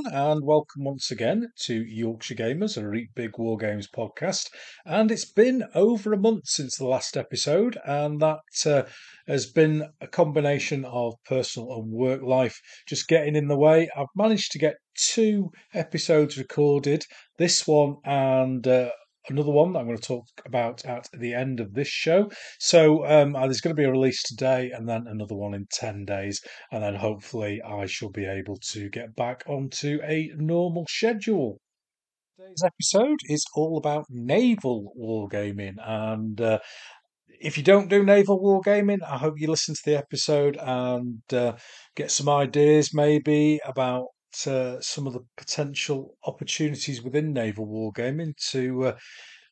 everyone, and welcome once again to Yorkshire Gamers, a Reap Big War Games podcast. And it's been over a month since the last episode, and that uh, has been a combination of personal and work life just getting in the way. I've managed to get two episodes recorded, this one and uh, another one that I'm going to talk about at the end of this show. So um, uh, there's going to be a release today and then another one in 10 days. And then hopefully I shall be able to get back onto a normal schedule. Today's episode is all about naval wargaming. And uh, if you don't do naval wargaming, I hope you listen to the episode and uh, get some ideas maybe about uh, some of the potential opportunities within naval wargaming to uh,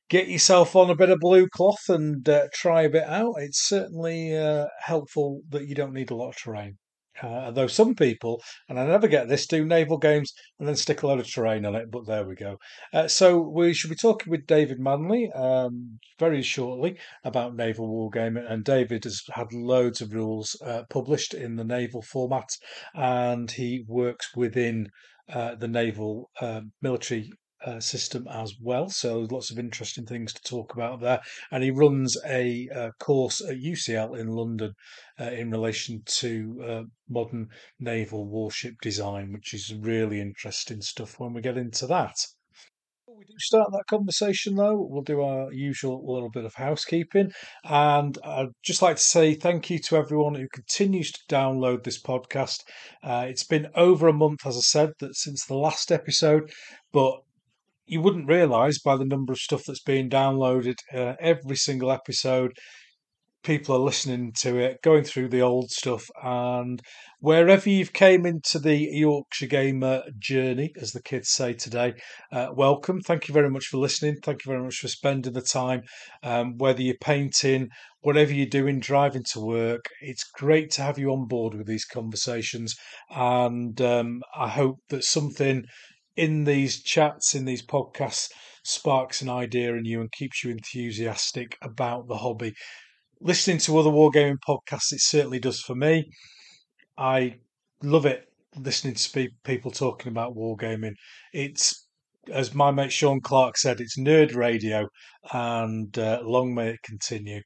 get yourself on a bit of blue cloth and uh, try a bit out. It's certainly uh, helpful that you don't need a lot of terrain. Uh, though some people, and I never get this, do naval games and then stick a load of terrain on it, but there we go. Uh, so we should be talking with David Manley um, very shortly about naval wargaming, and David has had loads of rules uh, published in the naval format, and he works within uh, the naval uh, military uh, system as well. So lots of interesting things to talk about there. And he runs a uh, course at UCL in London uh, in relation to uh, modern naval warship design, which is really interesting stuff when we get into that. We do start that conversation, though, we'll do our usual little bit of housekeeping. And I'd just like to say thank you to everyone who continues to download this podcast. Uh, it's been over a month, as I said, that since the last episode, but you wouldn't realize by the number of stuff that's being downloaded uh, every single episode people are listening to it going through the old stuff and wherever you've came into the yorkshire gamer journey as the kids say today uh, welcome. Thank you very much for listening. Thank you very much for spending the time um, whether you're painting whatever you're doing driving to work. It's great to have you on board with these conversations and um, i hope that something in these chats, in these podcasts, sparks an idea in you and keeps you enthusiastic about the hobby. Listening to other wargaming podcasts, it certainly does for me. I love it listening to people talking about wargaming. It's, as my mate Sean Clark said, it's nerd radio, and uh, long may it continue.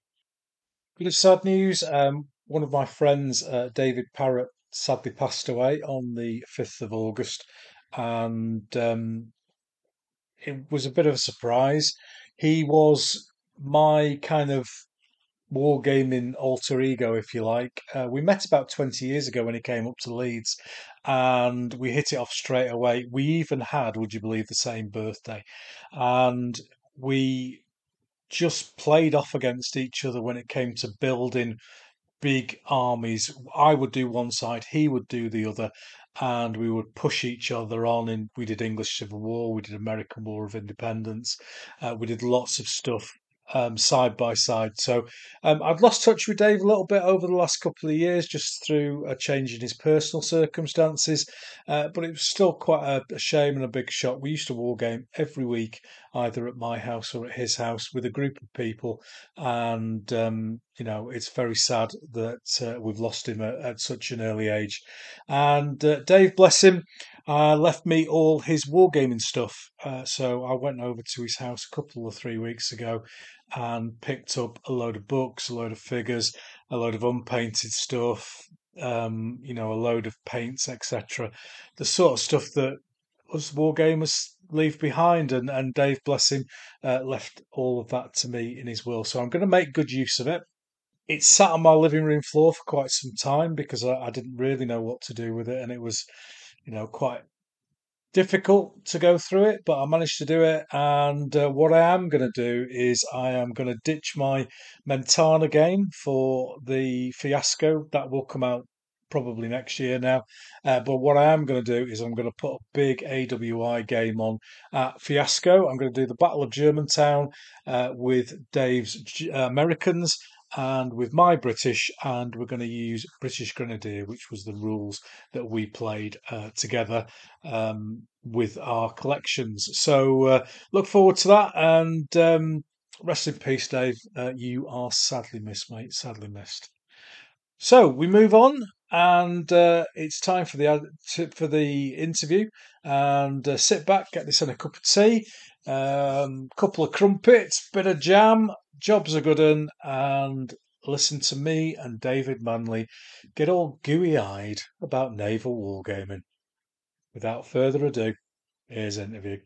Bit of sad news. Um, one of my friends, uh, David Parrott, sadly passed away on the 5th of August and um, it was a bit of a surprise. He was my kind of wargaming alter ego, if you like. Uh, we met about 20 years ago when he came up to Leeds and we hit it off straight away. We even had, would you believe, the same birthday. And we just played off against each other when it came to building big armies. I would do one side, he would do the other, and we would push each other on. And we did English Civil War, we did American War of Independence, uh, we did lots of stuff um, side by side. So um, I've lost touch with Dave a little bit over the last couple of years, just through a change in his personal circumstances. Uh, but it was still quite a, a, shame and a big shock. We used to war game every week, either at my house or at his house, with a group of people, and um, you know it's very sad that uh, we've lost him at, at, such an early age. And uh, Dave, bless him. Uh, left me all his wargaming stuff. Uh, so I went over to his house a couple or three weeks ago and picked up a load of books, a load of figures, a load of unpainted stuff, um, you know, a load of paints, etc. The sort of stuff that us wargamers leave behind. And, and Dave, bless him, uh, left all of that to me in his will. So I'm going to make good use of it. It sat on my living room floor for quite some time because I, I didn't really know what to do with it. And it was, you know, quite difficult to go through it, but I managed to do it. And uh, what I am going to do is I am going to ditch my Mentana game for the Fiasco that will come out probably next year now. Uh, but what I am going to do is I'm going to put a big AWI game on at Fiasco. I'm going to do the Battle of Germantown uh, with Dave's uh, Americans and with my British, and we're going to use British Grenadier, which was the rules that we played uh, together um, with our collections. So uh, look forward to that, and um, rest in peace, Dave. Uh, you are sadly missed, mate. Sadly missed. So we move on and uh, it's time for the for the interview. And uh, sit back, get this in a cup of tea, um, couple of crumpets, bit of jam. Jobs are good and listen to me and David Manley get all gooey eyed about naval wargaming. Without further ado, here's interview.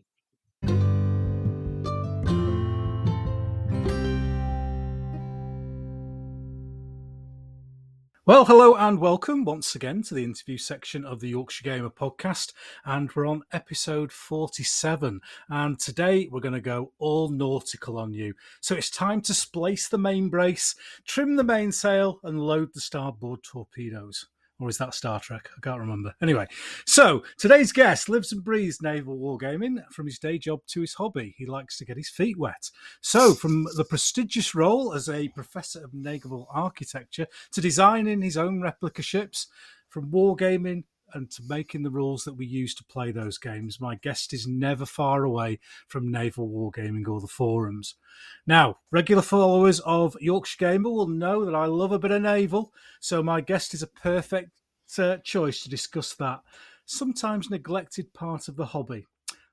Well, hello and welcome once again to the interview section of the Yorkshire Gamer podcast. And we're on episode 47. And today we're going to go all nautical on you. So it's time to splice the main brace, trim the mainsail, and load the starboard torpedoes. Or is that Star Trek? I can't remember. Anyway, so today's guest lives and breathes naval wargaming from his day job to his hobby. He likes to get his feet wet. So, from the prestigious role as a professor of naval architecture to designing his own replica ships, from wargaming and to making the rules that we use to play those games. My guest is never far away from naval wargaming or the forums. Now, regular followers of Yorkshire Gamer will know that I love a bit of naval, so my guest is a perfect uh, choice to discuss that sometimes neglected part of the hobby.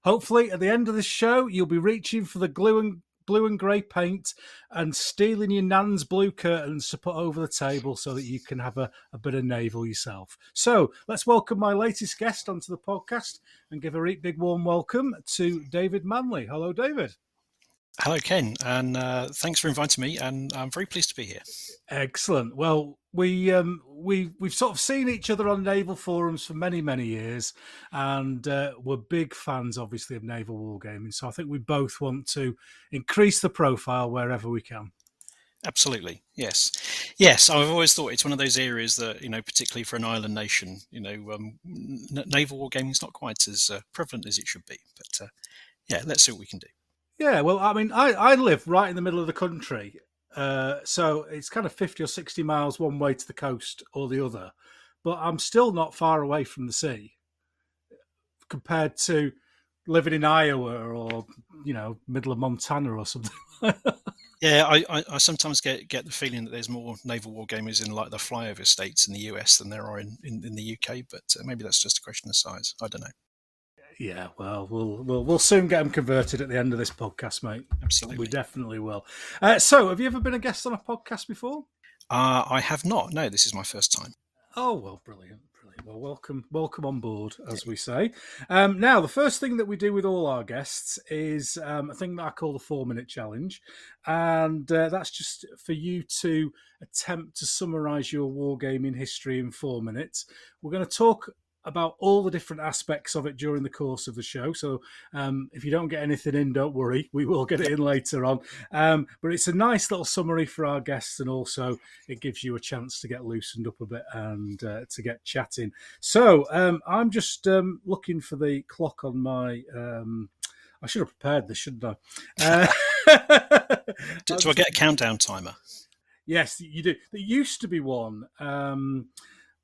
Hopefully, at the end of the show, you'll be reaching for the glue and blue and grey paint and stealing your nan's blue curtains to put over the table so that you can have a, a bit of naval yourself. So let's welcome my latest guest onto the podcast and give a big warm welcome to David Manley. Hello, David. Hello, Ken, and uh, thanks for inviting me. And I'm very pleased to be here. Excellent. Well, we um, we we've sort of seen each other on naval forums for many many years, and uh, we're big fans, obviously, of naval wargaming. So I think we both want to increase the profile wherever we can. Absolutely, yes, yes. I've always thought it's one of those areas that you know, particularly for an island nation, you know, um, n- naval wargaming is not quite as uh, prevalent as it should be. But uh, yeah, let's see what we can do. Yeah, well, I mean, I, I live right in the middle of the country, uh, so it's kind of 50 or 60 miles one way to the coast or the other, but I'm still not far away from the sea compared to living in Iowa or, you know, middle of Montana or something. yeah, I, I, I, sometimes get, get the feeling that there's more naval war gamers in like the flyover states in the US than there are in, in, in the UK, but uh, maybe that's just a question of size. I don't know. Yeah, well, we'll we'll we'll soon get them converted at the end of this podcast, mate. Absolutely, we definitely will. Uh, so, have you ever been a guest on a podcast before? Uh, I have not. No, this is my first time. Oh well, brilliant, brilliant. Well, welcome, welcome on board, as we say. Um, now, the first thing that we do with all our guests is um, a thing that I call the four-minute challenge, and uh, that's just for you to attempt to summarise your wargaming history in four minutes. We're going to talk about all the different aspects of it during the course of the show. So um, if you don't get anything in, don't worry, we will get it in later on. Um, but it's a nice little summary for our guests, and also it gives you a chance to get loosened up a bit and uh, to get chatting. So um, I'm just um, looking for the clock on my. Um, I should have prepared this, shouldn't I? Uh, do, do I get a countdown timer? Yes, you do. There used to be one. Um,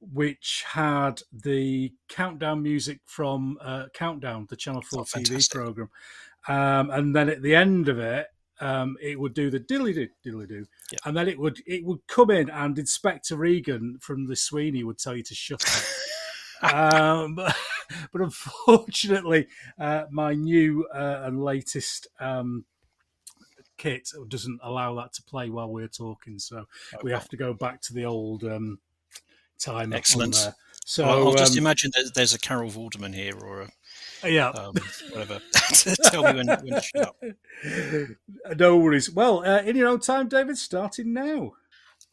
which had the countdown music from uh, Countdown, the Channel 4 oh, TV program. Um, and then at the end of it, um, it would do the dilly do dilly do, yeah. and then it would it would come in and Inspector Regan from the Sweeney would tell you to shut up. um, but, but, unfortunately, uh, my new uh, and latest um, kit doesn't allow that to play while we're talking, so okay. we have to go back to the old um, time. Excellent. So well, I'll just um, imagine that there's a Carol Vorderman here or a yeah, um, whatever. Tell me when, when to. No worries. Well, uh, in your own time, David, starting now.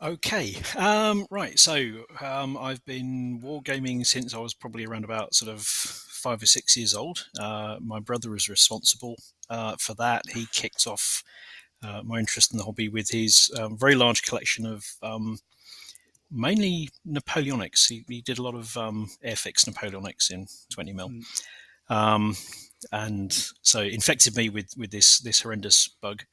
Okay, um, right. So um, I've been wargaming since I was probably around about sort of five or six years old. Uh, my brother is responsible uh, for that. He kicked off uh, my interest in the hobby with his um, very large collection of um, mainly Napoleonics. He, he did a lot of um, Airfix Napoleonics in 20 mil. Mm. Um, and so infected me with, with this, this horrendous bug.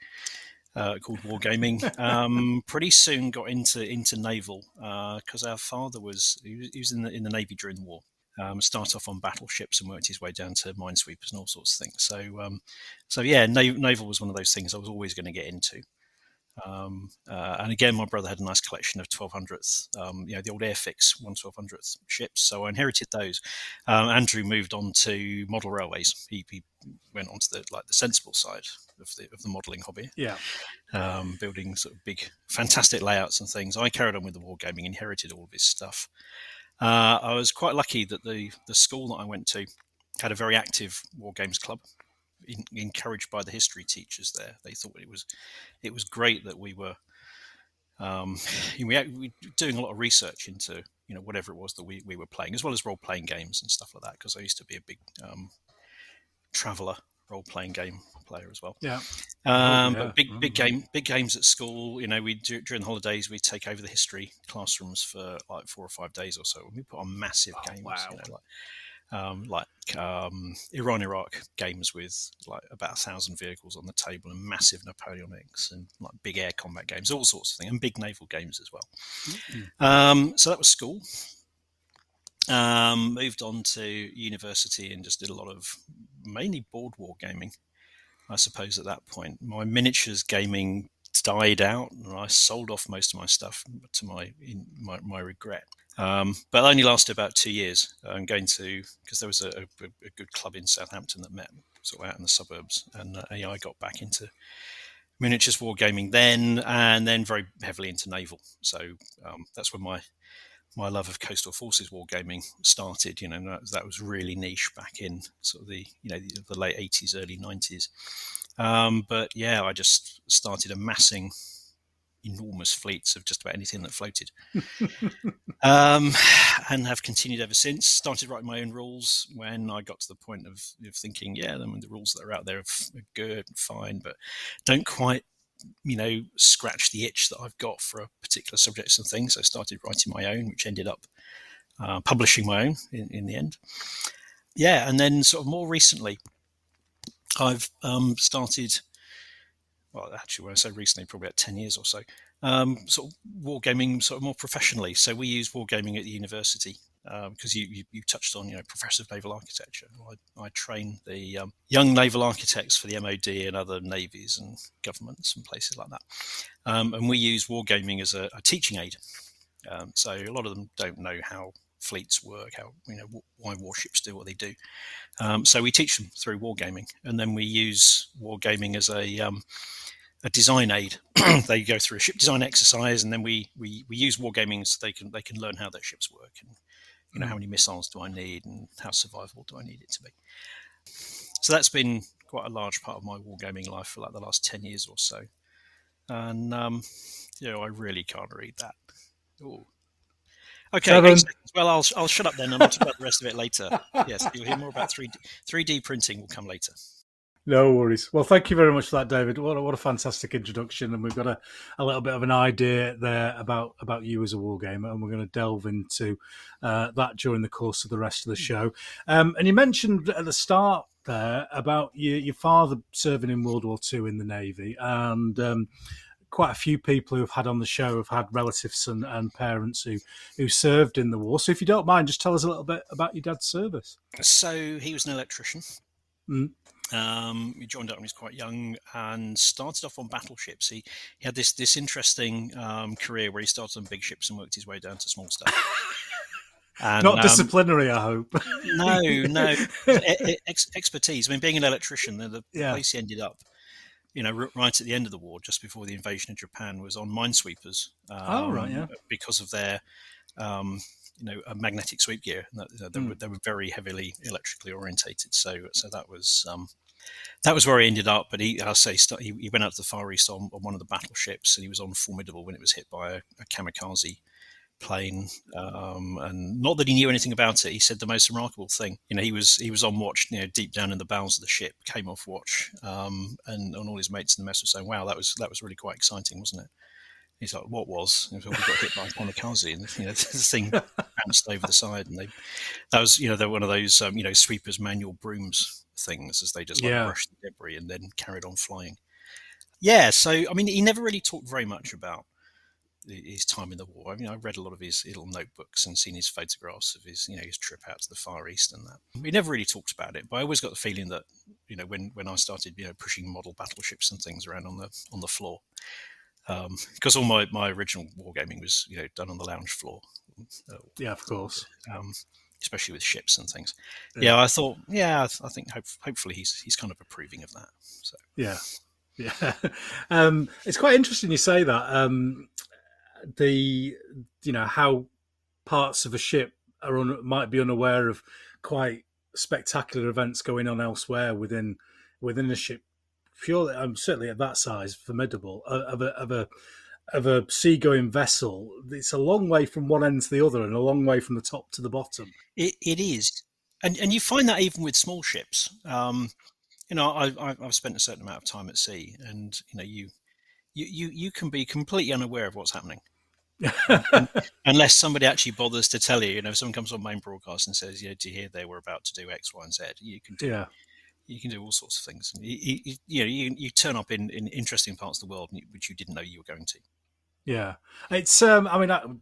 Uh, called wargaming. Um, pretty soon got into into naval because uh, our father was he, was he was in the in the navy during the war. Um, start off on battleships and worked his way down to minesweepers and all sorts of things. So, um, so yeah, naval was one of those things I was always going to get into. Um, uh, and again, my brother had a nice collection of 1200th, um, you know, the old Airfix 1 1200th ships. So I inherited those. Um, Andrew moved on to model railways. He, he, went on to the like the sensible side of the of the modelling hobby. Yeah, um, building sort of big, fantastic layouts and things. I carried on with the wargaming, inherited all of his stuff. Uh, I was quite lucky that the the school that I went to had a very active war games club in, encouraged by the history teachers there. They thought it was it was great that we were um, we, we were doing a lot of research into you know whatever it was that we, we were playing, as well as role playing games and stuff like that. Because I used to be a big um, traveller role playing game player as well. Yeah. Um, yeah. But big big mm-hmm. game big games at school. You know, we during the holidays we take over the history classrooms for like four or five days or so. And we put on massive oh, games. Wow. You know, like um, like um, Iran Iraq games with like about a thousand vehicles on the table and massive Napoleonics and like big air combat games, all sorts of things, and big naval games as well. Mm-hmm. Um, so that was school. Um, moved on to university and just did a lot of mainly board war gaming. I suppose at that point, my miniatures gaming died out, and I sold off most of my stuff to my my, my regret. Um, but only lasted about two years. I'm going to because there was a, a, a, good club in Southampton that met sort of out in the suburbs, and uh, I got back into miniatures wargaming then, and then very heavily into naval. So um, that's when my my love of coastal forces wargaming started. You know, that, that, was really niche back in sort of the you know the, the late 80s, early 90s. Um, but yeah, I just started amassing enormous fleets of just about anything that floated, um, and have continued ever since. Started writing my own rules when I got to the point of, of thinking, yeah, I mean, the rules that are out there are good, fine, but don't quite, you know, scratch the itch that I've got for a particular subjects and things. I started writing my own, which ended up uh, publishing my own in, in the end. Yeah, and then sort of more recently, I've um, started well, actually, when I say recently, probably about 10 years or so, um, sort of wargaming sort of more professionally. So we use wargaming at the university because um, you, you, you, touched on, you know, professor of naval architecture. I, I train the um, young naval architects for the MOD and other navies and governments and places like that. Um, and we use wargaming as a, a teaching aid. Um, so a lot of them don't know how fleets work, how you know why warships do what they do. Um, so we teach them through wargaming, and then we use wargaming as a um, a design aid. they go through a ship design exercise, and then we, we we use wargaming so they can they can learn how their ships work, and you know how mm. many missiles do I need, and how survivable do I need it to be. So that's been quite a large part of my wargaming life for like the last ten years or so, and um, you know I really can't read that. Ooh. Okay, well, I'll, I'll shut up then and I'll talk about the rest of it later. Yes, you'll hear more about 3D, 3D printing will come later. No worries. Well, thank you very much for that, David. What a, what a fantastic introduction, and we've got a, a little bit of an idea there about about you as a wargamer, and we're going to delve into uh, that during the course of the rest of the show. Um, and you mentioned at the start there about your, your father serving in World War II in the Navy, and um, quite a few people who've had on the show have had relatives and, and parents who who served in the war. So, if you don't mind, just tell us a little bit about your dad's service. So, he was an electrician. Mm. Um, he joined up when he was quite young and started off on battleships. He, he had this this interesting um, career where he started on big ships and worked his way down to small stuff. And, Not um, disciplinary, I hope. no, no Ex- expertise. I mean, being an electrician, the, the yeah. place he ended up, you know, right at the end of the war, just before the invasion of Japan, was on minesweepers. Um, oh, right, yeah. Because of their um, you know a magnetic sweep gear. That, they, mm. were, they were very heavily electrically orientated. So so that was um, that was where he ended up. But he, I'll say, he, he went out to the Far East on, on, one of the battleships, and he was on Formidable when it was hit by a, a kamikaze plane. Um, and not that he knew anything about it. He said the most remarkable thing. You know, he was he was on watch, you know, deep down in the bowels of the ship, came off watch, um, and, and all his mates in the mess were saying, "Wow, that was that was really quite exciting, wasn't it?" He's like, "What was?" we got hit by a kamikaze, and you know, the thing bounced over the side, and they that was you know they're one of those um, you know sweepers manual brooms things as they just like yeah. brushed the debris and then carried on flying. Yeah, so I mean, he never really talked very much about his time in the war. I mean, I read a lot of his little notebooks and seen his photographs of his, you know, his trip out to the Far East and that. He never really talked about it, but I always got the feeling that, you know, when when I started, you know, pushing model battleships and things around on the on the floor, because um, all my, my original wargaming was you know done on the lounge floor. Yeah, of course. Um, especially with ships and things. Yeah, yeah I thought, yeah, I think hope, hopefully he's he's kind of approving of that. So yeah, yeah, um, it's quite interesting you say that. Um, the you know how parts of a ship are un, might be unaware of quite spectacular events going on elsewhere within within a ship. Purely, I'm um, certainly at that size, formidable of a of a of a seagoing vessel. It's a long way from one end to the other, and a long way from the top to the bottom. It, it is, and and you find that even with small ships. Um, you know, I, I've spent a certain amount of time at sea, and you know, you you, you can be completely unaware of what's happening. unless somebody actually bothers to tell you, you know, if someone comes on main broadcast and says, "Yeah, do you hear they were about to do X, Y, and Z?" You can do, yeah, you can do all sorts of things. You, you, you know, you, you turn up in, in interesting parts of the world which you didn't know you were going to. Yeah, it's. Um, I mean, I'm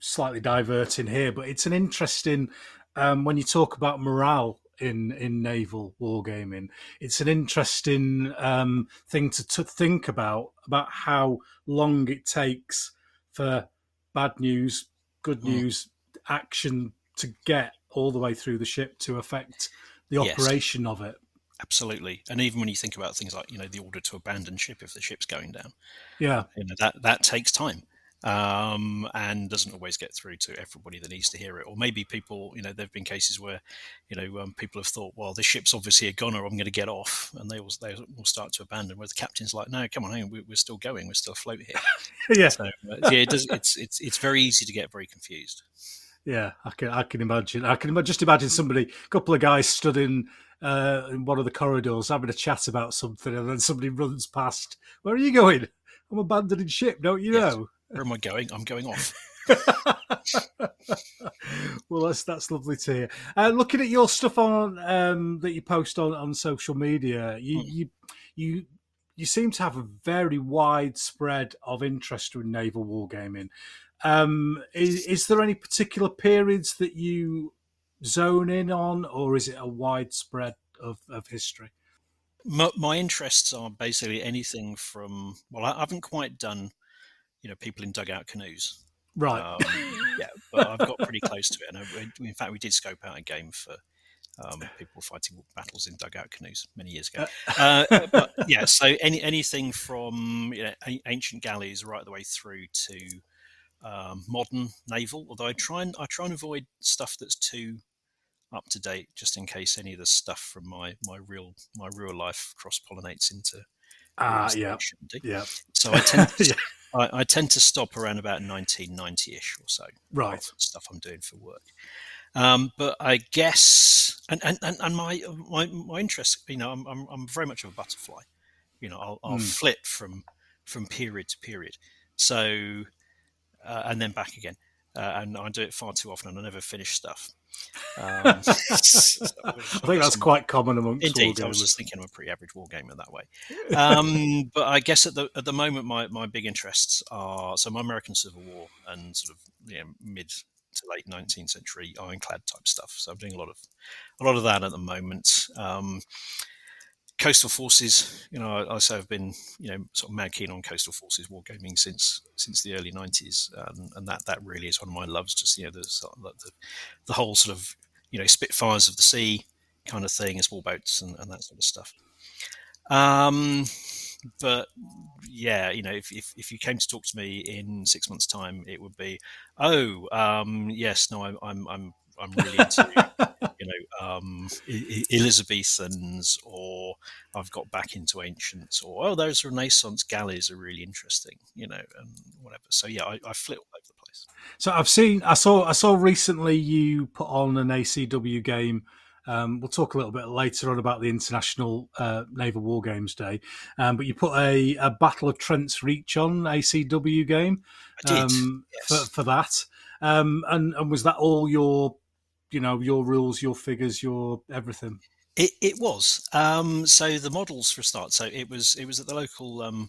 slightly diverting here, but it's an interesting um, when you talk about morale in in naval wargaming. It's an interesting um, thing to, to think about about how long it takes for bad news, good hmm. news, mm. action to get all the way through the ship to affect the operation yes. of it. Absolutely, and even when you think about things like you know the order to abandon ship if the ship's going down, yeah, you know that that takes time um, and doesn't always get through to everybody that needs to hear it. Or maybe people, you know, there have been cases where, you know, um, people have thought, well, this ship's obviously a goner, I'm going to get off, and they will they will start to abandon. Where the captain's like, no, come on, hang on, we're, still going, we're still afloat here. yeah, so, uh, yeah, it does. It's it's it's very easy to get very confused. Yeah, I can I can imagine. I can just imagine somebody, a couple of guys stood in. Uh, in one of the corridors, having a chat about something, and then somebody runs past. Where are you going? I'm abandoning ship, don't you yes. know? Where am I going? I'm going off. well, that's that's lovely to hear. Uh, looking at your stuff on um, that you post on, on social media, you, mm. you you you seem to have a very wide spread of interest in naval wargaming. Um, is, is there any particular periods that you zone in on, or is it a wide spread of, of history? My, my interests are basically anything from well, I haven't quite done you know people in dugout canoes. Right. Um, yeah, but I've got pretty close to it, and I, in fact, we did scope out a game for um, people fighting battles in dugout canoes many years ago. Uh, uh but yeah, so any anything from you know, ancient galleys right the way through to um, modern naval. Although I try and I try and avoid stuff that's too up to date, just in case any of the stuff from my my real my real life cross pollinates into. Ah, uh, yeah, yeah. So I tend to, yeah. I, I, tend to stop around about 1990ish or so. Right. Stuff I'm doing for work. Um, but I guess, and, and, and, my, my, my interest, you know, I'm, I'm, I'm very much of a butterfly. You know, I'll, I'll mm. flit from, from period to period. So, uh, and then back again. Uh, and I do it far too often and I never finish stuff. Um, I think that's quite common amongst indeed. I was just thinking I'm a pretty average war gamer that way. Um, but I guess at the at the moment, my, my big interests are so my American Civil War and sort of you know, mid to late 19th century ironclad type stuff. So I'm doing a lot of a lot of that at the moment. Um, coastal forces, you know, I, say I have been, you know, sort of mad keen on coastal forces wargaming since since the early '90s, um, and that that really is one of my loves. Just you know, the, the, the whole sort of you know Spitfires of the sea kind of thing, and small boats and, and that sort of stuff. Um, but yeah, you know, if, if, if you came to talk to me in six months' time, it would be, oh, um, yes, no, I'm I'm I'm I'm really into you know um, Elizabethans, or I've got back into ancients, or oh, those Renaissance galleys are really interesting, you know, and whatever. So yeah, I, I flit all over the place. So I've seen, I saw, I saw recently you put on an ACW game. Um, we'll talk a little bit later on about the International uh, Naval War Games Day, um, but you put a, a, Battle of Trent's Reach on ACW game um, yes. for, for that. Um, and, and was that all your you know your rules, your figures, your everything. It, it was. Um, so the models for a start. So it was it was at the local um,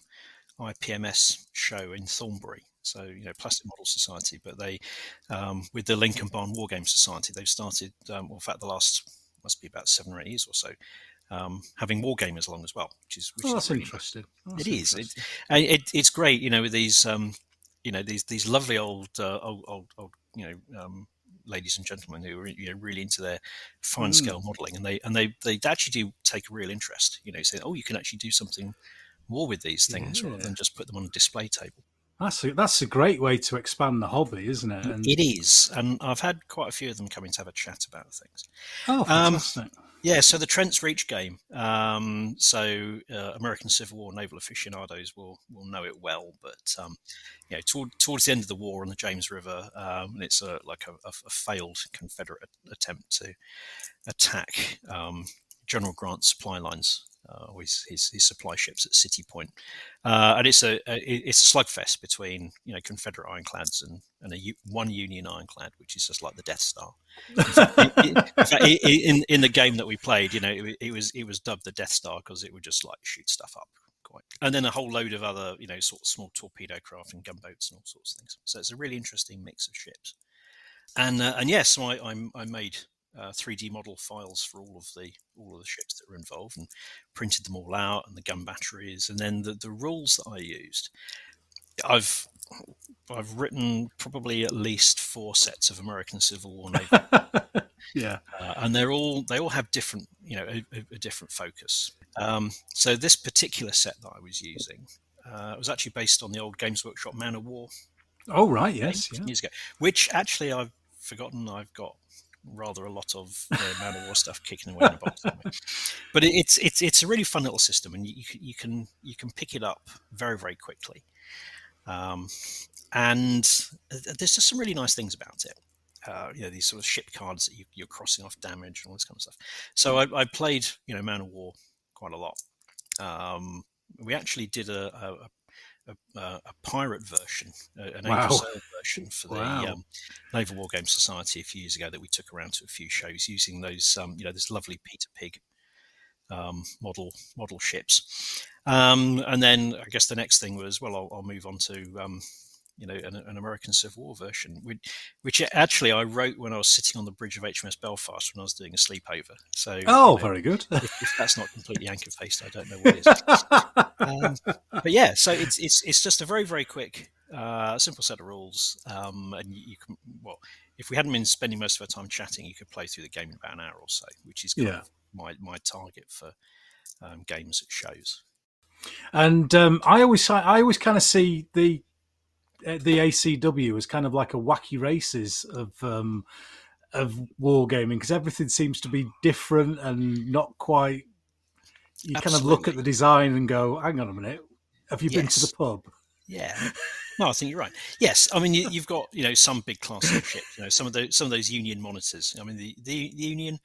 IPMS show in Thornbury. So you know, Plastic Model Society, but they um, with the Lincoln Barn War Game Society, they've started. Um, well, in fact, the last must be about seven or eight years or so. um, having war gamers along as well, which is which oh, is that's really interesting. That's It is. It, interesting. it, it's great, you know, with these, um, you know, these these lovely old, uh, old, old, old, you know, um, ladies and gentlemen who are you know really into their fine Mm. scale modelling, and they and they they actually do take a real interest. You know, say, oh, you can actually do something more with these things rather than just put them on a display table. That's a, that's a great way to expand the hobby, isn't it? And, It is, and I've had quite a few of them coming to have a chat about things. oh, Um, fantastic. Yeah, so the Trent's Reach game. Um, so uh, American Civil War naval aficionados will will know it well, but um, you know, toward, towards the end of the war on the James River, um, it's a, like a, a, failed Confederate attempt to attack um, General Grant's supply lines. Uh, his, his, his supply ships at City Point, uh, and it's a, a it's a slugfest between you know Confederate ironclads and, and a one Union ironclad, which is just like the Death Star in, fact, i- i- in in the game that we played, you know, it, it was it was dubbed the Death Star because it would just like shoot stuff up quite, and then a whole load of other, you know, sort of small torpedo craft and gunboats and all sorts of things. So it's a really interesting mix of ships. And uh, and yes, so I I, I made uh, 3D model files for all of the all of the ships that were involved and printed them all out and the gun batteries and then the, the rules that I used. I've I've written probably at least four sets of American Civil War naval yeah. uh, and they're all they all have different you know a, a- a different focus um, so this particular set that i was using uh, was actually based on the old games workshop man of war Oh, right. Yes. Yeah. years ago which actually i've forgotten i've got rather a lot of uh, man of war stuff kicking away in a box but it's it's it's a really fun little system and you, you can you can pick it up very very quickly um, and there's just some really nice things about it uh, you know these sort of ship cards that you, you're crossing off damage and all this kind of stuff. So I, I played you know Man of War quite a lot. Um, we actually did a a, a, a, pirate version, an Wow. Sail version for the Wow. um, Naval War Game Society a few years ago that we took around to a few shows using those um, you know this lovely Peter Pig um, model model ships. Um, and then I guess the next thing was well I'll, I'll move on to um, you know an, an American Civil War version, which, which actually I wrote when I was sitting on the bridge of HMS Belfast when I was doing a sleepover. So Oh, you know, very good. if, if that's not completely anchor faced, I don't know what is. Um, but yeah, so it's it's it's just a very very quick, uh, simple set of rules, um, and you, you can well, if we hadn't been spending most of our time chatting, you could play through the game in about an hour or so, which is kind Yeah. of my my target for um, games at shows. And um, I always I always kind of see the the ACW as kind of like a wacky races of um, of wargaming because everything seems to be different and not quite. You kind of look at the design and go, "Hang on a minute, have you been to the pub?" Yeah. No, I think you're right. Yes, I mean you, you've got you know some big class of ships. You know some of those some of those Union monitors. I mean the, the the Union.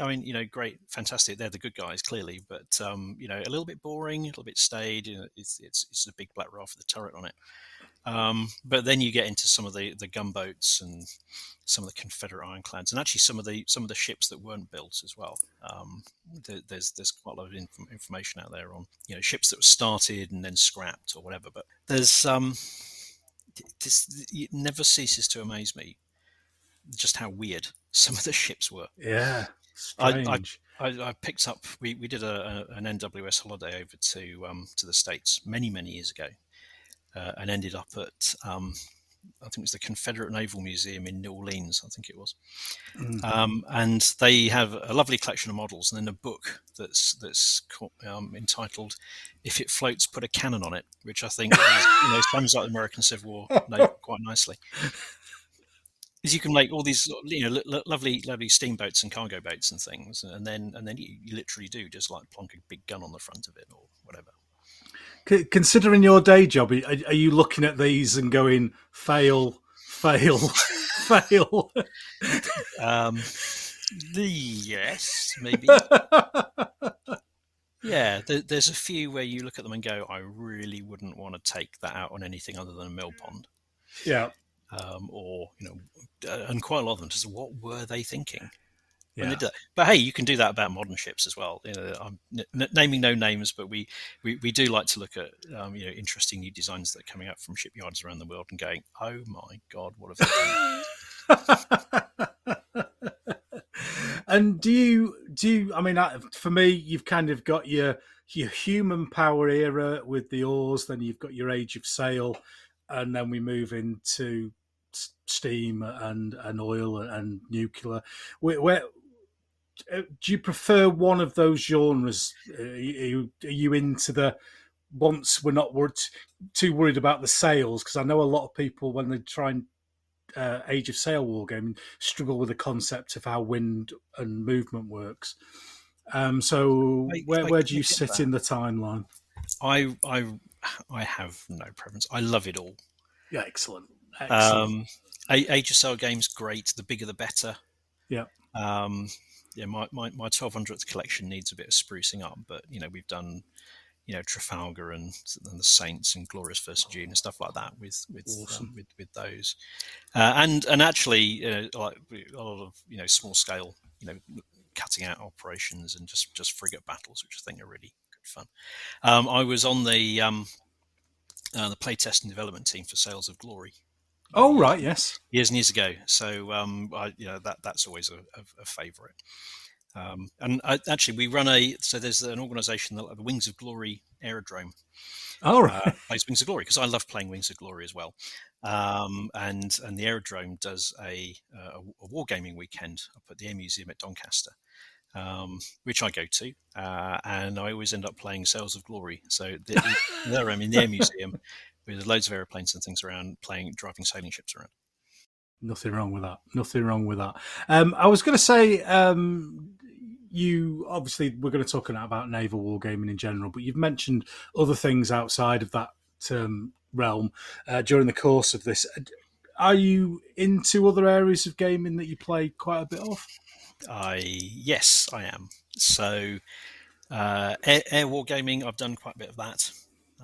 I mean you know great, fantastic. They're the good guys clearly, but um, you know a little bit boring, a little bit staid. You know, it's it's it's a big black raft with a turret on it. Um, but then you get into some of the the gunboats and some of the Confederate ironclads, and actually some of the some of the ships that weren't built as well. Um, there, there's there's quite a lot of inf- information out there on you know ships that were started and then scrapped or whatever. But there's um this it never ceases to amaze me just how weird some of the ships were. Yeah, I- I- I, I picked up we, we did a, a, an NWS holiday over to um, to the states many many years ago, uh, and ended up at um, I think it was the Confederate Naval Museum in New Orleans. I think it was, Mhm. um, and they have a lovely collection of models and then a book that's that's co- um, entitled "If It Floats, Put a Cannon on It," which I think is, you know sums up the American Civil War quite nicely. Is you can make all these you know lo- lo- lovely lovely steamboats and cargo boats and things, and then and then you, you literally do just like plonk a big gun on the front of it or whatever. C- considering your day job, are, are you looking at these and going, "Fail, fail, fail"? Um, the yes, maybe. Yeah, there, there's a few where you look at them and go, I really wouldn't want to take that out on anything other than a mill pond. yeah, Um, or, you know, uh, and quite a lot of them just what were they thinking yeah. they did that? But hey, you can do that about modern ships as well. You know, I'm n- naming no names, but we, we, we do like to look at, um, you know, interesting new designs that are coming up from shipyards around the world and going, oh my God, what have they done? And do you do you? I mean, for me, you've kind of got your your human power era with the oars, then you've got your age of sail, and then we move into steam and and oil and nuclear. Where, where uh, do you prefer one of those genres? Uh, are you, are you into the once we're not worried, too worried about the sails? Because I know a lot of people when they try and uh, Age of Sail wargaming struggle with the concept of how wind and movement works. Um, so I, where, I where do you sit that. in the timeline? I I I have no preference. I love it all. Yeah, excellent. excellent. Um, Age of Sail games great. The bigger the better. Yeah. Um, yeah, my, my, my 1200th collection needs a bit of sprucing up, but you know we've done you know Trafalgar and, and the Saints and Glorious First June and stuff like that with with um, awesome. um, with, with those, uh, and and actually uh, like a lot of you know small scale you know cutting out operations and just just frigate battles, which I think are really good fun. Um, I was on the um, uh, the playtest and development team for Sails of Glory. Oh right, yes, years and years ago. So um, I, you know that that's always a, a, a favourite. Um, and I, actually, we run a so there's an organisation, the, the Wings of Glory Aerodrome. Oh, right. Uh, plays Wings of Glory because I love playing Wings of Glory as well. Um, and and the Aerodrome does a, a, a wargaming weekend up at the Air Museum at Doncaster. Um, which I go to, uh, and I always end up playing Sails of Glory. So the, there I'm in the Air Museum with loads of airplanes and things around, playing driving sailing ships around. Nothing wrong with that. Nothing wrong with that. Um, I was going to say, um, you obviously we're going to talk about naval wargaming in general, but you've mentioned other things outside of that um, realm uh, during the course of this. Are you into other areas of gaming that you play quite a bit of? I yes, I am. So uh, air, air wargaming, I've done quite a bit of that.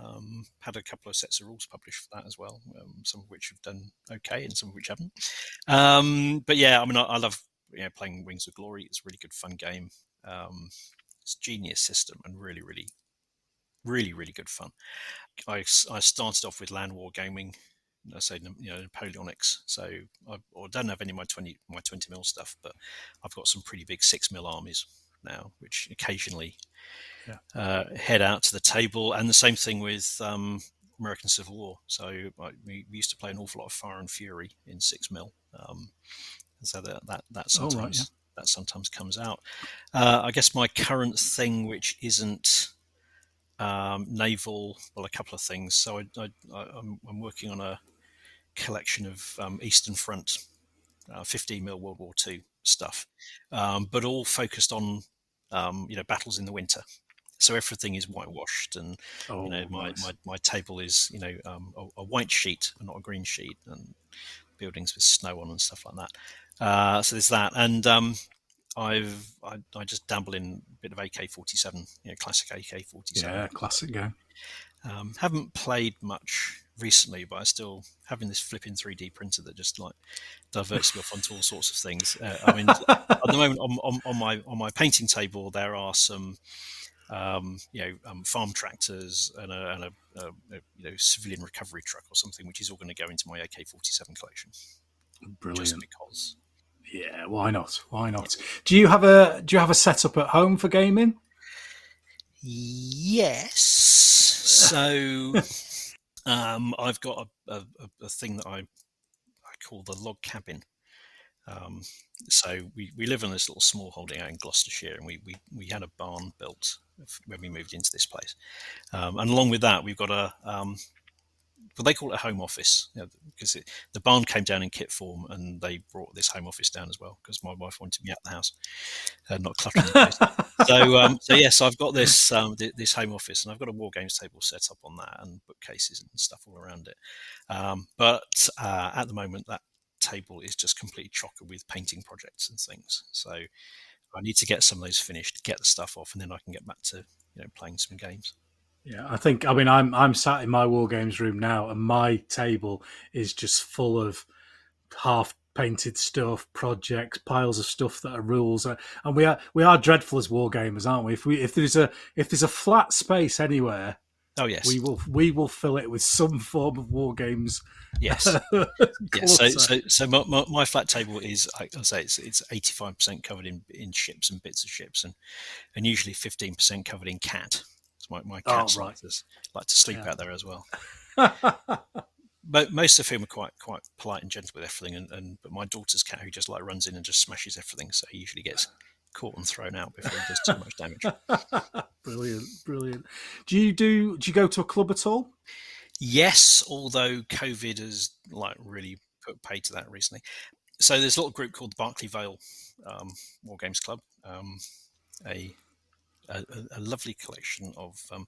Um, had a couple of sets of rules published for that as well, um, some of which have done okay and some of which haven't. Um, but yeah, I mean, I, I, love you know playing Wings of Glory. It's a really good fun game. Um, it's genius system and really, really, really, really good fun. I, I started off with land war gaming. I say you know Napoleonics. So I, I don't have any of my twenty my twenty mil stuff, but I've got some pretty big six mil armies now, which occasionally yeah. uh, head out to the table. And the same thing with um, American Civil War. So we, we, used to play an awful lot of Fire and Fury in six mil. Um, so that that, that sometimes oh, right, yeah. that sometimes comes out. Uh, I guess my current thing, which isn't um, naval, well, a couple of things. So I, am working on a collection of um, Eastern Front, uh, 15 mil World War II stuff, um, but all focused on um, you know battles in the winter. So everything is whitewashed and oh, you know my, nice. my, my table is you know um, a, a, white sheet and not a green sheet and buildings with snow on and stuff like that. Uh, so there's that. And um, I've I, I, just dabble in a bit of AK-47 you know classic AK-47 yeah classic game. Um, haven't played much recently, but I still having this flipping 3D printer that just like diverts me off onto all sorts of things. Uh, I mean, at the moment on, on, on, my on my painting table, there are some um, you know, um, farm tractors and a, and a, a, a, you know civilian recovery truck or something, which is all going to go into my AK-47 collection. Brilliant. Just because. Yeah, why not? Why not? Yeah. Do you have a Do you have a setup at home for gaming? Yes. So, um, I've got a, a, a thing that I I call the log cabin. Um, so we, we live in this little small holding out in Gloucestershire, and we, we, we had a barn built when we moved into this place. Um, and along with that, we've got a um, well, they call it a home office you know, because it, the barn came down in kit form, and they brought this home office down as well because my wife wanted me out the house, uh, not cluttering the place. so, um, so yes, I've got this um, th- this home office, and I've got a war games table set up on that, and bookcases and stuff all around it. Um, but uh, at the moment, that table is just completely chocker with painting projects and things. So I need to get some of those finished, get the stuff off, and then I can get back to you know playing some games. Yeah, I think I mean I'm I'm sat in my war games room now, and my table is just full of half painted stuff, projects, piles of stuff that are rules, uh, and we are we are dreadful as war gamers, aren't we? If we if there's a if there's a flat space anywhere, Oh yes, we will we will fill it with some form of war games. Yes, yes. So, so, so my, my, my, flat table is I, I say it's it's eighty five percent covered in in ships and bits of ships, and and usually fifteen percent covered in cat. My my oh, cats oh, right. like, to, like to sleep yeah. out there as well. but most of whom are quite quite polite and gentle with everything, and, and but my daughter's cat who just like runs in and just smashes everything, so he usually gets caught and thrown out before he does too much damage. brilliant, brilliant. Do you do? Do you go to a club at all? Yes, although COVID has like really put pay to that recently. So there's a little group called the Berkeley Vale um, War Games Club, um, a, a, a lovely collection of um,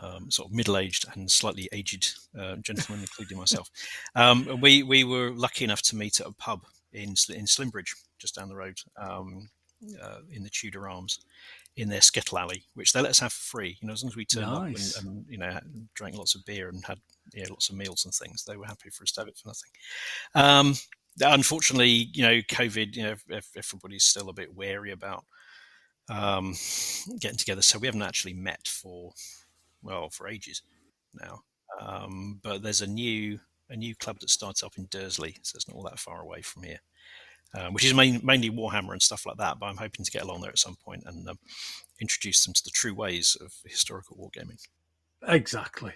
um, sort of middle-aged and slightly aged uh, gentlemen, including myself. Um, we we were lucky enough to meet at a pub in in Slimbridge, just down the road, um, uh, in the Tudor Arms, in their skittle alley, which they let us have for free. You know, as long as we turned nice. up and, and, you know drank lots of beer and had yeah, lots of meals and things, they were happy for us to have it for nothing. Um, unfortunately, you know, COVID, you know, everybody's still a bit wary about um, getting together, so we haven't actually met for well for ages now. Um, but there's a new a new club that starts up in Dursley, so it's not all that far away from here um, which is main, mainly Warhammer and stuff like that. But I'm hoping to get along there at some point and um, introduce them to the true ways of historical wargaming. Exactly.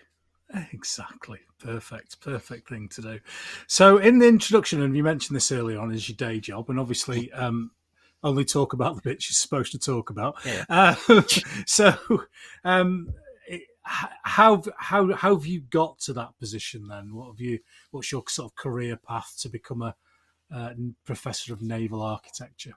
Exactly. Perfect. Perfect thing to do. So, in the introduction, and you mentioned this earlier on, is your day job, and obviously, um, only talk about the bit you're supposed to talk about. Yeah. Uh, so, um, how how how have you got to that position then? What have you? What's your sort of career path to become a uh, professor of naval architecture.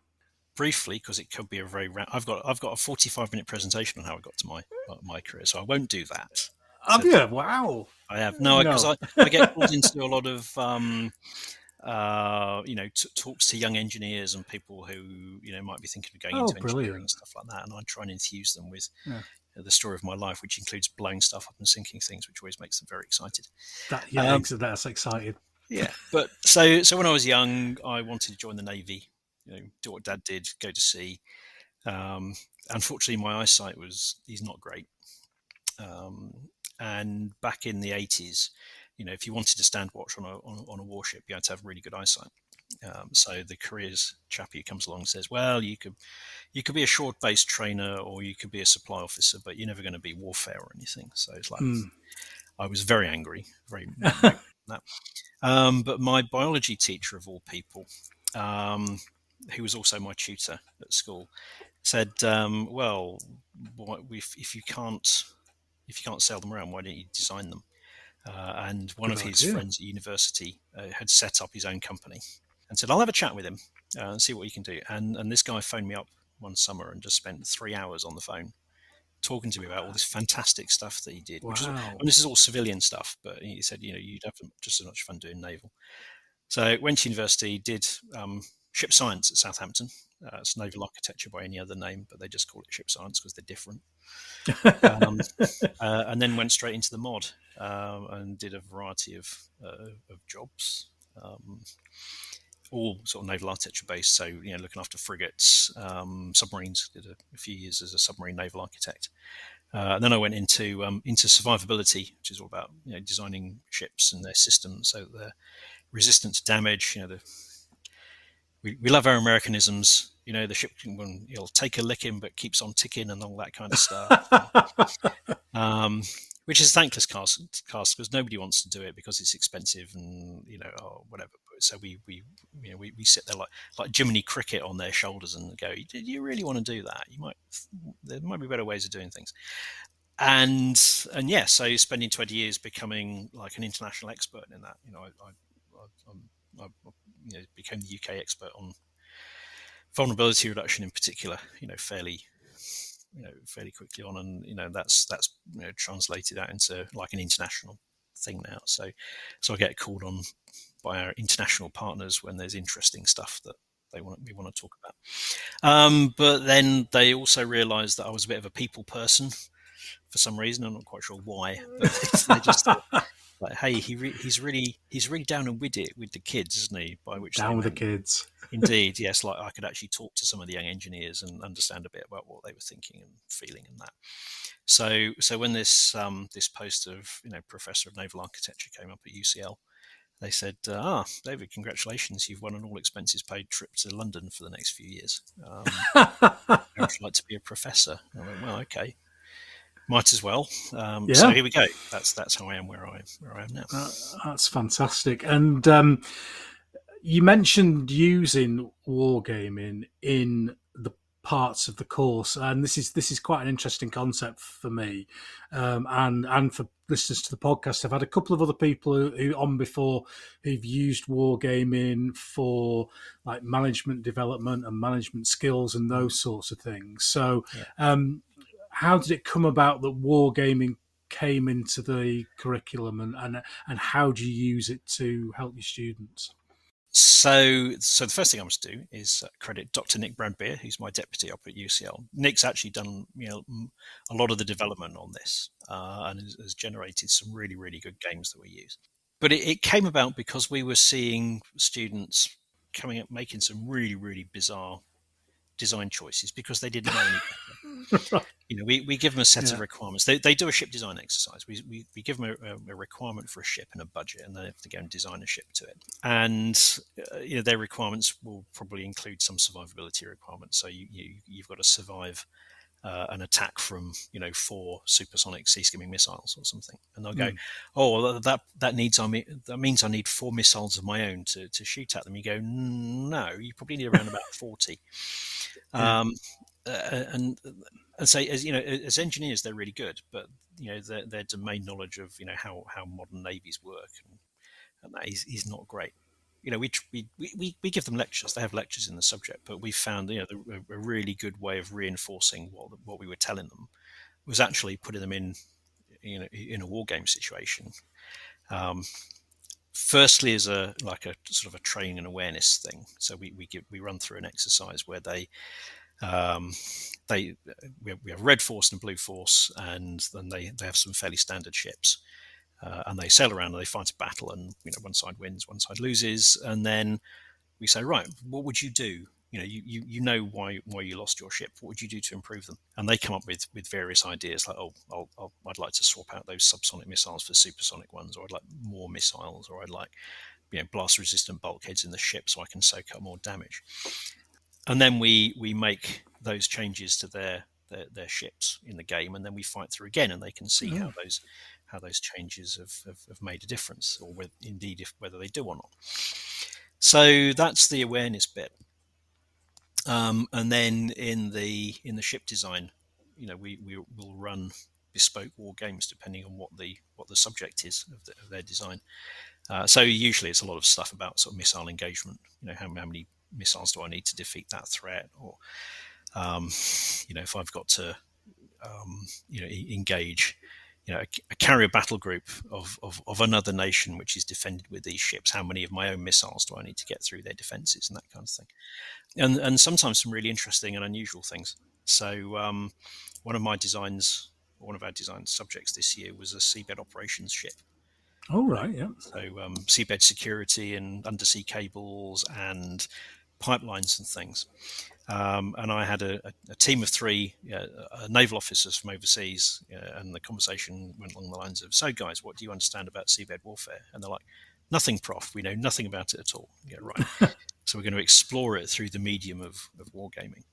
Briefly, because it could be a very. Ra- I've got I've got a forty-five minute presentation on how I got to my my career, so I won't do that. Have so, you? Wow. I have no, because no. I, I get pulled into a lot of um, uh, you know, t- talks to young engineers and people who you know might be thinking of going oh, into brilliant. engineering and stuff like that, and I try and enthuse them with yeah. the story of my life, which includes blowing stuff up and sinking things, which always makes them very excited. That yeah, um, that's excited yeah. But so so when I was young, I wanted to join the navy. You know, do what dad did, go to sea. Um, unfortunately, my eyesight was he's not great. Um, and back in the eighties, you know, if you wanted to stand watch on a on, on a warship, you had to have really good eyesight. Um, so the careers chappie comes along and says, "Well, you could you could be a short base trainer or you could be a supply officer, but you're never going to be warfare or anything." So it's like mm. I was very angry, very that. Um, but my biology teacher, of all people, um, who was also my tutor at school, said, um, "Well, if, if, you can't if you can't sell them around, why don't you design them?" Uh, and one Good of his idea. friends at university uh, had set up his own company and said, "I'll have a chat with him uh, and see what he can do." And and this guy phoned me up one summer and just spent three hours on the phone talking to me about all this fantastic stuff that he did. Wow. Which is, and this is all civilian stuff, but he said, you know, you'd have just as much fun doing naval. So went to university, did um, ship science at Southampton. Uh, it's naval architecture by any other name, but they just call it ship science because they're different. um, uh, and then went straight into the mod um, and did a variety of, uh, of jobs. Um, all sort of naval architecture based. So you know, looking after frigates, um, submarines. Did a, a, few years as a submarine naval architect. Uh, and then I went into um, into survivability, which is all about you know designing ships and their systems so they're resistant to damage. You know, the, we, we love our Americanisms. You know, the ship can you'll take a licking but keeps on ticking and all that kind of stuff. um, which is a thankless cast cast because nobody wants to do it because it's expensive and you know or whatever. So we we you know we, we sit there like like Jiminy Cricket on their shoulders and go, "Did you really want to do that? You might there might be better ways of doing things." And and yeah, so spending twenty years becoming like an international expert in that, you know, I, I, I, I you know, became the UK expert on vulnerability reduction in particular. You know, fairly you know fairly quickly on, and you know that's that's you know, translated out into like an international thing now. So so I get called on by our international partners when there's interesting stuff that they want we want to talk about. Um, but then they also realised that I was a bit of a people person for some reason. I'm not quite sure why, but they just thought, like, hey, he re- he's really he's really down and with it with the kids, isn't he? By which down with the kids. Indeed, yes. Like I could actually talk to some of the young engineers and understand a bit about what they were thinking and feeling and that. So, so when this um, this post of you know professor of naval architecture came up at UCL, they said, "Ah, David, congratulations! You've won an all expenses paid trip to London for the next few years. Um, I'd like to be a professor." I went, "Well, okay." Might as well. Um, yeah. So here we go. That's that's how I am where I where I am now. Uh, that's fantastic. And um, you mentioned using wargaming in the parts of the course, and this is this is quite an interesting concept for me, um, and and for listeners to the podcast. I've had a couple of other people who, who on before who've used wargaming for like management development and management skills and those sorts of things. So. Yeah. Um, how did it come about that wargaming came into the curriculum and, and and how do you use it to help your students? So, so the first thing I must do is uh, credit Dr. Nick Bradbeer, who's my deputy up at UCL. Nick's actually done, you know, a lot of the development on this, uh, and has, has, generated some really, really good games that we use. But it, it, came about because we were seeing students coming up making some really, really bizarre design choices because they didn't know any better. you know, we, we give them a set yeah. of requirements. They, they do a ship design exercise. We, we, we give them a, a, requirement for a ship and a budget, and then they have to go and design a ship to it. And uh, you know, their requirements will probably include some survivability requirements. So you, you you've got to survive uh, an attack from you know four supersonic sea skimming missiles or something, and they'll go, mm. "Oh, that that needs I mean, that means I need four missiles of my own to, to shoot at them." You go, "No, you probably need around about 40. Um, uh, and and say as you know as engineers they're really good, but you know their, their domain knowledge of you know how how modern navies work and, and that is, is not great. You know, we, we we we give them lectures. They have lectures in the subject, but we found you know a, a really good way of reinforcing what what we were telling them was actually putting them in you know in a war game situation. Um, firstly as a like a sort of a training and awareness thing so we we give we run through an exercise where they um, they we have, we have red force and blue force and then they they have some fairly standard ships. Uh, and they sail around and they fight a battle and you know one side wins one side loses. And then we say right what would you do? You know you, you, you know why why you lost your ship. What would you do to improve them? And they come up with with various ideas like oh I'll, I'll, i'd like to swap out those subsonic missiles for supersonic ones or i'd like more missiles or i'd like you know blast resistant bulkheads in the ship so i can soak up more damage and then we we make those changes to their their, their ships in the game and then we fight through again and they can see how those how those changes have, have, have made a difference or whether, indeed if whether they do or not so that's the awareness bit um, and then in the in the ship design, you know, we, we will run bespoke war games depending on what the what the subject is of, the, of their design. Uh, so usually it's a lot of stuff about sort of missile engagement. You know, how, how many missiles do I need to defeat that threat, or um, you know, if I've got to um, you know engage you know, a, a, carrier battle group of, of, of, another nation which is defended with these ships. How many of my own missiles do I need to get through their defenses and that kind of thing? And, and sometimes some really interesting and unusual things. So, um, one of my designs, one of our design subjects this year was a seabed operations ship. Oh, right, yeah. So, um, seabed security and undersea cables and pipelines and things. Um, and I had a, a team of three uh, naval officers from overseas, uh, and the conversation went along the lines of, "So, guys, what do you understand about seabed warfare?" And they're like, "Nothing, Prof. We know nothing about it at all." Yeah, right. so we're going to explore it through the medium of, of wargaming.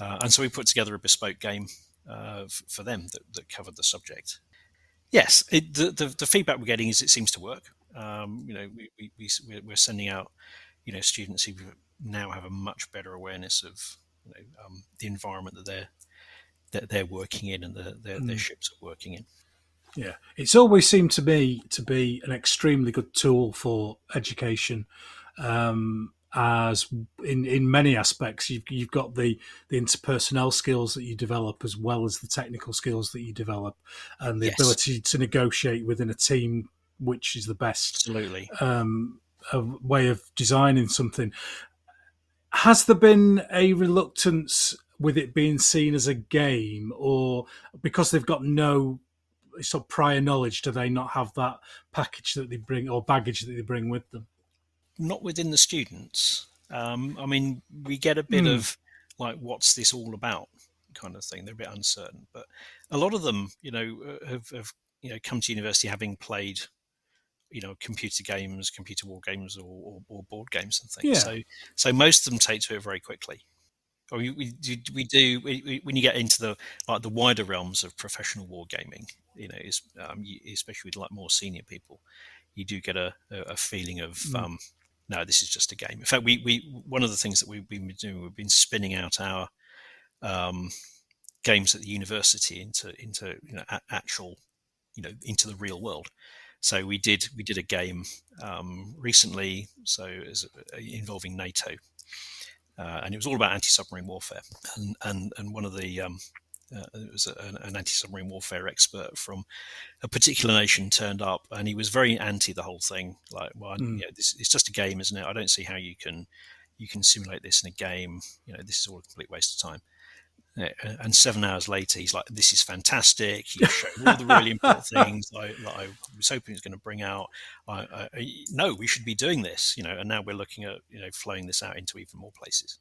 Uh, and so we put together a bespoke game uh, f- for them that, that, covered the subject. Yes, it, the, the, the, feedback we're getting is it seems to work. Um, you know, we, we, we, we're sending out, you know, students who now have a much better awareness of you know, um, the environment that they're that they're working in and the, their, mm. their ships are working in. Yeah, it's always seemed to me to be an extremely good tool for education. Um, as in in many aspects, you've you've got the the interpersonnel skills that you develop as well as the technical skills that you develop, and the yes. ability to negotiate within a team, which is the best absolutely um, a way of designing something has there been a reluctance with it being seen as a game or because they've got no sort of prior knowledge do they not have that package that they bring or baggage that they bring with them? Not within the students. Um, I mean, we get a bit Hmm. of like, what's this all about, kind of thing. They're a bit uncertain, but a lot of them, you know, uh, have, have you know come to university having played, you know, computer games, computer war games, or, or, or board games and things. Yeah. So, so most of them take to it very quickly. Or we, we do, we do we, when you get into the like the wider realms of professional wargaming, you know, is um, especially with like more senior people, you do get a, a, feeling of Mm. um, no, this is just a game. In fact, we, we one of the things that we've been doing, we've been spinning out our um, games at the university into into you know a- actual you know into the real world. So we did we did a game um, recently, so as involving NATO, uh, and it was all about anti-submarine warfare. And and and one of the um, uh, it was a, an anti-submarine warfare expert from a particular nation turned up, and he was very anti the whole thing. Like, well, Mm. you know, this it's just a game, isn't it? I don't see how you can you can simulate this in a game. You know, this is all a complete waste of time. And seven hours later, he's like, "This is fantastic." He showed all the really important things I, that I was hoping he was going to bring out. I, I, I- no, we should be doing this, you know. And now we're looking at you know flowing this out into even more places.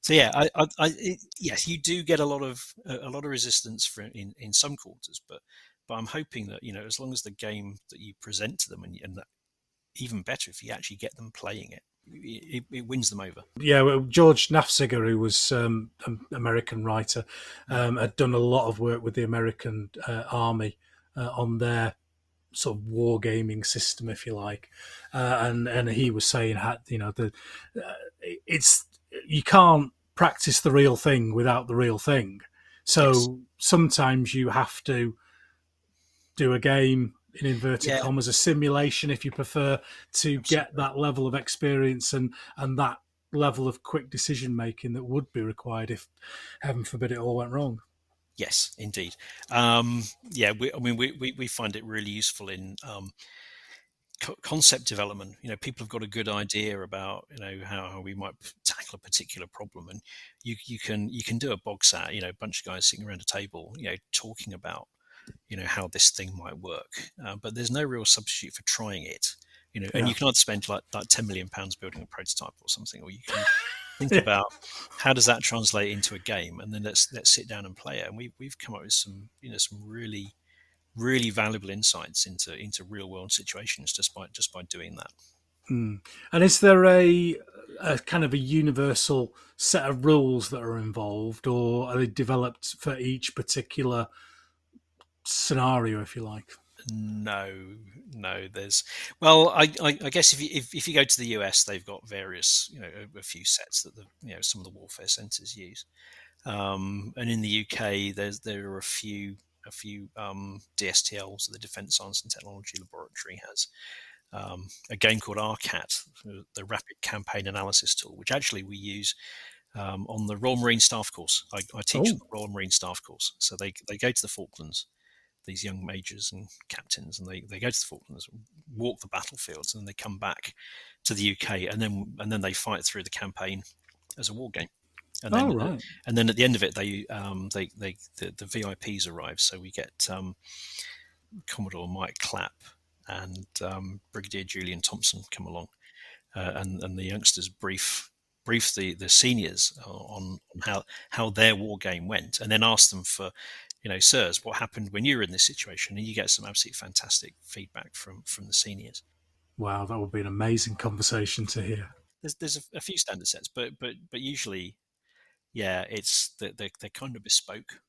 So yeah, I, I, I it, yes, you do get a lot of a a lot of resistance for in, in some quarters, but but I'm hoping that you know as long as the game that you present to them and, and that, even better if you actually get them playing it, it, it wins them over. Yeah, well, George Nafziger, who was um, an American writer, um, had done a lot of work with the American uh, Army uh, on their sort of wargaming system, if you like, uh, and and he was saying, had you know, the uh, it's you can't practice the real thing without the real thing. So Yes. sometimes you have to do a game in inverted Yeah. commas, a simulation, if you prefer, to get that level of experience and and that level of quick decision making that would be required if, heaven forbid, it all went wrong. Yes, indeed. Um, yeah, we, I mean, we, we, we find it really useful in um, co- concept development. You know, people have got a good idea about you know how, how we might tackle a particular problem, and you you can you can do a bog sat. You know, a bunch of guys sitting around a table, you know, talking about you know how this thing might work, uh, but there's no real substitute for trying it. You know, and you can either spend like like ten million pounds building a prototype or something, or you can think Yeah. about how does that translate into a game, and then let's let's sit down and play it. And we we've come up with some you know some really really valuable insights into into real world situations just by just by doing that. Hmm. And is there a, a kind of a universal set of rules that are involved, or are they developed for each particular scenario, if you like? No, no. There's well, I, I, I guess if you if, if you go to the US, they've got various you know a, a few sets that the you know some of the warfare centres use, um, and in the UK, there's there are a few a few um, DSTLs, the Defence Science and Technology Laboratory has um, a game called RCAT, the Rapid Campaign Analysis Tool, which actually we use um, on the Royal Marine Staff course. I, I teach Oh. the Royal Marine Staff course, so they they go to the Falklands these young majors and captains, and they, they go to the Falklands, walk the battlefields, and then they come back to the UK, and then and then they fight through the campaign as a war game. And then, oh, right. and then at the end of it, they um, they they the, the VIPs arrive, so we get um, Commodore Mike Clapp and um, Brigadier Julian Thompson come along, uh, and and the youngsters brief brief the the seniors on, on how how their war game went, and then ask them for you know, sirs, what happened when you were in this situation? And you get some absolutely fantastic feedback from from the seniors. Wow, that would be an amazing conversation to hear. There's there's a, a few standard sets, but but but usually, yeah, it's they're, they're, they're kind of bespoke.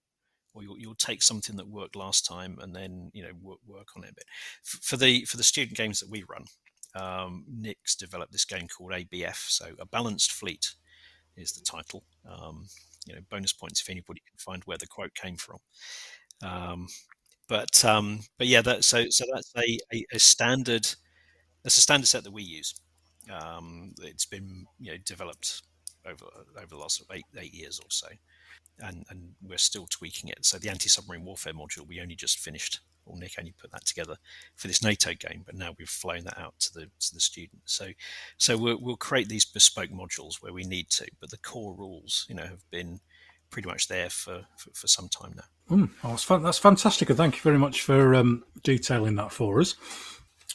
Or you'll, you'll take something that worked last time and then you know work, work on it a bit. For the for the student games that we run, um, Nick's developed this game called ABF, so a balanced fleet is the title. Um, you know, bonus points if anybody can find where the quote came from. Um, but um, but yeah, that so so that's a, a, a standard that's a standard set that we use. Um, it's been you know developed over over the last eight eight years or so, and and we're still tweaking it. So the anti submarine warfare module we only just finished, or Nick only put that together for this NATO game, but now we've flown that out to the to the students. So so we'll, we'll create these bespoke modules where we need to, but the core rules you know have been pretty much there for, for, for some time now. Mm, well, that's, that's fantastic, and thank you very much for um, detailing that for us.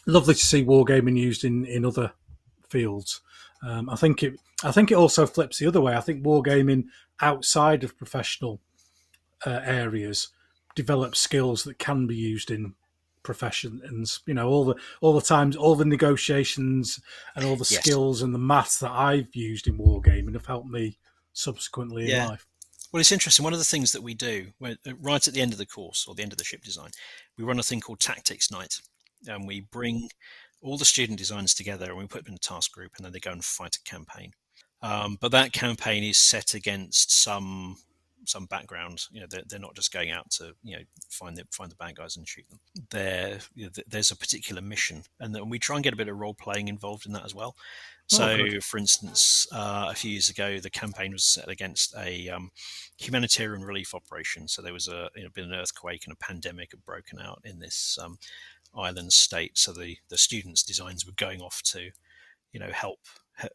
Lovely to see wargaming used in, in other fields. Um, I think it. I think it also flips the other way. I think wargaming outside of professional uh, areas develops skills that can be used in professions. You know, all the all the times, all the negotiations and all the yes. skills and the maths that I've used in wargaming have helped me subsequently yeah. in life. Well, it's interesting. One of the things that we do uh, right at the end of the course or the end of the ship design, we run a thing called Tactics Night, and we bring all the student designers together and we put them in a task group, and then they go and fight a campaign. Um, but that campaign is set against some some background. You know, they're, they're not just going out to you know find the find the bad guys and shoot them. There, you know, there's a particular mission, and then we try and get a bit of role playing involved in that as well. Oh, so, oh, for instance, uh, a few years ago, the campaign was set against a um, humanitarian relief operation. So there was a you know, been an earthquake and a pandemic had broken out in this um, island state. So the the students' designs were going off to, you know, help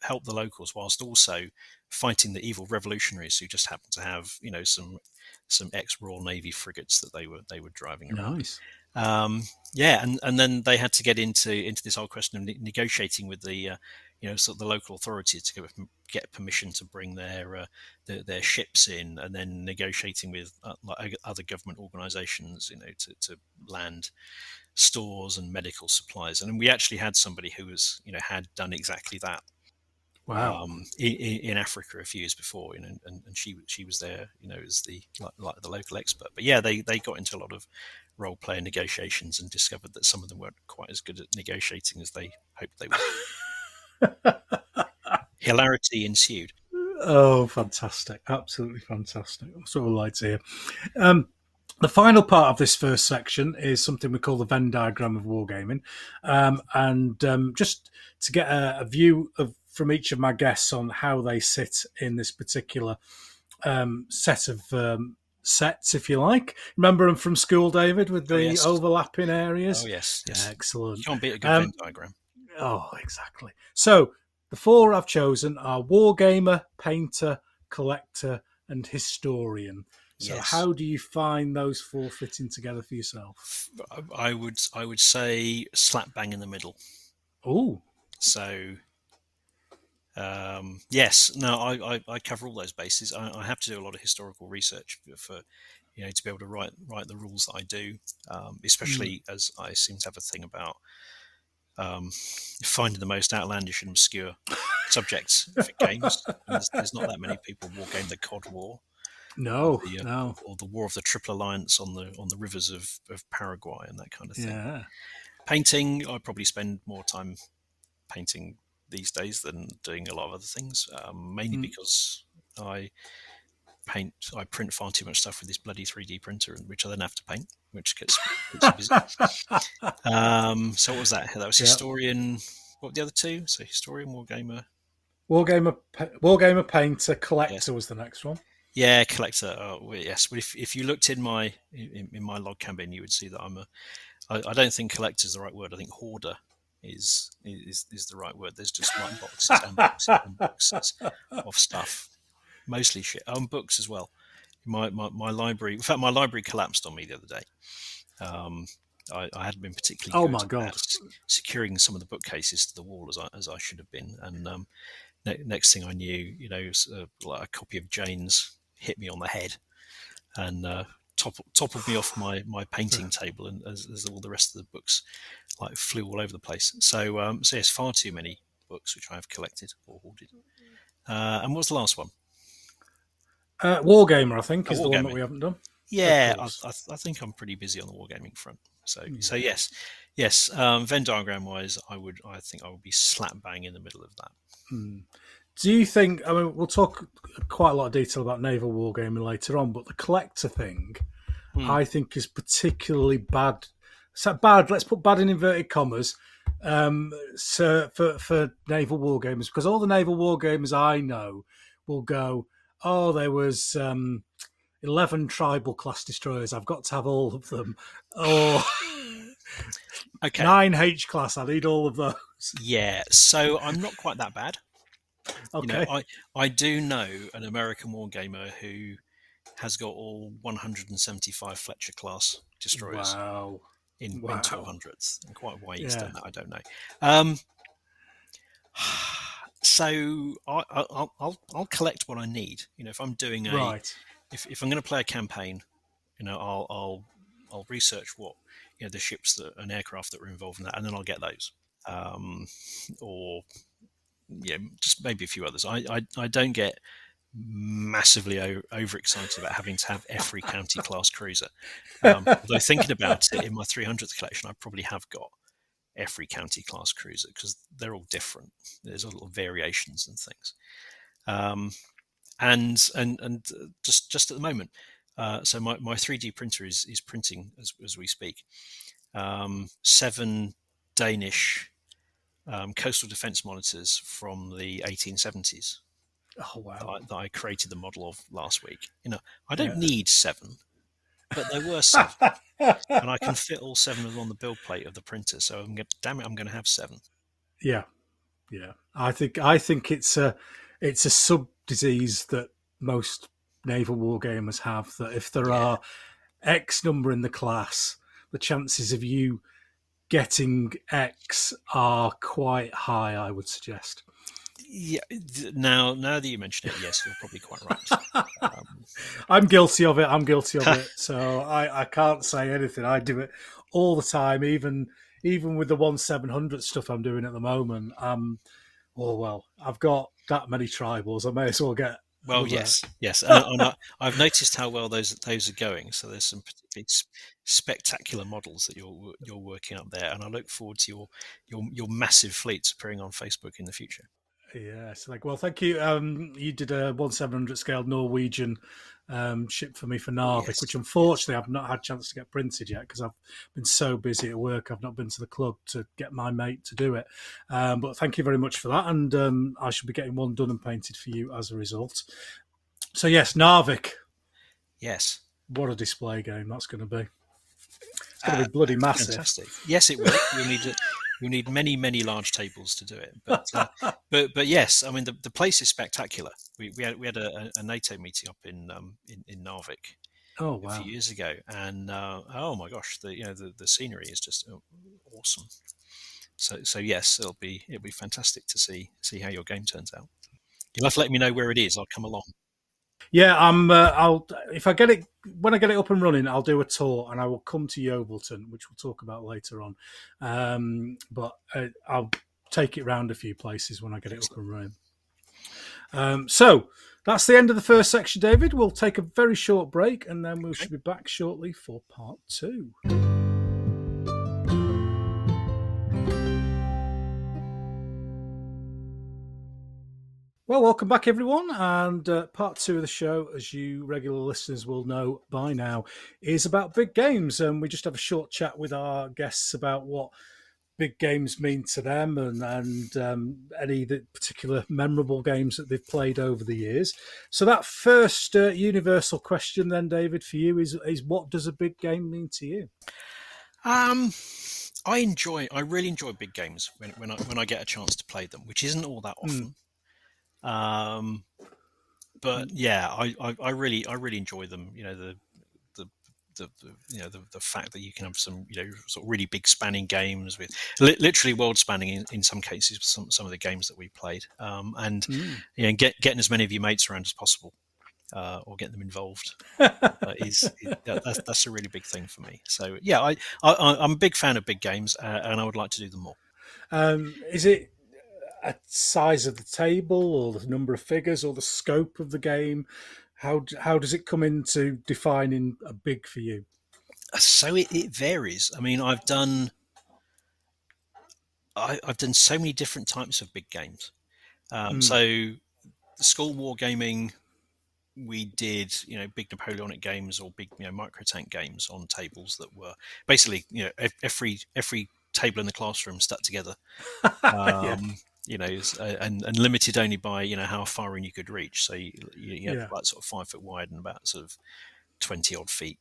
help the locals whilst also fighting the evil revolutionaries who just happened to have you know some some ex Royal Navy frigates that they were they were driving around. Nice. Um, yeah, and, and then they had to get into into this whole question of ne- negotiating with the uh, you know sort of the local authorities to get permission to bring their uh, their, their, ships in, and then negotiating with uh, like other government organisations, you know, to, to land stores and medical supplies. And we actually had somebody who was you know had done exactly that Wow. Um, in, in, Africa a few years before, you know, and, and she she was there, you know, as the like, like, the local expert. But yeah, they they got into a lot of role player negotiations and discovered that some of them weren't quite as good at negotiating as they hoped they would. Hilarity ensued. Oh, fantastic! Absolutely fantastic. That's what I like to hear. Um, the final part of this first section is something we call the Venn diagram of wargaming, um, and um, just to get a, a, view of from each of my guests on how they sit in this particular um, set of um, sets, if you like. Remember them from school, David, with the oh, yes. overlapping areas? Oh, yes. yes. Excellent. You can't beat a good um, diagram. Oh, exactly. So the four I've chosen are wargamer, painter, collector, and historian. So yes. how do you find those four fitting together for yourself? I would I would say slap bang in the middle. Oh. So um, yes, no, I, I, I, cover all those bases. I, I, have to do a lot of historical research for, you know, to be able to write write the rules that I do. Um, especially mm. as I seem to have a thing about um, finding the most outlandish and obscure subjects for games. There's, there's, not that many people war game the Cod War. No, or the, uh, no, or the War of the Triple Alliance on the on the rivers of, of Paraguay and that kind of thing. Yeah. Painting, I probably spend more time painting these days than doing a lot of other things, um, mainly mm. because I paint, I print far too much stuff with this bloody 3D printer, which I then have to paint, which gets, gets busy. um, so what was that? That was historian. What were the other two? So historian, wargamer. Wargamer, wargamer, painter, collector yes. was the next one. Yeah, collector. Oh, yes, but if, if you looked in my in, in my log cabin, you would see that I'm a. I, I don't think collector is the right word. I think hoarder is is is the right word. There's just like boxes and boxes and boxes of stuff, mostly shit. Um, books as well. My, my my library. In fact, my library collapsed on me the other day. Um, I, I hadn't been particularly. Oh my god! Securing some of the bookcases to the wall as I as I should have been, and um, ne- next thing I knew, you know, a, uh, like a copy of Jane's hit me on the head, and uh, top, toppled me off my, my painting table, and as, as, all the rest of the books like flew all over the place. So, um, so yes, far too many books which I have collected or hoarded. Uh, and what's the last one? Uh, Wargamer, I think, is the one that we haven't done. Yeah, I, I, I, think I'm pretty busy on the wargaming front. So, mm. so yes, yes. Um, Venn diagram wise, I would, I think, I would be slap bang in the middle of that. Mm. Do you think? I mean, we'll talk quite a lot of detail about naval wargaming later on, but the collector thing, mm. I think, is particularly bad. So bad. Let's put bad in inverted commas. Um, so for for naval wargamers, because all the naval wargamers I know will go, oh, there was um, eleven tribal class destroyers. I've got to have all of them. Or okay, nine H class. I need all of those. Yeah. So I'm not quite that bad. Okay. You know, I, I do know an American wargamer who has got all 175 Fletcher class destroyers Wow. in, Wow. in 1200s. And quite why he's Yeah. done that, I don't know. Um, so I, I, I'll, I'll I'll collect what I need. You know, if I'm doing a Right. if, if I'm going to play a campaign, you know, I'll I'll I'll research what you know the ships that and aircraft that were involved in that, and then I'll get those. Um, or yeah, just maybe a few others. I I, I don't get massively o- overexcited about having to have every county class cruiser. Um, although thinking about it, in my 300th collection, I probably have got every county class cruiser because they're all different. There's a little variations and things. Um, and and and uh, just just at the moment, uh, so my, my 3D printer is is printing as as we speak. Um, seven Danish um, coastal defense monitors from the 1870s Oh that wow. I, that I created the model of last week. You know, I don't Yeah. need seven, but there were seven, and I can fit all seven of them on the build plate of the printer. So I'm going, damn it, I'm going to have seven. Yeah, yeah. I think I think it's a it's a sub disease that most naval war gamers have. That if there Yeah. are X number in the class, the chances of you getting X are quite high. I would suggest. Yeah. Now, now that you mention it, yes, you're probably quite right. Um, I'm guilty of it. I'm guilty of it. So I, I can't say anything. I do it all the time, even even with the one seven hundred stuff I'm doing at the moment. Um, oh well, I've got that many tribals. I may as well get. Well, yes, yes, and, and I, I've noticed how well those those are going. So there's some particularly spectacular models that you're you're working up there, and I look forward to your your your massive fleets appearing on Facebook in the future. Yes, like well, thank you. Um, you did a one seven hundred scale Norwegian um, ship for me for Narvik, Yes, which unfortunately I've not had a chance to get printed yet because I've been so busy at work. I've not been to the club to get my mate to do it. Um, but thank you very much for that, and um, I should be getting one done and painted for you as a result. So yes, Narvik, Yes. what a display game that's going to be. It's going to Uh, be bloody massive. Fantastic. Yes, it will. You'll need a, you'll need many many large tables to do it. But uh, but but yes, I mean the, the place is spectacular. We, we had we had a, a NATO meeting up in um in, in Narvik Oh a few years ago, and uh, oh my gosh, the you know the, the scenery is just uh, awesome. So so yes, it'll be it'll be fantastic to see see how your game turns out. You'll have to let me know where it is. I'll come along. Yeah, I'm. Uh, I'll if I get it when I get it up and running, I'll do a tour and I will come to Yeovilton, which we'll talk about later on. Um, but uh, I'll take it round a few places when I get it up and running. Um, so that's the end of the first section, David. We'll take a very short break and then we should be back shortly for part two. Well, welcome back, everyone. And uh, part two of the show, as you regular listeners will know by now, is about big games. And we just have a short chat with our guests about what big games mean to them and, and um, any the particular memorable games that they've played over the years. So, that first uh, universal question, then, David, for you is, is what does a big game mean to you? Um, I enjoy. I really enjoy big games when when I when I get a chance to play them, which isn't all that often. Um, but yeah, I, I, I really I really enjoy them. You know the the the, the you know the, the fact that you can have some you know sort of really big spanning games with li- literally world spanning in, in some cases some some of the games that we played. Um, and you know get getting as many of your mates around as possible. Uh, or get them involved uh, is, is that's, that's a really big thing for me. So yeah, I, I I'm a big fan of big games, uh, and I would like to do them more. Um, is it a size of the table, or the number of figures, or the scope of the game? How how does it come into defining a big for you? So it, it varies. I mean, I've done I, I've done so many different types of big games. Um, Mm. So the school war gaming, we did you know big Napoleonic games or big you know micro tank games on tables that were basically you know every every table in the classroom stuck together. Yeah. You know, and, and limited only by you know how far in you could reach. So you, you, you had Yeah. about sort of five foot wide and about sort of twenty odd feet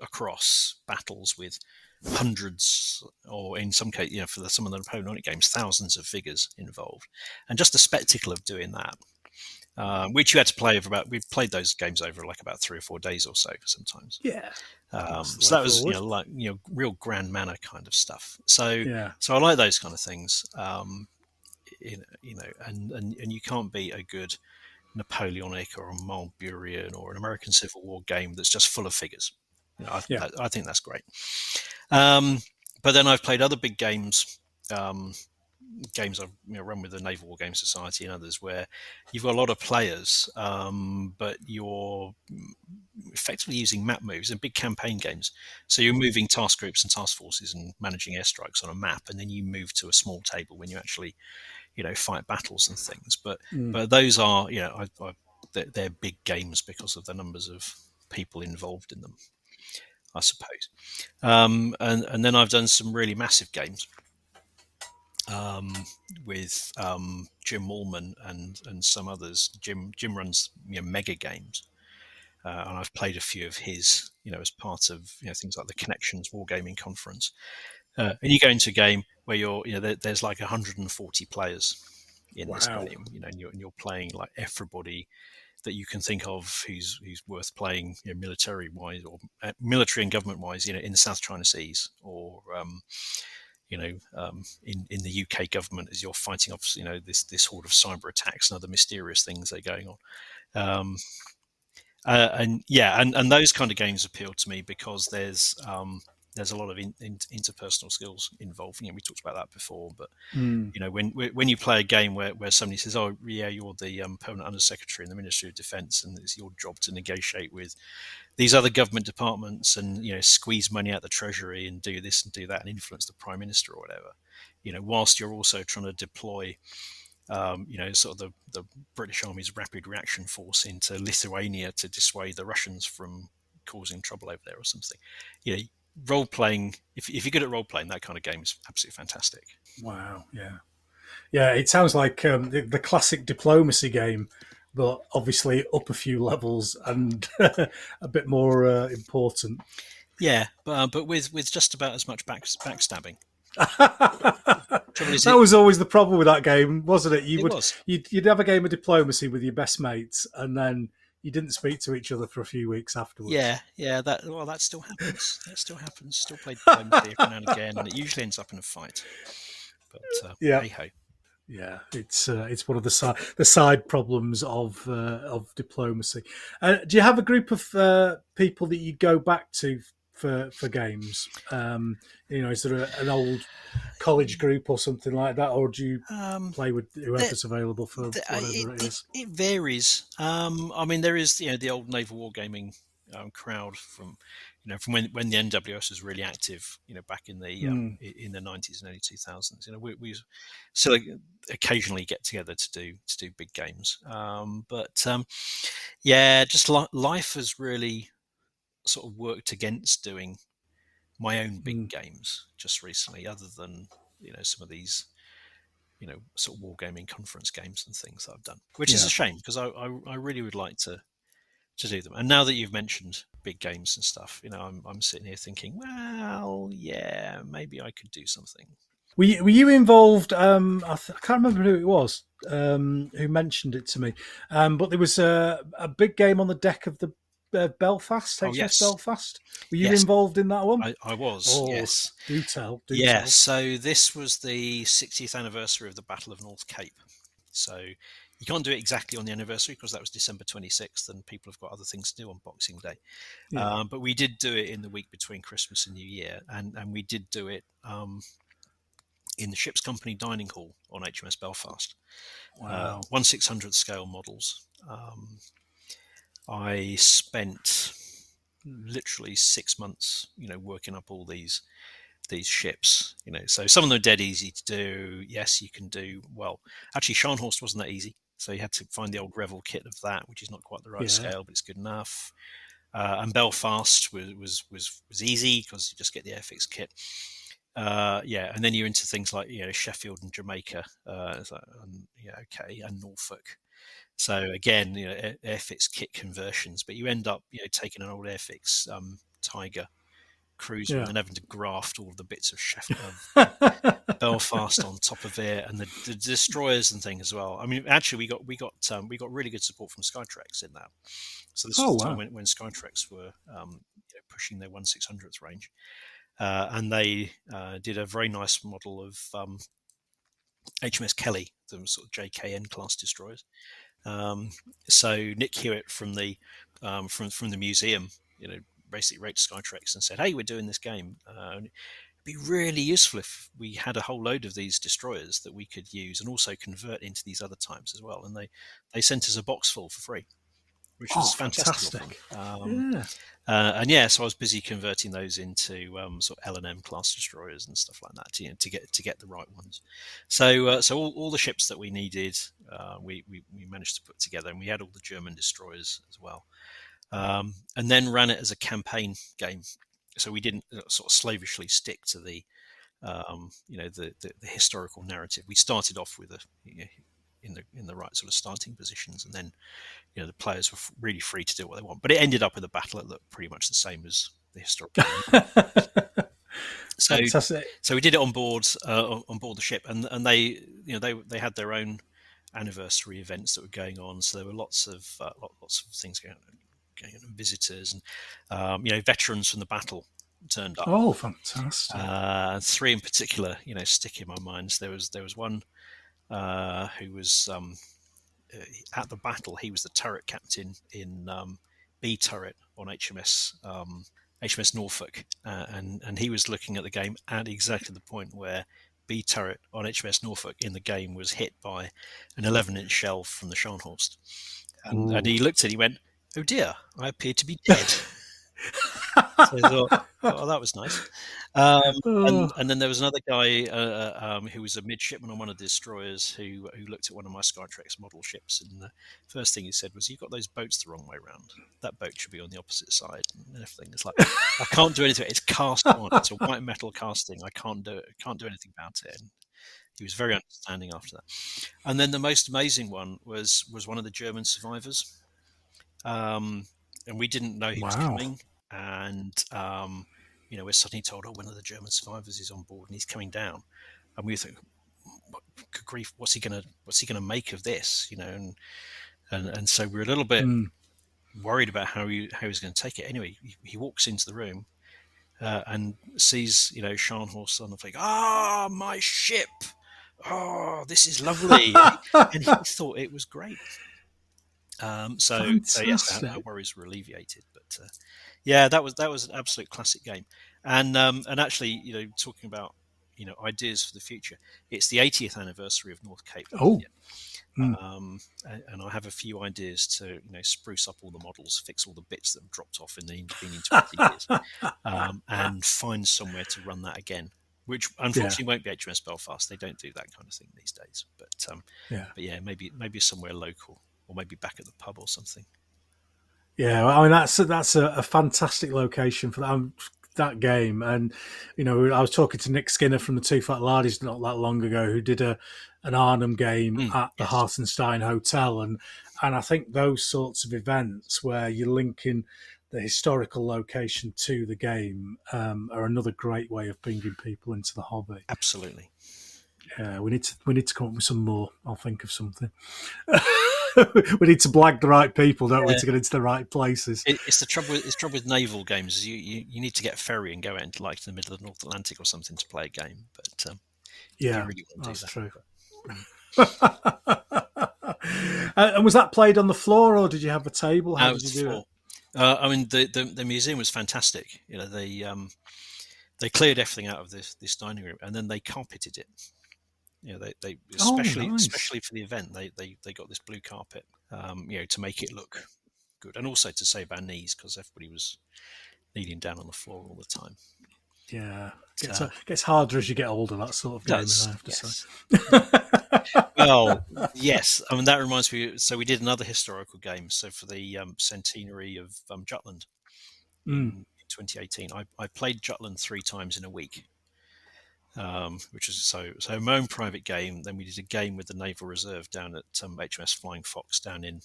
across battles with hundreds, or in some case, you know, for the, some of the Napoleonic games, thousands of figures involved, and just the spectacle of doing that uh, which you had to play over about. We played those games over like about three or four days or so sometimes. Yeah. Um, so that was you know like you know real grand manner kind of stuff. So Yeah. so I like those kind of things. Um, you know, you know, and, and and you can't beat a good Napoleonic or a Marlburian or an American Civil War game that's just full of figures. You know, I, Yeah. I, I think that's great. Um, but then I've played other big games, um, games I've you know, run with the Naval War Game Society and others, where you've got a lot of players, um, but you're effectively using map moves and big campaign games. So you're moving task groups and task forces and managing airstrikes on a map, and then you move to a small table when you actually, you know, fight battles and things. But Mm. but those are you know I, I, they're, they're big games because of the numbers of people involved in them, I suppose. Um, and and then I've done some really massive games um, with um, Jim Wallman and and some others. Jim Jim runs you know, mega games, uh, and I've played a few of his, you know, as part of you know things like the Connections Wargaming Conference. Uh, and you go into a game where you're, you know, there, there's like 140 players in this game, you know, and you're, and you're playing like everybody that you can think of who's who's worth playing, you know, military wise or uh, military and government wise, you know, in the South China Seas or. Um, you know, um, in in the UK government, as you're fighting off, you know, this this horde of cyber attacks and other mysterious things that are going on. Um, uh, and yeah, and, and those kind of games appeal to me because there's um, there's a lot of in, in, interpersonal skills involved. You know, we talked about that before, but Mm. you know, when when you play a game where, where somebody says, "Oh, yeah, you're the um, permanent undersecretary in the Ministry of Defence, and it's your job to negotiate with these other government departments, and you know, squeeze money out the treasury, and do this and do that, and influence the prime minister or whatever," you know, whilst you're also trying to deploy, um, you know, sort of the, the British Army's rapid reaction force into Lithuania to dissuade the Russians from causing trouble over there or something. You know, role playing. If, if you're good at role playing, that kind of game is absolutely fantastic. Wow. Yeah. Yeah. It sounds like um, the, the classic diplomacy game, but obviously up a few levels and a bit more uh, important. Yeah, but uh, but with with just about as much back, backstabbing. That it- was always the problem with that game, wasn't it? You It would was. you'd, you'd have a game of diplomacy with your best mates, and then you didn't speak to each other for a few weeks afterwards. Yeah, yeah. That well, that still happens. that still happens. Still play diplomacy every now and again, and it usually ends up in a fight. But uh, Yeah. hey ho. yeah. It's uh, it's one of the side the side problems of uh, of diplomacy. Uh, do you have a group of uh, people that you go back to for for games? Um, you know, is there a, an old college group or something like that, or do you Um, play with whoever's available for th- uh, whatever it, it is? it varies. Um, I mean, there is you know the old naval wargaming um, crowd from you know from when when the NWS was really active. You know, back in the um, i- in the nineties and early two thousands. You know, we, we still occasionally get together to do to do big games. Um, but um, yeah, just li- life has really sort of worked against doing my own big Mm. games just recently, other than you know some of these you know sort of wargaming conference games and things that I've done, which is a shame because I, I I really would like to to do them. And now that you've mentioned big games and stuff, you know, I'm I'm sitting here thinking, well, yeah, maybe I could do something. Were you, were you involved? Um, I, th- I can't remember who it was um, who mentioned it to me, um, but there was a, a big game on the deck of the uh, Belfast, Oh, HMS yes. Belfast. Were you Yes. involved in that one? I, I was, Oh, yes. Do tell. Do Yeah, tell. so this was the 60th anniversary of the Battle of North Cape. So you can't do it exactly on the anniversary because that was December 26th and people have got other things to do on Boxing Day. Yeah. Um, but we did do it in the week between Christmas and New Year, and, and we did do it um, in the ship's company dining hall on HMS Belfast. Wow. Uh, one six hundred scale models. Um, I spent literally six months, you know, working up all these these ships. You know, so some of them are dead easy to do. Yes, you can do well. Actually, Scharnhorst wasn't that easy, so you had to find the old Revell kit of that, which is not quite the right Yeah. scale, but it's good enough. Uh, and Belfast was was was, was easy because you just get the Airfix kit. Uh, yeah, and then you're into things like you know Sheffield and Jamaica, uh, um, yeah, okay, and Norfolk. So again, you know, Air- Airfix kit conversions, but you end up you know taking an old Airfix um, Tiger cruiser Yeah. and having to graft all the bits of chef of Belfast on top of it, and the, the destroyers and things as well. I mean, actually, we got we got um, we got really good support from Skytrex in that. So this Oh, was the time when, when Skytrex were um, you know, pushing their one six hundredth range, uh, and they uh, did a very nice model of um, HMS Kelly, the sort of JKN class destroyers. Um, so Nick Hewitt from the um, from from the museum, you know, basically wrote to Skytrex and said, "Hey, we're doing this game. Uh, it'd be really useful if we had a whole load of these destroyers that we could use and also convert into these other types as well." And they they sent us a box full for free, which was Oh, fantastic. Um, yeah. uh, and yeah, so I was busy converting those into um, sort of L and M class destroyers and stuff like that to, you know, to get to get the right ones. So uh, so all, all the ships that we needed, uh, we, we we managed to put together, and we had all the German destroyers as well. Um, and then ran it as a campaign game, so we didn't uh, sort of slavishly stick to the um, you know the, the the historical narrative. We started off with a you know, in the in the right sort of starting positions, and then you know the players were f- really free to do what they want. But it ended up with a battle that looked pretty much the same as the historical. so Fantastic. so we did it on board uh, on- board the ship, and and they you know they they had their own anniversary events that were going on. So there were lots of uh, lot- lots of things going on, going on, visitors and um, you know veterans from the battle turned up. Oh, fantastic. Uh, three in particular, you know, stick in my mind. There was there was one uh, who was um, uh, at the battle. He was the turret captain in um, B turret on HMS um, HMS Norfolk, uh, and and he was looking at the game at exactly the point where B turret on HMS Norfolk in the game was hit by an 11 inch shell from the Scharnhorst, and, and he looked at it. He went, "Oh dear, I appear to be dead." so I thought, oh, that was nice. Um, Oh. and, and then there was another guy uh, um, who was a midshipman on one of the destroyers who who looked at one of my Skytrex model ships, and the first thing he said was, "You've got those boats the wrong way round. That boat should be on the opposite side." And everything is like, I can't do anything. It's cast on. It's a white metal casting. I can't do it. Can't do anything about it. And he was very understanding after that. And then the most amazing one was was one of the German survivors, um, and we didn't know he was coming. And um, you know, we're suddenly told, "Oh, one of the German survivors is on board and he's coming down," and we think, "What- "Good grief! What's he gonna What's he gonna make of this?" You know, and and and so we're a little bit Mm. worried about how he how he's going to take it. Anyway, he, he walks into the room uh, and sees you know Scharnhorst on the flag. Ah, my ship! Oh, this is lovely, and he thought it was great. Um, so, so yes, our, our worries were alleviated. But uh, yeah, that was that was an absolute classic game. And um, and actually, you know, talking about you know ideas for the future, it's the 80th anniversary of North Cape. Oh. Yeah. Mm. Um, and, and I have a few ideas to you know spruce up all the models, fix all the bits that have dropped off in the intervening 20 years, um, and find somewhere to run that again. Which unfortunately won't be HMS Belfast. They don't do that kind of thing these days. But um, Yeah. but yeah, maybe maybe somewhere local, or maybe back at the pub or something. Yeah, well, I mean that's a, that's a, a fantastic location for that um, that game, and you know I was talking to Nick Skinner from the Two Fat Lardies not that long ago, who did a an Arnhem game Mm, at the yes. Hartenstein Hotel, and and I think those sorts of events where you're linking the historical location to the game um, are another great way of bringing people into the hobby. Absolutely. Yeah, we need to we need to come up with some more. I'll think of something. we need to blag the right people, don't we, to get into the right places. It, it's the trouble. With, it's trouble with naval games. Is you, you, you need to get a ferry and go out into like the middle of the North Atlantic or something to play a game. But um, Yeah, really that's that. true. And was that played on the floor, or did you have a table? How No, did you do full. it? Uh, I mean, the, the the museum was fantastic. You know, they um, they cleared everything out of this this dining room, and then they carpeted it. You know, they, they Oh, especially nice. especially for the event, they, they they got this blue carpet. Um, you know, to make it look good, and also to save our knees because everybody was kneeling down on the floor all the time. Yeah, gets, So- gets harder as you get older. That sort of game, Does, I have to yes. say. well, yes. I mean, that reminds me. So we did another historical game. So for the um, centenary of um, Jutland Mm. in 2018, I, I played Jutland three times in a week, um, which is so so my own private game. Then we did a game with the Naval Reserve down at um, HMS Flying Fox down in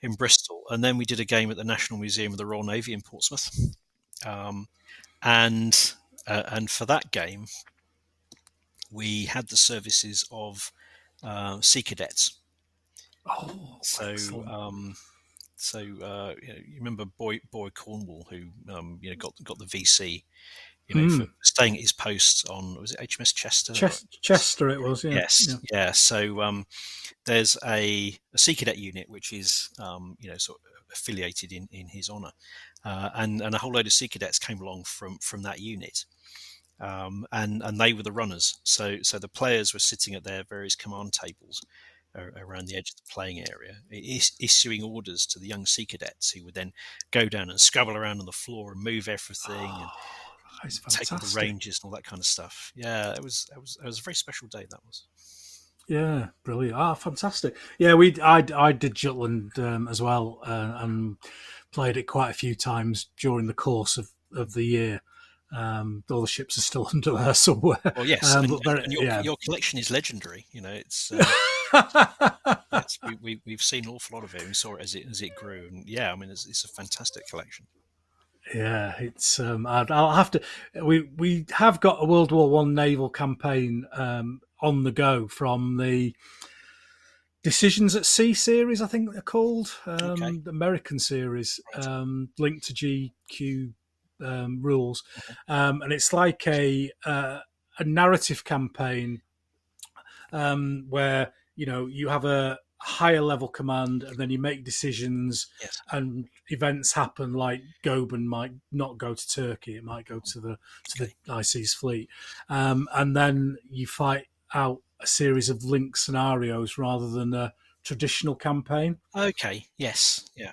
in Bristol, and then we did a game at the National Museum of the Royal Navy in Portsmouth. Um, and uh, and for that game, we had the services of uh, Sea Cadets. Oh, So, um, so uh, you, know, you remember Boy Boy Cornwell, who um, you know got got the VC, you know, Hmm. for staying at his post on was it HMS Chester? Ches- Chester, it was. Yeah. yes, Yeah. yeah. So um, there's a, a Sea Cadet unit which is um, you know sort of affiliated in in his honour, uh, and and a whole load of Sea Cadets came along from from that unit. Um, and and they were the runners. So so the players were sitting at their various command tables around the edge of the playing area, issuing orders to the young sea cadets who would then go down and scrabble around on the floor and move everything and Oh, it's take all the ranges and all that kind of stuff. Yeah, it was it was it was a very special day. That was. Yeah, brilliant. Ah, fantastic. Yeah, we I I did Jutland um, as well uh, and played it quite a few times during the course of, of the year. Um, all the ships are still under there somewhere. Well, yes, Um, and, very- and your, yeah. your collection is legendary. You know, it's. Uh, it's we, we, we've seen an awful lot of it We saw it as it as it grew, and yeah, I mean, it's, it's a fantastic collection. Yeah, it's. Um, I'd, I'll have to. We we have got a World War One naval campaign um, on the go from the Decisions at Sea series. I think they're called um, Okay. the American series, um, linked to GQ um, rules, um, and it's like a uh, a narrative campaign um, where you know you have a higher level command and then you make decisions Yes. and events happen like Goeben might not go to Turkey it might go to the to the High Seas fleet um, and then you fight out a series of linked scenarios rather than a traditional campaign Okay. Yes. Yeah.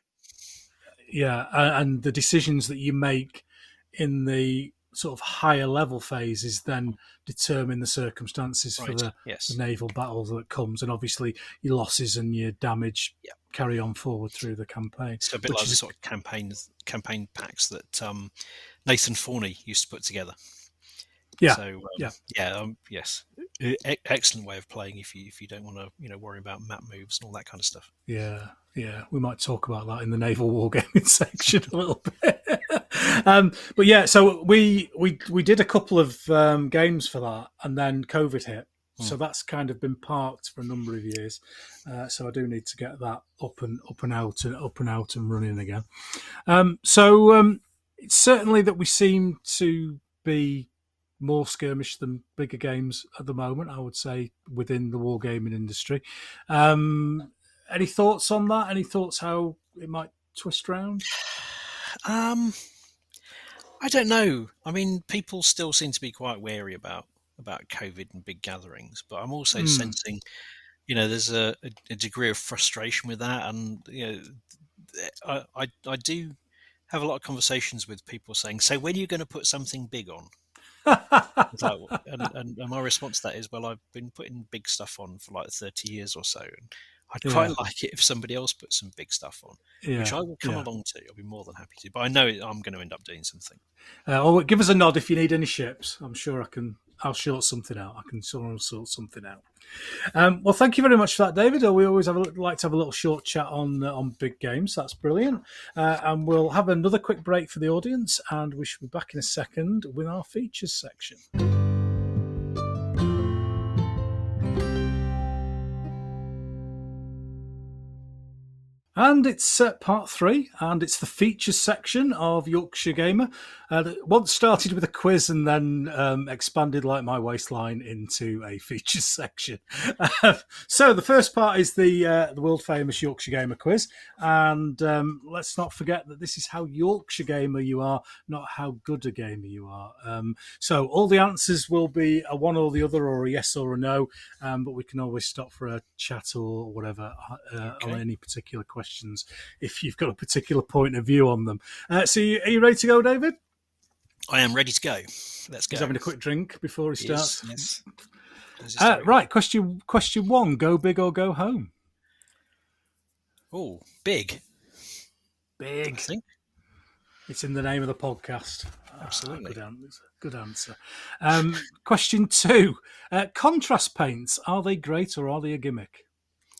yeah and the decisions that you make in the sort of higher level phases then determine the circumstances for the Yes. the naval battle that comes, and obviously your losses and your damage Yeah. carry on forward through the campaign. So a bit like the sort of campaign campaign packs that um, Nathan Forney used to put together. Yeah, So um, yeah. yeah. Um, yes. E- excellent way of playing if you if you don't want to you know worry about map moves and all that kind of stuff. Yeah, yeah, we might talk about that in the naval wargaming section a little bit. um, but yeah, so we we we did a couple of um, games for that, and then COVID hit. So that's kind of been parked for a number of years. Uh, so I do need to get that up and up and out and up and out and running again. Um, so um, it's certainly that we seem to be more skirmish than bigger games at the moment. I would say within the wargaming industry. Um, any thoughts on that? Any thoughts how it might twist round? Um, I don't know. I mean, people still seem to be quite wary about about COVID and big gatherings, but I'm also Hmm. sensing, you know, there's a, a, a degree of frustration with that, and you know, I, I I do have a lot of conversations with people saying, "So when are you going to put something big on?" Like, and, and, and my response to that is, "Well, I've been putting big stuff on for like 30 years or so, and I'd quite like it if somebody else put some big stuff on." yeah, which I will come yeah. along to. I'll be more than happy to. But I know I'm going to end up doing something. Uh, or give us a nod if you need any ships. I'm sure I can. I'll sort something out. I can sort something out. Um, well, thank you very much for that, David. Uh, We always have a, like to have a little short chat on uh, on big games. That's brilliant. Uh, and we'll have another quick break for the audience, and we should be back in a second with our features section. And it's uh, part three, and it's the features section of Yarkshire Gamer. Uh, once started with a quiz and then um, expanded like my waistline into a features section. so the first part is the uh, the world famous Yarkshire Gamer quiz, and um, let's not forget that this is how Yarkshire Gamer you are, not how good a gamer you are. Um, so all the answers will be a one or the other, or a yes or a no, um, but we can always stop for a chat or whatever uh, on any particular questions if you've got a particular point of view on them. Uh, so, you, are you ready to go, David? I am ready to go. Let's go. He's having a quick drink before he Yes, starts. yes. Is Uh, right, question question one: Go big or go home? Oh, big. Big. It's in the name of the podcast. Absolutely. Ah, good answer. Good answer. Um, question two: uh, Contrast paints are they great or are they a gimmick?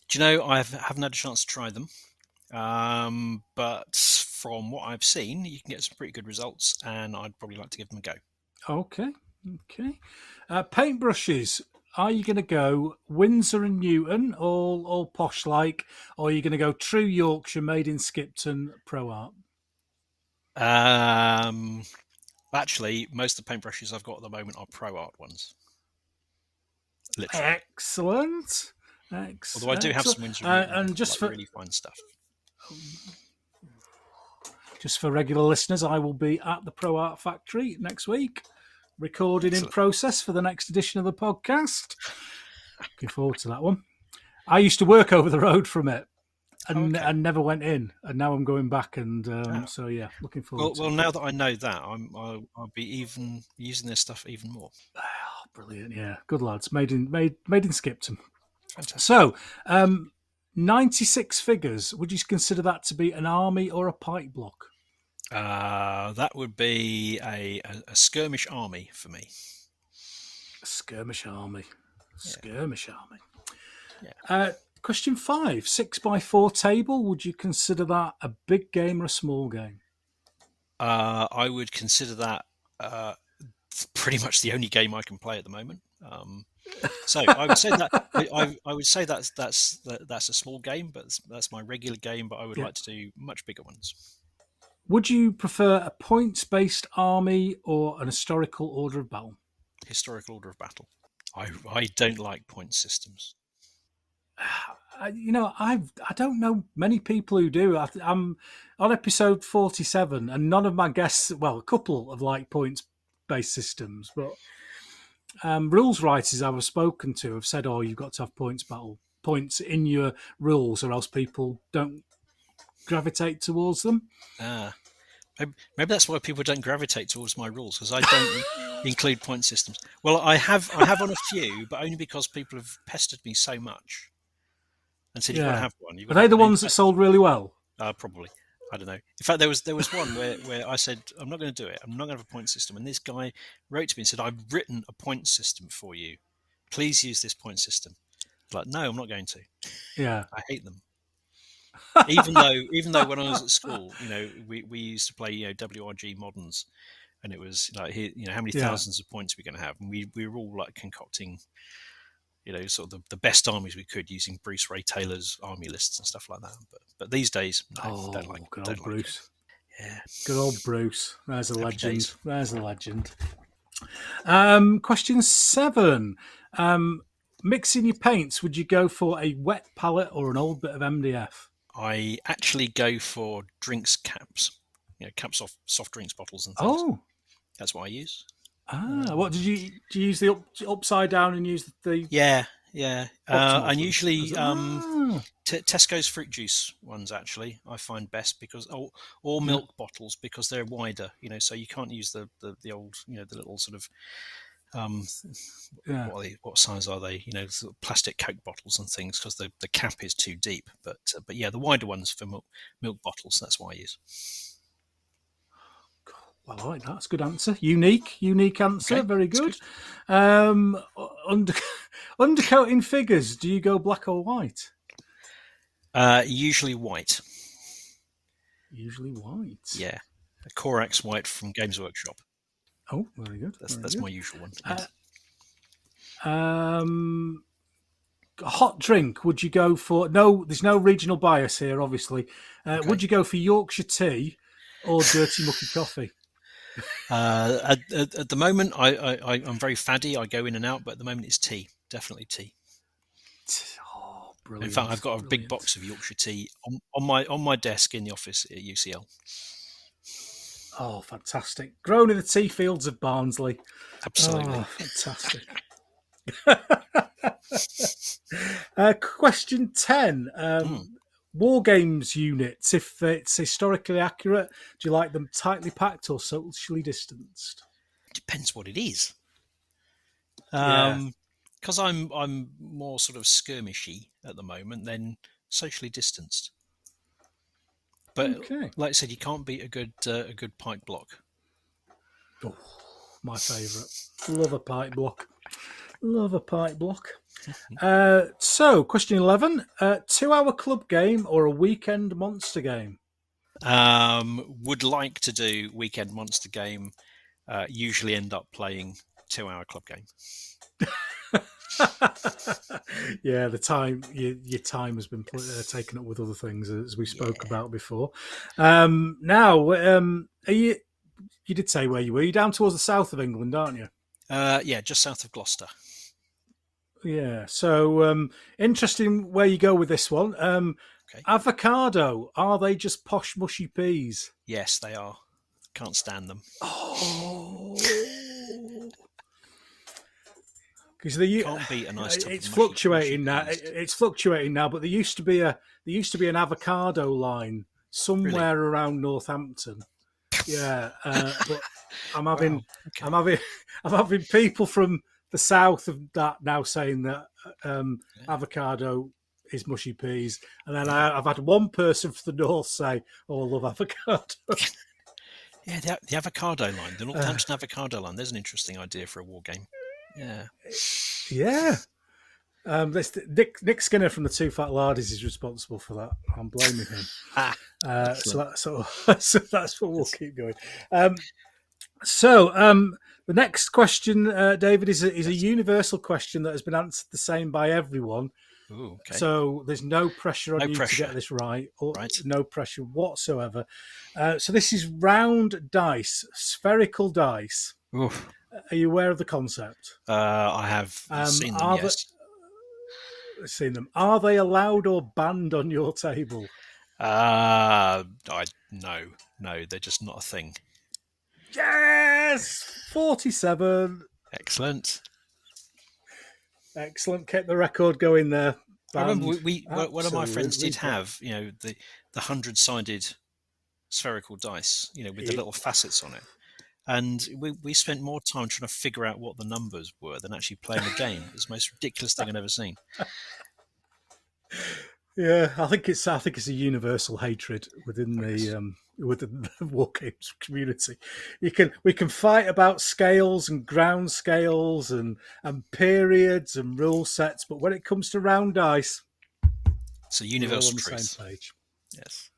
Do you know I have, haven't had a chance to try them, Um, but from what I've seen, you can get some pretty good results, and I'd probably like to give them a go. Okay, okay. Uh, paintbrushes. Are you going to go Winsor and Newton, all all posh like, or are you going to go true Yorkshire, made in Skipton, Pro Arte? Um, actually, most of the paintbrushes I've got at the moment are Pro Arte ones. Literally. Excellent. Excellent. Although I do have some Winsor Uh, and, Newton, and just for really fine stuff. Just for regular listeners, I will be at the Pro Arte Factory next week, recording in process for the next edition of the podcast. Looking forward to that one. I used to work over the road from it. And, Okay. and never went in, and now I'm going back, and um, so yeah, looking forward. Well, well, now that I know that, I'm, I'll, I'll be even using this stuff even more. Oh, brilliant! Yeah, good lads. Made in made made in Skipton. Fantastic. So, um, ninety six figures. Would you consider that to be an army or a pike block? Uh, that would be a, a, skirmish army for me. A skirmish army. Skirmish army. Yeah. Uh, question five: six by four table. Would you consider that a big game or a small game? Uh, I would consider that uh, pretty much the only game I can play at the moment. Um, so I would say that I, I, I would say that's that's that, that's a small game, but that's, my regular game. But I would Yeah. like to do much bigger ones. Would you prefer a points based army or an historical order of battle? Historical order of battle. I I don't like point systems. You know, I've I don't know many people who do. I, I'm on episode forty-seven, and none of my guests, well, a couple of like points-based systems, but um, rules writers I've spoken to have said, "Oh, you've got to have points battle points in your rules, or else people don't gravitate towards them." Ah, maybe, maybe that's why people don't gravitate towards my rules because I don't include point systems. Well, I have I have on a few, but only because people have pestered me so much and said you've got to have one. You've Are they the ones that sold really well? Uh, probably. I don't know. In fact, there was there was one where, where I said I'm not going to do it. I'm not going to have a point system, and this guy wrote to me and said I've written a point system for you. Please use this point system. Like, no, I'm not going to. Yeah, I hate them. even though even though when I was at school, you know, we, we used to play you know WRG moderns, and it was like you know, how many Yeah. thousands of points we're going to have? And we we were all like concocting, you know, sort of the, the best armies we could using Bruce Rea Taylor's army lists and stuff like that. But but these days, no, oh, don't like good don't old like it. Bruce. Yeah, Good old Bruce. There's a Happy legend. days. There's a legend. Um, question seven. Um, mixing your paints, would you go for a wet palette or an old bit of MDF? I actually go for drinks caps, you know, caps off soft drinks bottles and things. Oh, That's what I use. Ah, what did you do? You use the up, upside down and use the Yeah, yeah. Uh, and usually, um, Ah, T- Tesco's fruit juice ones actually I find best because or, or Yeah. milk bottles because they're wider, you know, so you can't use the, the, the old, you know, the little sort of um, yeah. what, are they, what size are they? You know, sort of plastic Coke bottles and things because the, the cap is too deep. But uh, but yeah, the wider ones for milk milk bottles. That's why I use. Well, I like that. That's a good answer. Unique, unique answer. Okay, Very that's good. Um, under, undercoating figures. Do you go black or white? Uh, usually white. Usually white. Yeah, a Corax white from Games Workshop. Oh, very good. That's very that's good. my usual one. Uh, Um, hot drink. Would you go for? No, there's no regional bias here. Obviously, uh, Okay. would you go for Yorkshire tea or dirty mucky coffee? Uh, at, at, at the moment, I, I, I'm very faddy. I go in and out, but at the moment, it's tea. Definitely tea. Oh, In fact, I've got a big box of Yorkshire tea on, on my on my desk in the office at UCL. Oh, fantastic! Grown in the tea fields of Barnsley. Absolutely. Oh, fantastic. uh, question 10. Um, Hmm. War games units, if it's historically accurate, do you like them tightly packed or socially distanced? Depends what it is. Yeah. Um, because I'm I'm more sort of skirmishy at the moment than socially distanced. But Okay. like I said, you can't beat a good uh, a good pike block. Oh, my favourite. Love a pike block. Love a pike block. Uh, so, question 11 uh, two hour club game or a weekend monster game? Um, would like to do weekend monster game. Uh, usually end up playing two hour club game. yeah, the time your, your time has been uh, taken up with other things as we spoke Yeah. about before. Um, now, um, are you? You did say where you were. You're down towards the south of England, aren't you? Uh, yeah, just south of Gloucester. Yeah. So um, interesting where you go with this one. Um, Okay. Avocado are they just posh mushy peas? Yes, they are. Can't stand them. Oh. Because they Can't beat a nice. it's fluctuating now. It's fluctuating now, but there used to be a there used to be an avocado line somewhere around Northampton. Yeah, uh, but I'm having Wow, okay. I'm having I'm having people from the south of that now saying that um, Yeah. avocado is mushy peas, and then I, I've had one person from the north say, "Oh, I love avocado." Yeah, the, the avocado line, Uh. the Northampton avocado line. There's an interesting idea for a war game. Yeah. yeah. Um, this, Nick, Nick Skinner from the Two Fat Lardies is responsible for that. I'm blaming him. Ah, Uh, so that's so, so that's what we'll keep going. Um, so um, the next question, uh, David, is a, is a universal question that has been answered the same by everyone. Ooh, okay. So there's no pressure on No you pressure. to get this right, or Right. no pressure whatsoever. Uh, so this is round dice, spherical dice. Oof. Are you aware of the concept? Uh, I have Um, seen them. Yes. Seen them? Are they allowed or banned on your table? Uh, I no, no, they're just not a thing. Yes, forty-seven. Excellent. Excellent. Kept the record going there. I remember we, we one- one of my friends did have, you know, the the hundred sided spherical dice, you know, with the Yeah. little facets on it. And we, we spent more time trying to figure out what the numbers were than actually playing the game. It's the most ridiculous thing I've ever seen. Yeah, I think it's I think it's a universal hatred within the um, within the war games community. You can we can fight about scales and ground scales and and periods and rule sets, but when it comes to round dice, It's a universal on the truth. same page. Yes.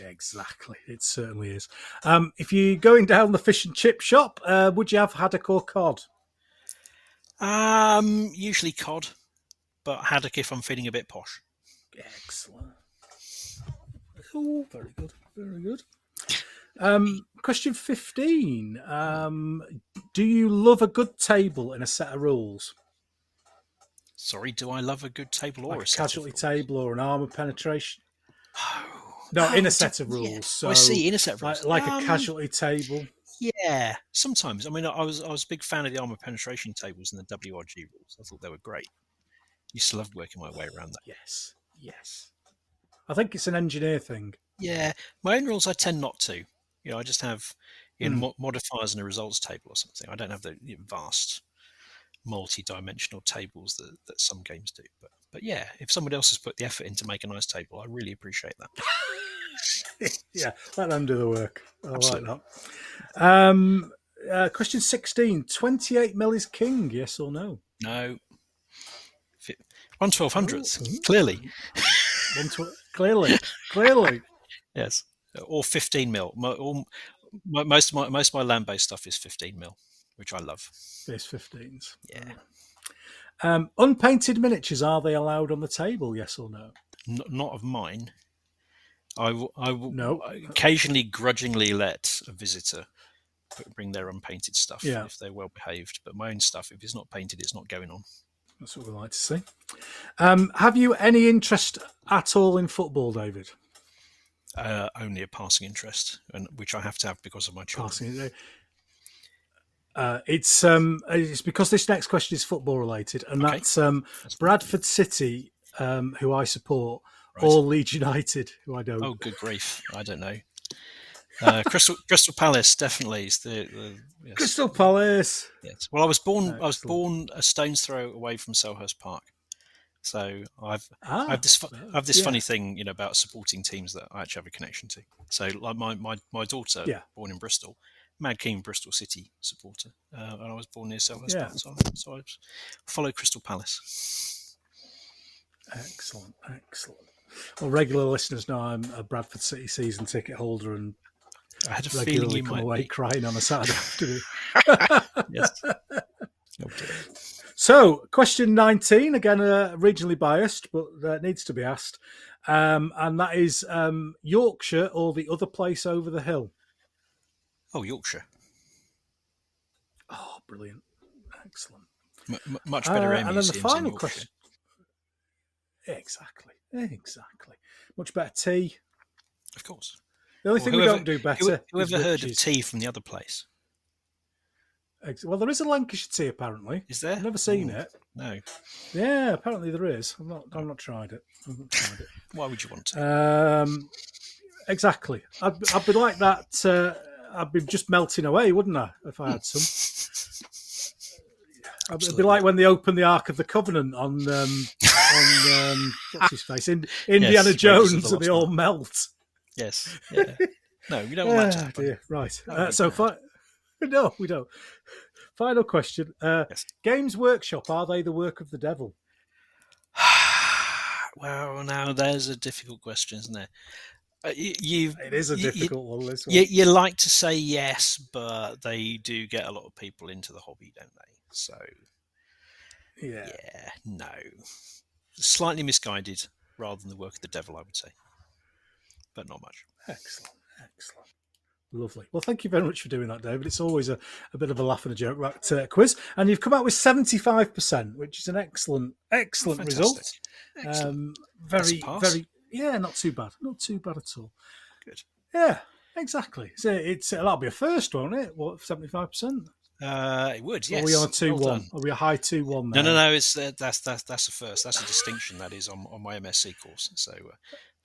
Yeah, exactly. It certainly is. Um, if you're going down the fish and chip shop, uh, would you have haddock or cod? Um, usually cod, but haddock if I'm feeling a bit posh. Excellent. Oh, very good. Very good. Um, question 15. Um, do you love a good table and a set of rules? Sorry, do I love a good table or Like a a set of casualty table or an armor penetration? Oh, No, in oh, a set of yeah. rules. So, I see in a set of rules. like, like Um, a casualty table. Yeah, sometimes. I mean, I was I was a big fan of the armor penetration tables and the WRG rules. I thought they were great. Used to love working my way around that. Yes. Yes. I think it's an engineer thing. Yeah, my own rules I tend not to. You know, I just have you know, mo- modifiers and a results table or something. I don't have the you know, vast multi-dimensional tables that, that some games do. But but yeah, if somebody else has put the effort in to make a nice table, I really appreciate that. yeah, let them do the work. I Absolutely. like that. Um, uh, question 16 28 mil is king, yes or no? No, one twelve hundredth Oh, clearly. One tw- clearly, clearly. Yes, or fifteen mil. Mo- all- mo- most of my most of my land-based stuff is fifteen mil, which I love. There's 15s. Yeah. Um, unpainted miniatures, are they allowed on the table, yes or no? N- not of mine. I will, I No. occasionally grudgingly let a visitor put- bring their unpainted stuff Yeah. if they're well behaved. But my own stuff, if it's not painted, it's not going on. That's what we like to see. Um, have you any interest at all in football, David? Uh, only a passing interest, and which I have to have because of my children. Passing. Uh, it's um, it's because this next question is football related, and Okay. that's um, Bradford City, um, who I support, Right. or Leeds United, who I don't. Oh, good grief! I don't know. Uh, Crystal Crystal Palace definitely is the, the yes, Crystal Palace. yes. Well, I was born I was born a stone's throw away from Selhurst Park, so I've Ah, I have this I have this yeah. funny thing, you know, about supporting teams that I actually have a connection to. So, like my my, my daughter, Yeah. born in Bristol, mad keen Bristol City supporter, uh, and I was born near Selhurst, Yeah. so, so I follow Crystal Palace. Excellent, excellent. Well, regular listeners know I'm a Bradford City season ticket holder and I had a feeling regularly you come might away be. crying on a Saturday afternoon. Yes. Dear. So, question 19, again, uh, regionally biased, but uh, needs to be asked. Um, and that is um, Yorkshire or the other place over the hill? oh, Yorkshire, Oh, brilliant. Excellent. M- much better Uh, and then the final question. Exactly. Exactly. Much better tea. of course. The only Well, thing whoever- we don't do better. Who, is whoever heard of tea from the other place? Well, there is a Lancashire tea apparently. Is there? I've never seen Oh, it. No. Yeah, apparently there is. I've not. I've not tried it. I've not tried it. Why would you want to? Um, exactly. I'd, I'd be like that. Uh, I'd be just melting away, wouldn't I, if I had some? It'd be like when they opened the Ark of the Covenant on um, on um, what's his face, in, Indiana of Jones, and they all melt. Yes. Yeah. No, we don't want that to Ah, happen. dear. Right. Uh, so, bad. no, we don't. Final question. Uh, Yes. Games Workshop are they the work of the devil? well, now there's a difficult question, isn't there? Uh, you, It is a You- you- difficult one. This one. you, you like to say yes, but they do get a lot of people into the hobby, don't they? So, yeah. yeah, no. Slightly misguided rather than the work of the devil, I would say. But not much. Excellent. Excellent. Lovely. Well, thank you very much for doing that, David. It's always a, a bit of a laugh and a joke that uh, quiz, and you've come out with seventy-five percent, which is an excellent, excellent result. Excellent. Um, very, very, yeah, not too bad, not too bad at all. Good. Yeah, exactly. So it's that'll be a first, won't it? What seventy-five percent? Uh, it would, yes. Are we on a two Well one? done. Are we a high two one? No, no, no. It's uh, that's that's that's a first. That's a distinction. That is on, on my MSc course. So, uh,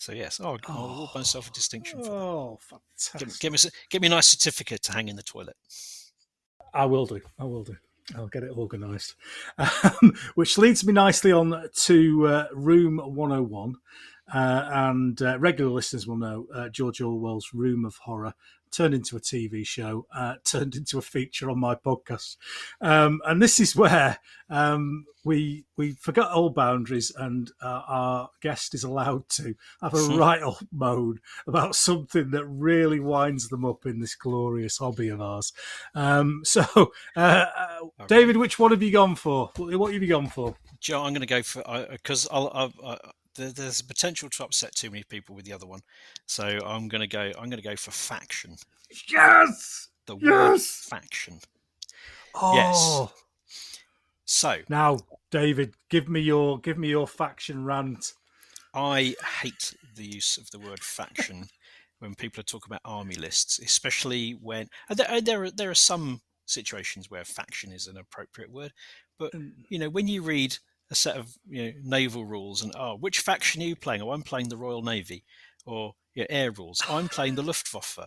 so yes. Oh, I'll award myself a distinction for that. Oh, Get, fantastic! get me s- get me a nice certificate to hang in the toilet. I will do. I will do. I'll get it organised. Um, which leads me nicely on to uh, Room 101. Uh, and uh, regular listeners will know uh, George Orwell's Room of Horror turned into a TV show, uh, turned into a feature on my podcast. Um, and this is where um, we we forgot old boundaries, and uh, our guest is allowed to have a right old moan about something that really winds them up in this glorious hobby of ours. Um, so, uh, uh, Okay. David, which one have you gone for? What have you gone for? Joe, I'm going to go for because I'll, I'll, i there, there's a potential to upset too many people with the other one, so I'm going to go. I'm going to go for faction. Yes. The word faction. Oh, So now, David, give me your give me your faction rant. I hate the use of the word faction when people are talking about army lists, especially when and there, and there are there are some situations where faction is an appropriate word, but mm. you know when you read a set of you know naval rules and oh which faction are you playing? Oh, I'm playing the Royal Navy, or yeah, air rules. I'm playing the Luftwaffe,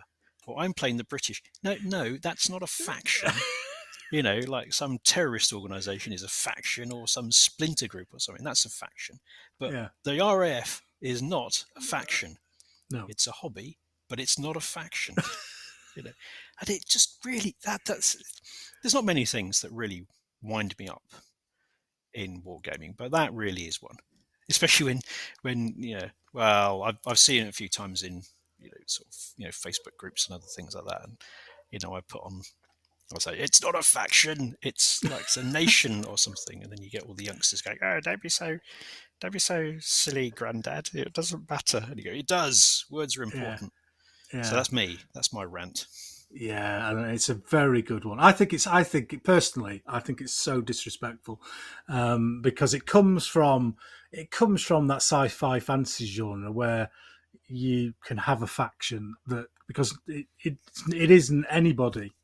or I'm playing the British. No, no, that's not a faction. you know, like some terrorist organization is a faction, or some splinter group or something. That's a faction. But Yeah. the RAF is not a faction. No. It's a hobby, but it's not a faction. you know, and it just really that that's there's not many things that really wind me up in wargaming, but that really is one. Especially when when you know, well, I've I've seen it a few times in you know sort of you know Facebook groups and other things like that, and you know I put on. I say it's not a faction; it's like it's a nation or something, and then you get all the youngsters going, "Oh, don't be so don't be so silly, granddad. It doesn't matter. And you go, it does. Words are important. Yeah. So that's me. That's my rant. Yeah, and it's a very good one. I think it's. I think personally, I think it's so disrespectful um, because it comes from it comes from that sci-fi fantasy genre where you can have a faction that because it it, it isn't anybody,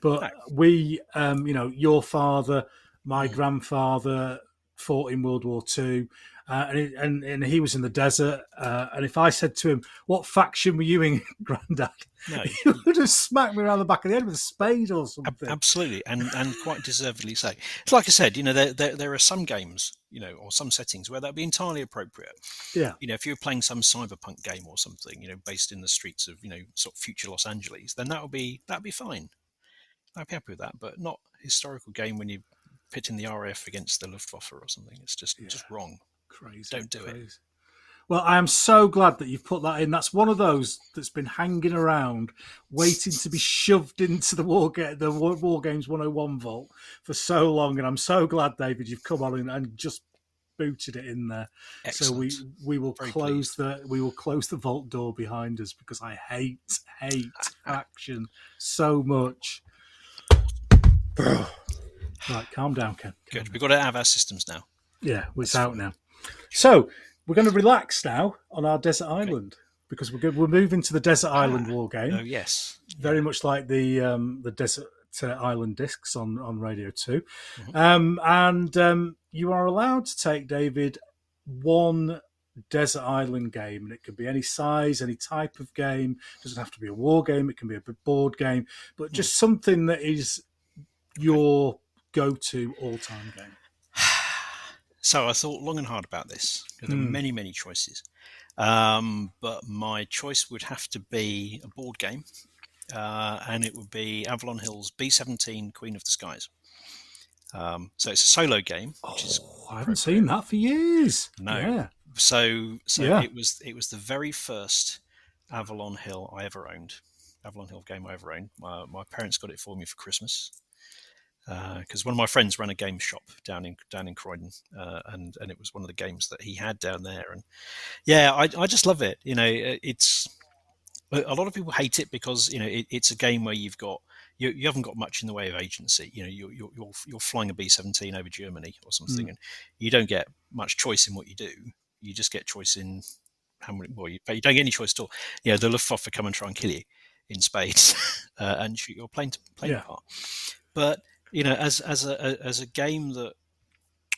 but we, um, you know, your father, my Mm. grandfather fought in World War Two. Uh, and, it, and and he was in the desert. Uh, and if I said to him, "What faction were you in, Grandad?" No, he would have smacked me around the back of the head with a spade or something. Absolutely, and and quite deservedly so. It's like I said, you know, there, there there are some games, you know, or some settings where that'd be entirely appropriate. Yeah. You know, if you're playing some cyberpunk game or something, you know, based in the streets of, you know, sort of future Los Angeles, then that would be that'd be fine. I'd be happy with that, but not historical game when you're pitting the RAF against the Luftwaffe or something. It's just just wrong. Crazy. Don't do it. Well, I am so glad that you've put that in. That's one of those that's been hanging around, waiting to be shoved into the war ga- the War, war Games 101 vault for so long. And I'm so glad, David, you've come on and, just booted it in there. Excellent. So we we will Very close the we will close the vault door behind us because I hate hate action so much. right, calm down, Ken. Calm Good. down. We've got to have our systems now. Yeah, it's out now. So we're going to relax now on our desert island because we're good, we're moving to the desert island Ah, war game, Oh yes. very much like the um, the desert uh, island discs on on Radio 2 Mhm. um, and um, you are allowed to take David one desert island game, and it can be any size, any type of game. It doesn't have to be a war game; it can be a board game, but just something that is your go-to all-time game. So I thought long and hard about this. There are Hmm. many, many choices. Um, but my choice would have to be a board game, uh, and it would be Avalon Hill's B17 Queen of the Skies. Um, so it's a solo game, which is Oh, I haven't seen that for years. No. Yeah. so so Yeah. it was it was the very first Avalon Hill I ever owned. Avalon Hill game I ever owned. My, my parents got it for me for Christmas because one of my friends ran a game shop down in down in Croydon, uh, and and it was one of the games that he had down there. And yeah, I I just love it. You know, it's a lot of people hate it because you know it, it's a game where you've got you, you haven't got much in the way of agency. You know, you're you're you're, you're flying a B seventeen over Germany or something, and you don't get much choice in what you do. You just get choice in how many. Well, you, but you don't get any choice at all. You know, the Luftwaffe come and try and kill you in spades uh, and shoot your plane to plane Yeah. apart. But you know, as as a as a game that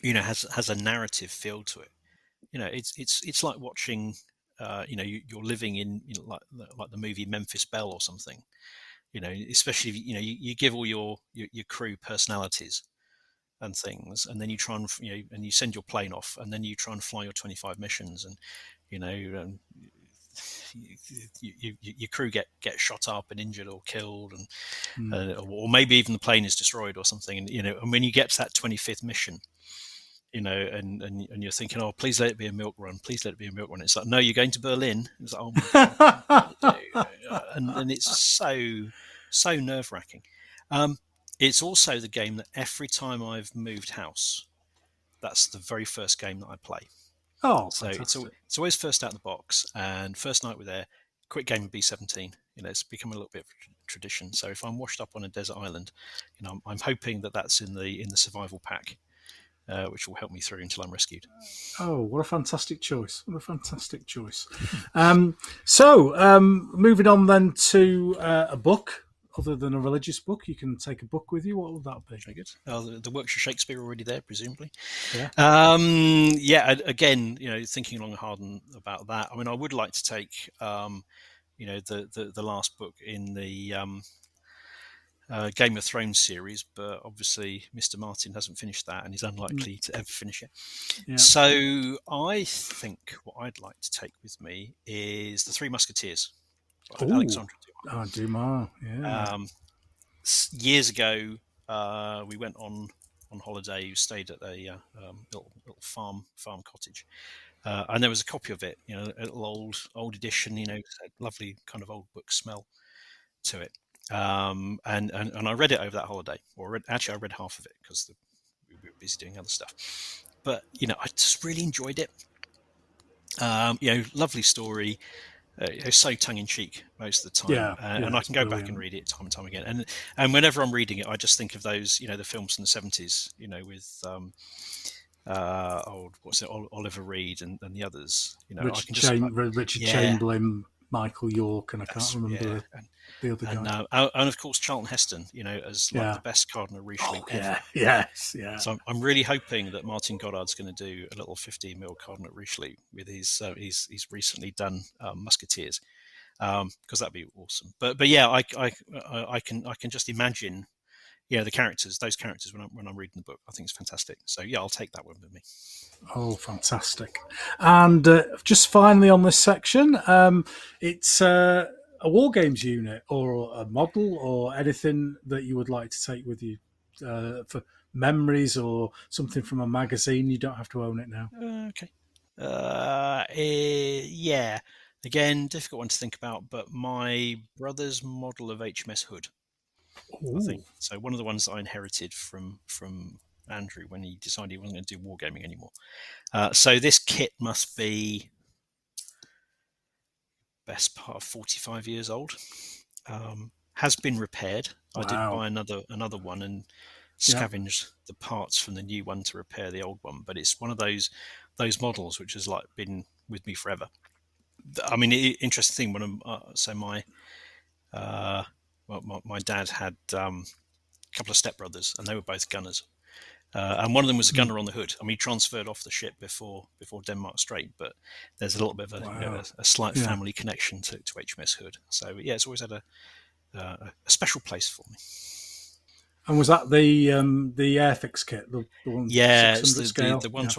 you know has has a narrative feel to it. You know, it's it's it's like watching. Uh, you know, you, you're living in you know, like like the movie Memphis Belle or something. You know, especially if, you know you, you give all your, your your crew personalities and things, and then you try and you know, and you send your plane off, and then you try and fly your 25 missions, and you know, you, you, you, your crew get get shot up and injured or killed, and Mm. uh, or maybe even the plane is destroyed or something. And you know, and when you get to that 25th mission, you know, and, and and you're thinking, oh, please let it be a milk run, please let it be a milk run. It's like, no, you're going to Berlin. It's like, oh my god, and and it's so so nerve wracking. Um, it's also the game that every time I've moved house, that's the very first game that I play. Oh, So it's fantastic. al- it's always first out of the box, and first night we're there, quick game of B17. You know, it's become a little bit of tradition. So if I'm washed up on a desert island, you know, I'm, I'm hoping that that's in the in the survival pack, uh, which will help me through until I'm rescued. Oh, what a fantastic choice! What a fantastic choice. um, so, um, moving on then to uh, a book. Other than a religious book, you can take a book with you. What would that be? Very good. Oh, the, the works of Shakespeare already there, presumably. Yeah. Um, yeah. Again, you know, thinking long and hard about that. I mean, I would like to take, um, you know, the, the the last book in the um, uh, Game of Thrones series, but obviously Mr. Martin hasn't finished that, and he's unlikely to ever finish it. Yeah. So I think what I'd like to take with me is the Three Musketeers. by Alexandre. Oh, Dumas. Yeah. Um, years ago, uh, we went on on holiday. We stayed at a uh, um, little, little farm farm cottage, uh, and there was a copy of it. You know, a little old old edition. You know, lovely kind of old book smell to it. Um, and, and and I read it over that holiday, or read, actually I read half of it because we were busy doing other stuff. But you know, I just really enjoyed it. Um, you know, lovely story. Uh, it's so tongue in cheek most of the time, Yeah, uh, yeah, and I can go back and read it time and time again. And and whenever I'm reading it, I just think of those, you know, the films from the seventies, you know, with um, uh, old what's it, Oliver Reed and, and the others. You know, I Richard, can just Cham- Richard yeah. Chamberlain, Michael York, and I That's- can't remember yeah, the, other and, guy. uh, oh, and of course Charlton Heston, you know, as like Yeah. the best Cardinal Richelieu Oh, ever. yeah, yes, yeah. So I'm, I'm really hoping that Martin Goddard's going to do a little 15 mil Cardinal Richelieu with his uh, he's he's recently done um, Musketeers because that'd be awesome. But but yeah, I I I can I can just imagine. Yeah, the characters, those characters when I'm when I'm reading the book, I think it's fantastic. So yeah, I'll take that one with me. Oh, fantastic! And uh, just finally on this section, um, it's uh, a war games unit or a model or anything that you would like to take with you uh, for memories or something from a magazine. You don't have to own it now. Uh, okay. Uh, eh, yeah. Again, difficult one to think about, but my brother's model of HMS Hood, I think. So one of the ones I inherited from from Andrew when he decided he wasn't going to do wargaming anymore. Uh, so this kit must be best part of 45 years old. Um, has been repaired. I did buy another another one and scavenged the parts from the new one to repair the old one. But it's one of those those models which has like been with me forever. I mean, interesting thing when I'm uh, so my uh, well, my, my dad had um, a couple of stepbrothers and they were both gunners. Uh, and one of them was a gunner on the hood. I mean, he transferred off the ship before before Denmark Strait, but there's a little bit of a, you know, a, a slight Yeah. family connection to, to HMS Hood. So yeah, it's always had a uh, a special place for me. And was that the um, the Airfix kit? The, the one Yeah, it's the, scale? the, the one Yeah.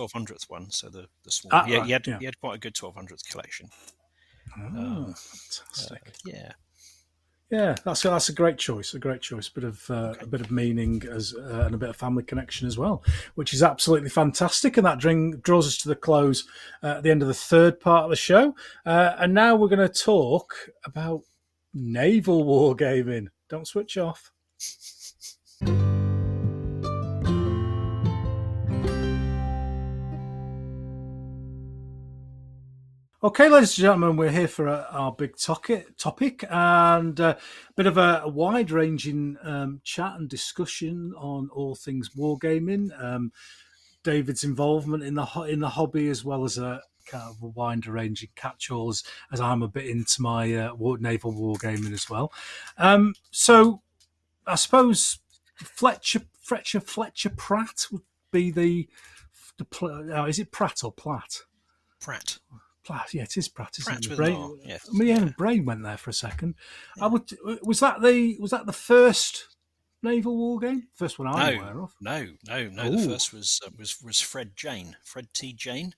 one, so the the small. Ah, yeah, right, he had yeah. he had quite a good twelve hundredth collection. Oh, Uh, fantastic. Uh, yeah, Yeah, that's that's a great choice. A great choice. Bit of uh, Okay. a bit of meaning as uh, and a bit of family connection as well, which is absolutely fantastic. And that dring, draws us to the close uh, at the end of the third part of the show. Uh, and now we're going to talk about naval wargaming. Don't switch off. Okay, ladies and gentlemen, we're here for uh, our big topic, and a bit of a, a wide-ranging um, chat and discussion on all things wargaming. Um, David's involvement in the in the hobby, as well as a kind of a wide-ranging catch-alls, as I'm a bit into my uh, war, naval wargaming as well. Um, so, I suppose Fletcher Fletcher Fletcher Pratt would be the the uh, is it Pratt or Platt? Pratt. Platt, yeah, it is Pratt, isn't Pratt The brain- yes. I mean, yeah, Yeah. brain went there for a second. I would. Was that the was that the first naval war game? First one I'm No. aware of. No, no, no. Ooh. The first was uh, was was Fred Jane, Fred T. Jane.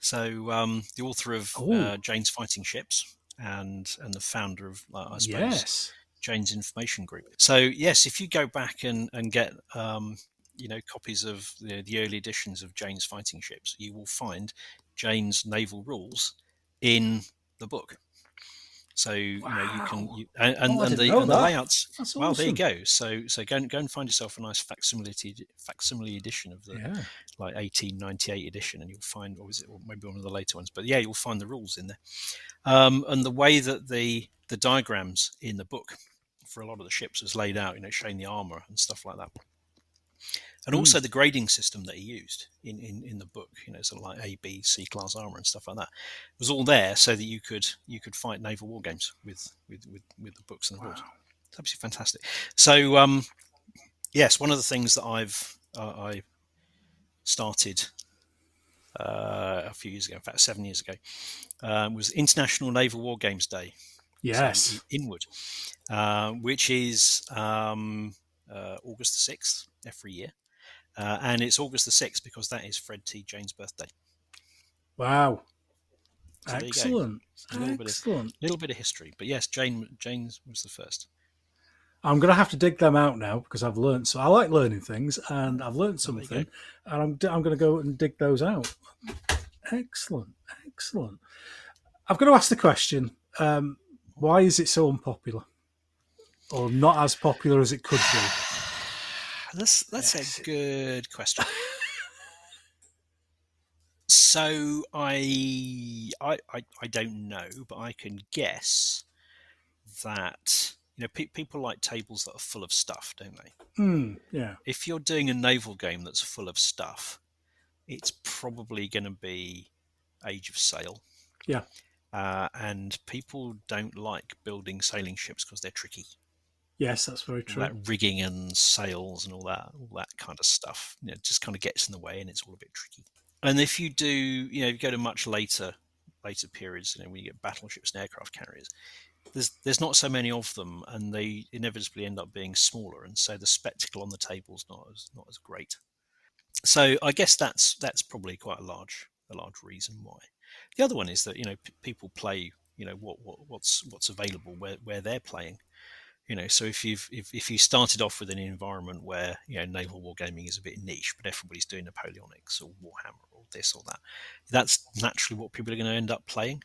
So um, the author of uh, Jane's Fighting Ships and and the founder of, uh, I suppose, Yes. Jane's Information Group. So yes, if you go back and and get um, you know copies of the, the early editions of Jane's Fighting Ships, you will find Jane's naval rules in the book. So you know you can you, and, and, Oh, and the and the layouts. That's Well, there you go. So so go and go and find yourself a nice facsimile facsimile edition of the Yeah. like 1898 edition, and you'll find, or is it or maybe one of the later ones? But yeah, you'll find the rules in there, um, and the way that the the diagrams in the book for a lot of the ships was laid out, you know, showing the armor and stuff like that, and Mm. also the grading system that he used in, in in the book, you know, sort of like A, B, C class armor and stuff like that, was all there so that you could you could fight naval war games with with with, with the books and the. Wow. It's absolutely fantastic. So, um, yes, one of the things that I've uh, I started uh, a few years ago, in fact, seven years ago, um, was International Naval War Games Day. Yes. in- Inwood, uh, which is um, uh, August the sixth every year, uh, and it's August the sixth because that is Fred T. Jane's birthday. Wow. So there you go. Excellent. A little bit of Excellent. little bit of history, but yes, Jane Jane was the first. I'm going to have to dig them out now because I've learned. So I like learning things, and I've learned something, and I'm I'm going to go and dig those out. Excellent. Excellent. I've got to ask the question: um, Why is it so unpopular, or not as popular as it could be? That's that's Yes. a good question. so I, I I don't know, but I can guess that you know pe- people like tables that are full of stuff, don't they? Hmm. Yeah. If you're doing a naval game that's full of stuff, it's probably going to be Age of Sail. Yeah. uh, and people don't like building sailing ships because they're tricky. Yes, that's very true. That rigging and sails and all that, all that kind of stuff, you know, just kind of gets in the way, and it's all a bit tricky. And if you do, you know, you go to much later, later periods, you know, when you get battleships and aircraft carriers, there's there's not so many of them, and they inevitably end up being smaller, and so the spectacle on the table is not as not as great. So I guess that's that's probably quite a large a large reason why. The other one is that you know p- people play you know what, what what's what's available where where they're playing. You know, so if you've if, if you started off with an environment where you know naval wargaming is a bit niche, but everybody's doing Napoleonics or Warhammer or this or that, that's naturally what people are going to end up playing.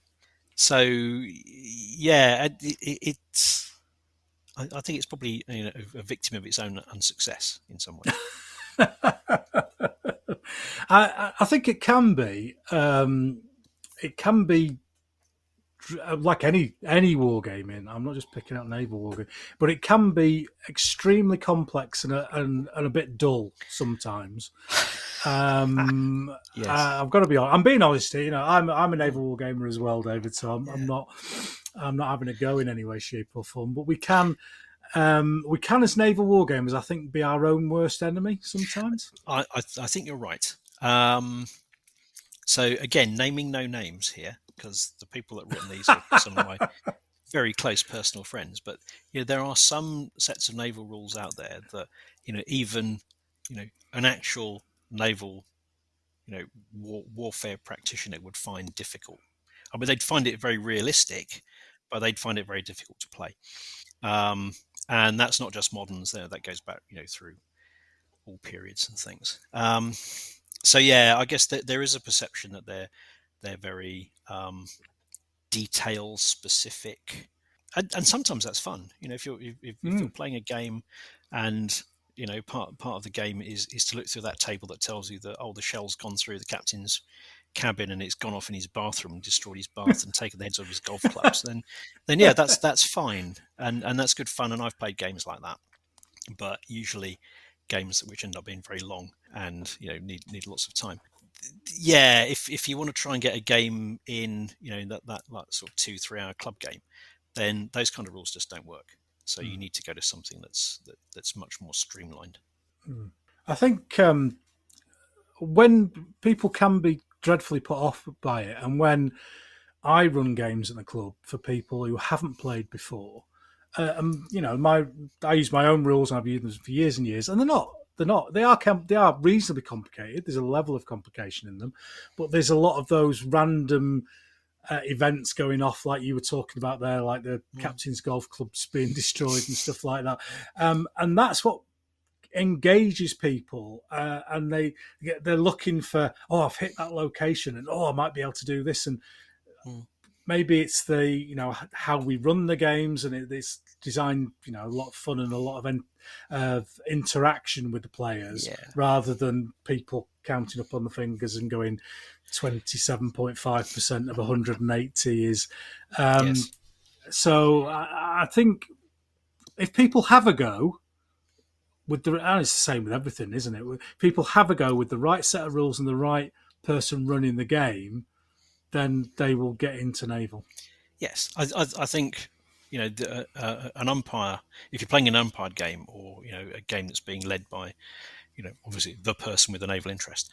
So yeah, it, it, it's I, I think it's probably you know, a victim of its own unsuccess in some way. I, I think it can be. Um, it can be like any any wargaming. I'm not just picking out naval wargaming, but it can be extremely complex and a, and, and a bit dull sometimes. Um, Yes. uh, I've got to be honest. I'm being honest here. You know, I'm I'm a naval wargamer as well, David. So I'm, I'm not I'm not having a go in any way, shape, or form. But we can. Um, we can, as naval wargamers, I think, be our own worst enemy sometimes. I, I, I think you're right. Um, so again, naming no names here because the people that written these are some of my very close personal friends. But you know, there are some sets of naval rules out there that you know even you know an actual naval you know war, warfare practitioner would find difficult. I mean, they'd find it very realistic, but they'd find it very difficult to play. Um, and that's not just moderns. There, that goes back you know through all periods and things. Um, so yeah, I guess that there is a perception that they're they're very um, detail specific, and, and sometimes that's fun. You know, if you're if, if Mm. you're playing a game, and you know part part of the game is is to look through that table that tells you that oh the shell's gone through the captain's cabin and it's gone off in his bathroom and destroyed his bath and taken the heads of his golf clubs then then yeah that's that's fine and and that's good fun and I've played games like that but usually games which end up being very long and you know need need lots of time yeah if if you want to try and get a game in you know that that like sort of two three hour club game then those kind of rules just don't work so you Mm. need to go to something that's that, that's much more streamlined I think um, when people can be dreadfully put off by it, and when I run games in the club for people who haven't played before, uh, um, you know, my I use my own rules and I've used them for years and years, and they're not. They're not. They are. com- They are reasonably complicated. There's a level of complication in them, but there's a lot of those random uh, events going off, like you were talking about there, like the Mm. captain's golf clubs being destroyed and stuff like that. Um, and that's what engages people uh, and they get they're looking for oh i've hit that location and oh i might be able to do this and Mm. maybe it's the you know how we run the games and it, it's designed you know a lot of fun and a lot of en- of interaction with the players Yeah. rather than people counting up on the fingers and going 27.5% of 180 is um yes so I, I think if people have a go with the, and it's the same with everything, isn't it? People have a go with the right set of rules and the right person running the game, then they will get into naval. Yes, I, I, I think you know the, uh, uh, an umpire. If you're playing an umpired game, or you know a game that's being led by, you know, obviously the person with a naval interest,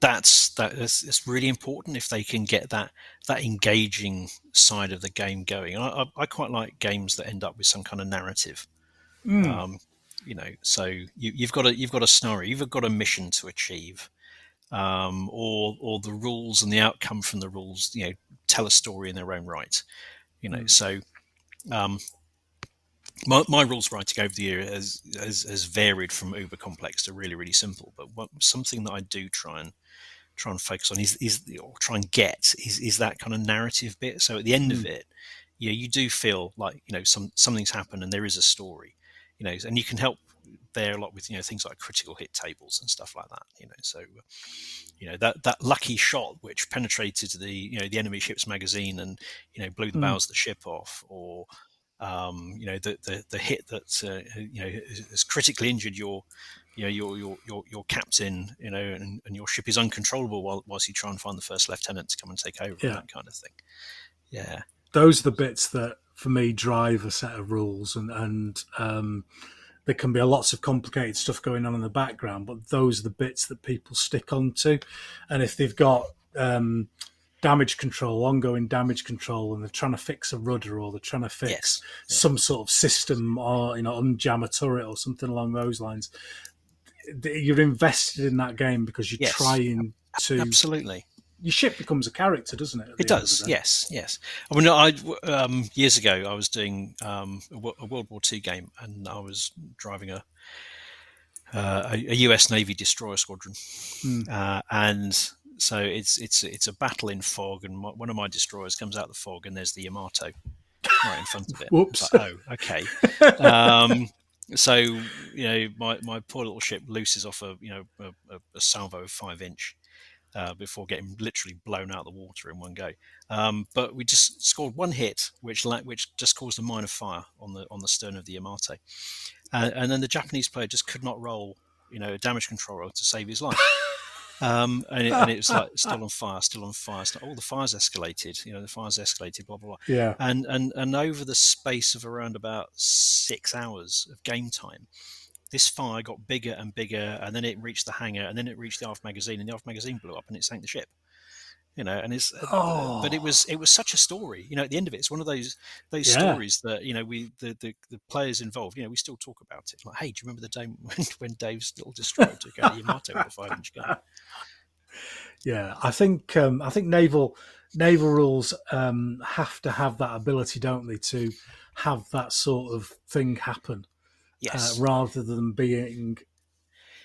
that's that that's, that's really important. If they can get that that engaging side of the game going, I, I, I quite like games that end up with some kind of narrative. Hmm. Um, you know, so you, you've got a you've got a scenario, you've got a mission to achieve, um, or or the rules and the outcome from the rules, you know, tell a story in their own right. You know, Mm. so um, my, my rules writing over the year has, has has varied from uber complex to really really simple. But what, something that I do try and try and focus on is is or try and get is is that kind of narrative bit. So at the end of Mm. it, you know, you do feel like you know some something's happened and there is a story, you know, and you can help there a lot with you know things like critical hit tables and stuff like that. You know, so you know that that lucky shot which penetrated the you know the enemy ship's magazine and you know blew the Mm. bows of the ship off, or um, you know the, the the hit that uh, you know has has critically injured your you know your your your, your captain you know and, and your ship is uncontrollable while whilst you try and find the first lieutenant to come and take over Yeah. that kind of thing Yeah. those are the bits that for me drive a set of rules and and um, there can be a lots of complicated stuff going on in the background but those are the bits that people stick onto and if they've got um, damage control ongoing damage control and they're trying to fix a rudder or they're trying to fix Yes. some sort of system or you know unjam a turret or something along those lines you're invested in that game because you're Yes. trying to Absolutely. Your ship becomes a character doesn't it It the end of does, yes, yes. I mean, I um, years ago I was doing um, a, World War II game, and I was driving a uh, a, US Navy destroyer squadron, Hmm. uh, and so it's it's it's a battle in fog, and my, one of my destroyers comes out of the fog, and there's the Yamato right in front of it. Whoops. Like, oh, okay. Um, so you know, my, my poor little ship looses off a you know a, a, a salvo of five inch uh, before getting literally blown out of the water in one go. Um, but we just scored one hit, which which just caused a minor fire on the on the stern of the Yamato, uh, and then the Japanese player just could not roll, you know, a damage control roll to save his life. Um, and, it, and it was like still on fire, still on fire. Still, all the fires escalated, you know, the fires escalated, blah blah blah yeah and and and over the space of around about six hours of game time this fire got bigger and bigger and then it reached the hangar and then it reached the aft magazine and the aft magazine blew up and it sank the ship you know and it's Oh. but it was it was such a story you know at the end of it it's one of those those Yeah. stories that you know we the, the the players involved you know we still talk about it like hey do you remember the day when, when dave's little destroyer took out the yamato with a five inch gun Yeah, I think um, I think naval naval rules um, have to have that ability, don't they, to have that sort of thing happen yes. uh, rather than being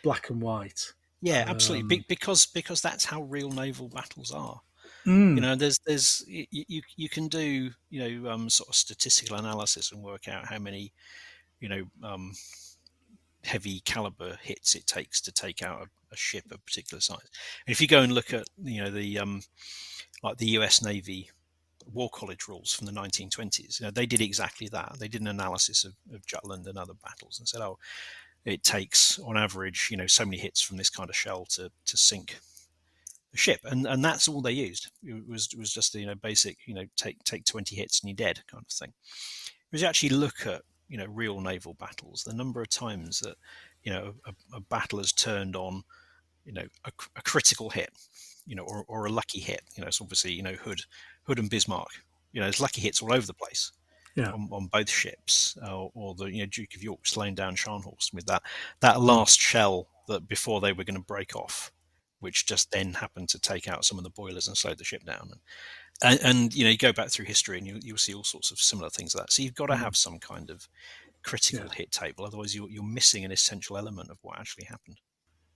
black and white. yeah absolutely. Be- um, because because that's how real naval battles are. Mm, you know there's there's you, you you can do you know um, sort of statistical analysis and work out how many you know um, heavy caliber hits it takes to take out a, a ship of particular size. And if you go and look at you know the um, like the US Navy war college rules from the 1920s you know, they did exactly that they did an analysis of, of Jutland and other battles and said oh it takes on average you know so many hits from this kind of shell to to sink a ship, and and that's all they used. It was it was just the you know basic you know take take twenty hits and you're dead kind of thing. Whereas you actually look at you know real naval battles, the number of times that you know a, a battle has turned on you know a, a critical hit, you know, or, or a lucky hit. You know, it's obviously you know Hood Hood and Bismarck. You know, there's lucky hits all over the place. Yeah. On, on both ships, uh, or the you know Duke of York slaying down Scharnhorst with that that last shell that before they were going to break off, which just then happened to take out some of the boilers and slow the ship down. And, and, and you know, you go back through history and you, you'll see all sorts of similar things like that. So you've got to Mm. have some kind of critical Yeah. hit table, otherwise you're, you're missing an essential element of what actually happened.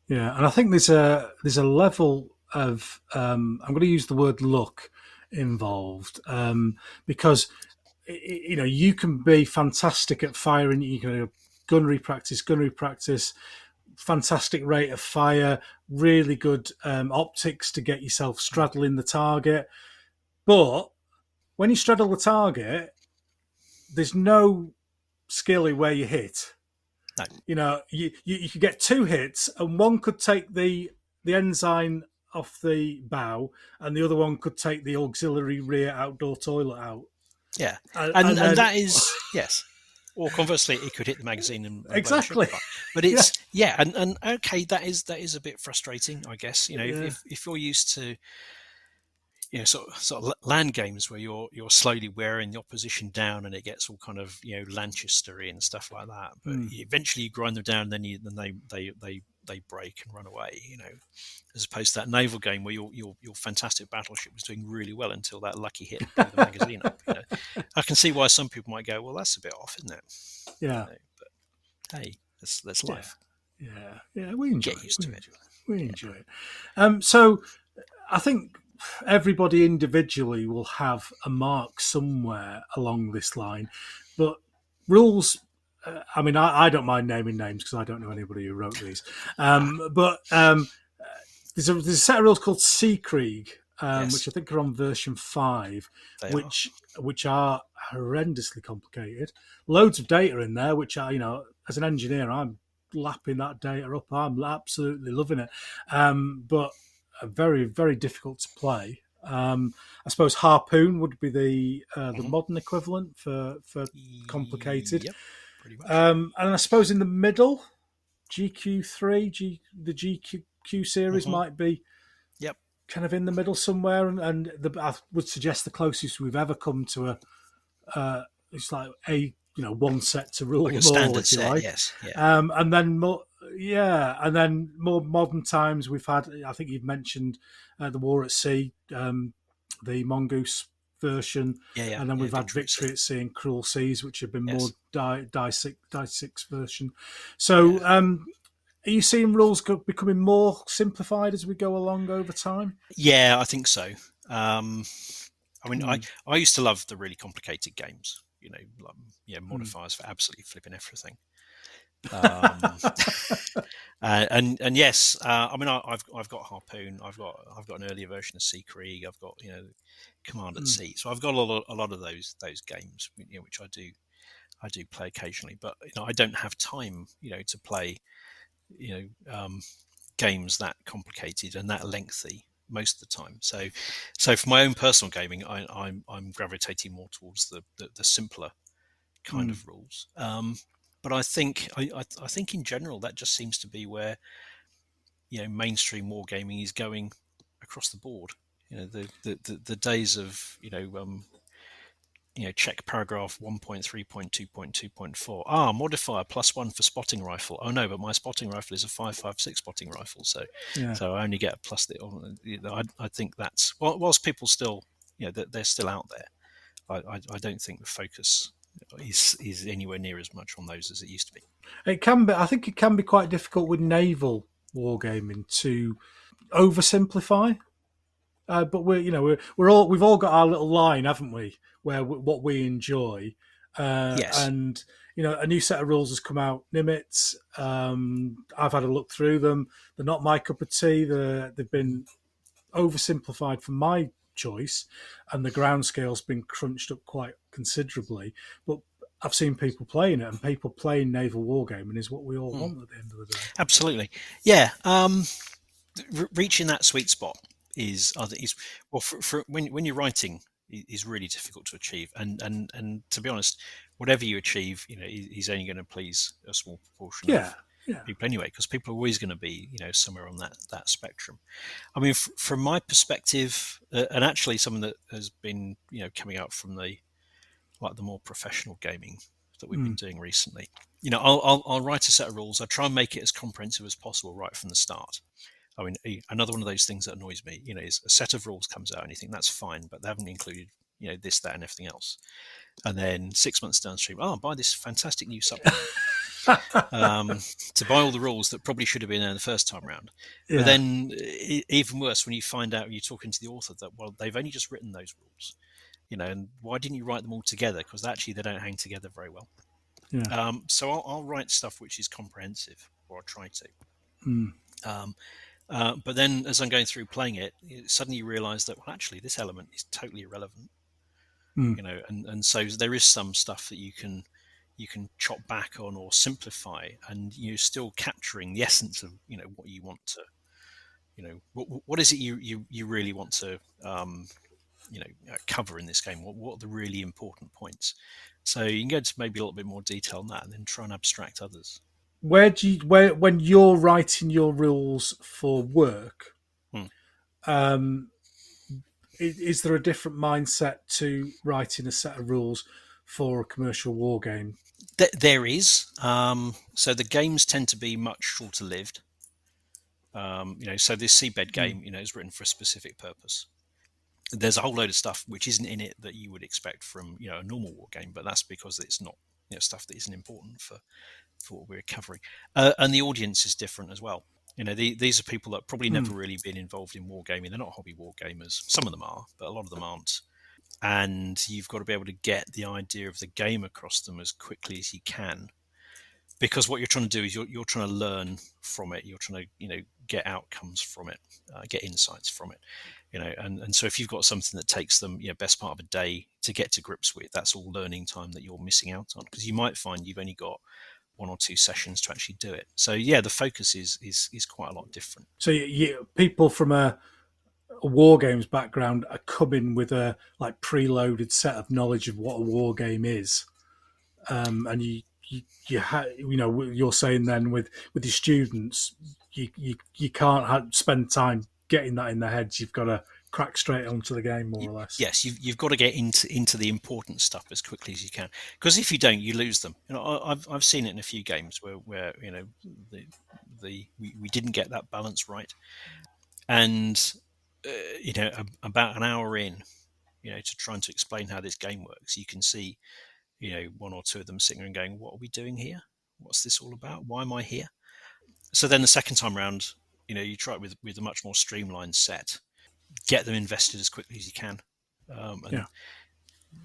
yeah, and I think there's a there's a level of um, I'm going to use the word luck involved um, because you know you can be fantastic at firing. You can have gunnery practice, gunnery practice, fantastic rate of fire, really good um, optics to get yourself straddling the target. But when you straddle the target, there's no skill in where you hit. No. You know, you, you, you could get two hits, and one could take the the ensign off the bow, and the other one could take the auxiliary rear outdoor toilet out. Yeah, And, and, and, then- that is yes. Or conversly, it could hit the magazine and and blow the ship Exactly. But it's yeah. and, and okay, that is that is a bit frustrating, I guess. You know, Yeah. if, if if you're used to you know sort of, sort of land games where you're you're slowly wearing the opposition down and it gets all kind of you know Lanchestery and stuff like that. But Mm. eventually you grind them down, and then you then they they they they break and run away. You know, as opposed to that naval game where your your your fantastic battleship was doing really well until that lucky hit blew the magazine up. You know, I can see why some people might go, well, that's a bit off, isn't it? yeah, But hey, that's that's life. yeah, yeah. We enjoy Get used it. to we it. we enjoy it. Um, so I think everybody individually will have a mark somewhere along this line, but rules. Uh, I mean, I, I don't mind naming names because I don't know anybody who wrote these. Um, but um, there's, a, there's a set of rules called Seekrieg, um, Yes. which I think are on version five, They are. which which are horrendously complicated. Loads of data in there, which I, you know, as an engineer, I'm lapping that data up. I'm absolutely loving it, um, but very very difficult to play. Um, I suppose Harpoon would be the uh, the Mhm. modern equivalent for for complicated. Yep, pretty much. Um, and I suppose in the middle, GQ3, G, the GQ series Mhm. might be Yep. kind of in the middle somewhere. And, and the, I would suggest the closest we've ever come to a, uh, it's like a, you know, one set to rule like a them all, standard if you set, like. yes. Yeah. Um, and then more, yeah, and then more modern times we've had. I think you've mentioned uh, the War at Sea, um, the Mongoose version, yeah, yeah. and then yeah, we've had Victory at Sea and Cruel Seas, which have been Yes. more die die six die six version. So, um, are you seeing rules becoming more simplified as we go along over time? Yeah, I think so. Um, I mean, I, Hmm. I used to love the really complicated games. You know, like, yeah, modifiers for absolutely flipping everything. Um, uh, and and yes, uh, I mean, I, I've I've got Harpoon. I've got I've got an earlier version of Seekrieg. I've got you know, Command at Mm. Sea. So I've got a lot, a lot of those those games, you know, which I do I do play occasionally. But you know, I don't have time, you know, to play, you know, um, games that complicated and that lengthy most of the time. So, so for my own personal gaming, I, I'm I'm gravitating more towards the the, the simpler kind Mm. of rules. Um, but I think I, I, I think in general that just seems to be where you know mainstream wargaming is going across the board. You know the the, the, the days of you know um, you know check paragraph 1.3.2.2.4 ah modifier plus one for spotting rifle oh no but my spotting rifle is a 556 spotting rifle so Yeah. so I only get a plus the I, I think that's whilst people still you know they're, they're still out there I, I, I don't think the focus is is anywhere near as much on those as it used to be It can be. I think it can be quite difficult with naval wargaming to oversimplify. Uh, but we're, you know, we're, we're all we've all got our little line, haven't we? Where we, what we enjoy. Uh, Yes. And you know, a new set of rules has come out. Nimitz. Um, I've had a look through them. They're not my cup of tea. They're, they've been oversimplified for my choice, and the ground scale's been crunched up quite considerably. But I've seen people playing it, and people playing naval wargaming is what we all Hmm. want at the end of the day. absolutely yeah um re- reaching that sweet spot is is well for, for when when you're writing is really difficult to achieve and and and to be honest whatever you achieve you know is only going to please a small proportion of Yeah, people anyway because people are always going to be you know somewhere on that that spectrum. I mean f- from my perspective uh, and actually something that has been you know coming out from the like the more professional gaming that we've been doing recently you know I'll, I'll i'll write a set of rules. I try and make it as comprehensive as possible right from the start. I mean another one of those things that annoys me you know is a set of rules comes out and you think that's fine but they haven't included you know this that and everything else. And then six months downstream oh buy this fantastic new supplement um, to buy all the rules that probably should have been there the first time round. yeah. But then, even worse, when you find out you're talking to the author that well, they've only just written those rules, you know, and why didn't you write them all together? Because actually, they don't hang together very well. Yeah. Um, so I'll, I'll write stuff which is comprehensive, or I try to. Mm. Um, uh, but then, as I'm going through playing it, suddenly you realise that well, actually, this element is totally irrelevant. Mm. You know, and and so there is some stuff that you can you can chop back on or simplify, and you're still capturing the essence of you know what you want to, you know, what what is it you you you really want to um, you know uh, cover in this game? What what are the really important points? So you can go into maybe a little bit more detail on that, and then try and abstract others. where do you where when you're writing your rules for work Hmm. um is, is there a different mindset to writing a set of rules for a commercial war game Th- there is. Um, so the games tend to be much shorter lived. Um, you know, so this seabed game, you know, is written for a specific purpose. There's a whole load of stuff which isn't in it that you would expect from you know a normal war game, but that's because it's not you know stuff that isn't important for for what we're covering. Uh, and the audience is different as well. You know, the, these are people that probably Hmm. never really been involved in wargaming. They're not hobby war gamers. Some of them are, but a lot of them aren't and you've got to be able to get the idea of the game across them as quickly as you can. Because what you're trying to do is you're, you're trying to learn from it. You're trying to you know get outcomes from it uh, get insights from it you know and, and so if you've got something that takes them you know best part of a day to get to grips with that's all learning time that you're missing out on. Because you might find you've only got one or two sessions to actually do it. So yeah the focus is is is quite a lot different. So you, you, people from a a war games background are coming with a like preloaded set of knowledge of what a war game is, um, and you you you, ha- you know you're saying then with with your students you you, you can't have, spend time getting that in their heads. You've got to crack straight onto the game more or less. Yes, you've, you've got to get into into the important stuff as quickly as you can because if you don't, you lose them. You know, I, I've I've seen it in a few games where where you know the the we, we didn't get that balance right, and uh, you know a, about an hour in, you know, to trying to explain how this game works, you can see, you know, one or two of them sitting and going, "What are we doing here? What's this all about? Why am I here?" So then the second time round, you know, you try it with with a much more streamlined set get them invested as quickly as you can. Um, and Yeah.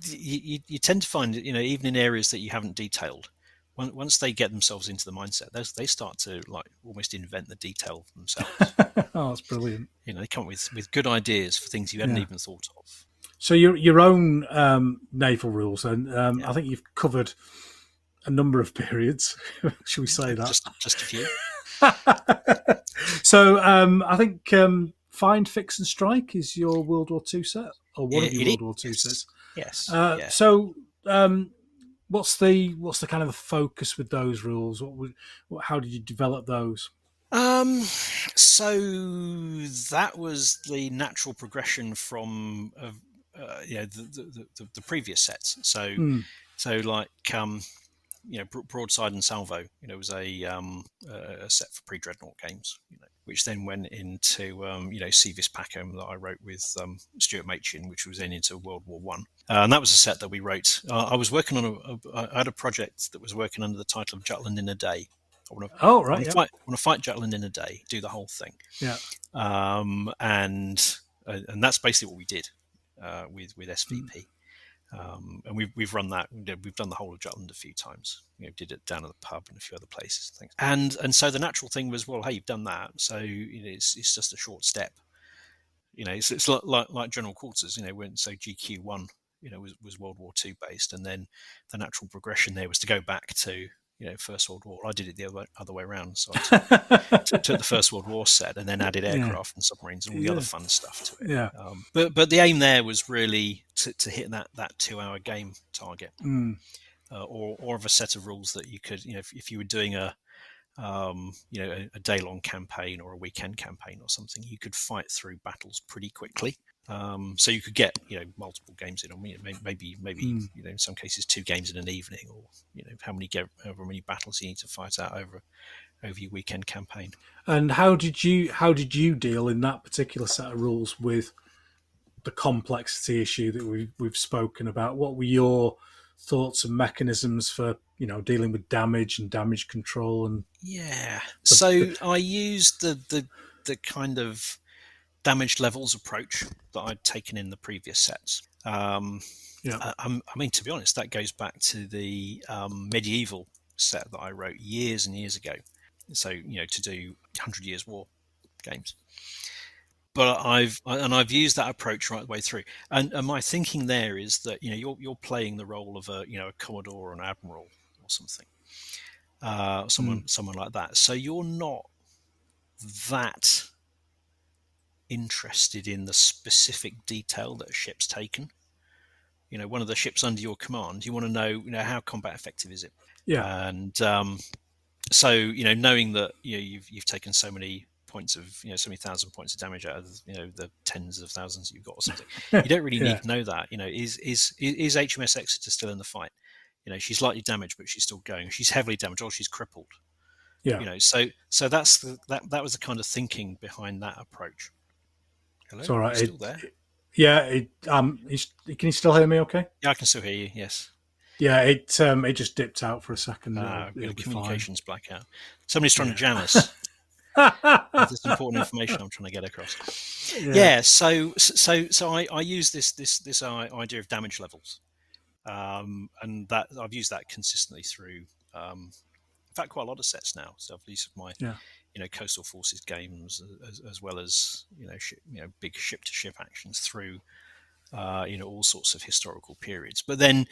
you, you, you tend to find, you know, even in areas that you haven't detailed, when, once they get themselves into the mindset, they, they start to like almost invent the detail themselves. oh, that's brilliant. you know, they come up with, with good ideas for things you hadn't Yeah. even thought of. So your your own um, naval rules, and um, Yeah. I think you've covered a number of periods. Should we say that? Just, just a few. so um, I think um, Find, Fix, and Strike is your World War Two set, or one of your World War Two is. sets. Yes. Uh, yeah. So, um, what's the what's the kind of the focus with those rules? What, would, what how did you develop those? Um, so that was the natural progression from, uh, uh, you know, the, the, the, the previous sets. So, Hmm. so like, um, you know, Broadside and Salvo, you know, was a, um, a set for pre-dreadnought games, you know, which then went into, um, you know, Civis Packham that I wrote with um, Stuart Machin, which was then into World War One, uh, and that was a set that we wrote. Uh, I was working on a, a, I had a project that was working under the title of Jutland in a Day. I want to Oh I right, want yeah. to fight, I want to fight Jutland in a day, do the whole thing. Yeah. Um, and uh, and that's basically what we did uh, with with SVP. Um, and we've we've run that. We've done the whole of Jutland a few times. You know, did it down at the pub and a few other places. and Things. And and so the natural thing was, well, hey, you've done that, so you know, it's it's just a short step. You know, it's, it's like, like General Quarters. You know, when so GQ one, you know, was was World War Two based, and then the natural progression there was to go back to you know First World War. I did it the other other way around. So I took, took- the First World War set and then added Yeah. aircraft and submarines and all the Yeah. other fun stuff to it. yeah. Um, but but the aim there was really to, to hit that that two hour game target, Mm. uh, or or of a set of rules that you could you know if, if you were doing a um, you know a, a day long campaign or a weekend campaign or something, you could fight through battles pretty quickly. Um, so you could get you know multiple games in, or may- may- maybe maybe Mm. you know in some cases two games in an evening, or you know how many ga- however many battles you need to fight out over over your weekend campaign. And how did you how did you deal in that particular set of rules with the complexity issue that we've we've spoken about? What were your thoughts and mechanisms for you know dealing with damage and damage control and Yeah. The- So the- I used the, the the kind of damage levels approach that I'd taken in the previous sets. Um, Yeah. I, I'm- mean, to be honest, that goes back to the um, medieval set that I wrote years and years ago. So you know, to do Hundred Years War games. But I've and I've used that approach right the way through. And, and my thinking there is that you know you're you're playing the role of a you know a commodore or an admiral or something uh, someone someone like that. So you're not that interested in the specific detail that a ship's taken. You know, one of the ships under your command, you want to know, you know, how combat effective is it? yeah And um, so, you know, knowing that you know you've you've taken so many points of you know so many thousand points of damage out of you know the tens of thousands you've got or something, you don't really Yeah. need to know that. You know, is is is HMS Exeter still in the fight? You know, she's lightly damaged, but she's still going. She's heavily damaged, or she's crippled. yeah You know, so so that's the, that that was the kind of thinking behind that approach. Hello, It's all right. Still It- there? yeah it, um can you still hear me okay Yeah, I can still hear you. Yes. yeah it um it just dipped out for a second Uh, It'll- it'll be fine. communications blackout. Somebody's trying to jam us. There's important information I'm trying to get across. Yeah. so so so I, I use this this this idea of damage levels, um, and that I've used that consistently through. Um, in fact, quite a lot of sets now. So I've used my Yeah. You know coastal forces games as, as well as you know you know big ship to ship actions through uh, you know all sorts of historical periods. But then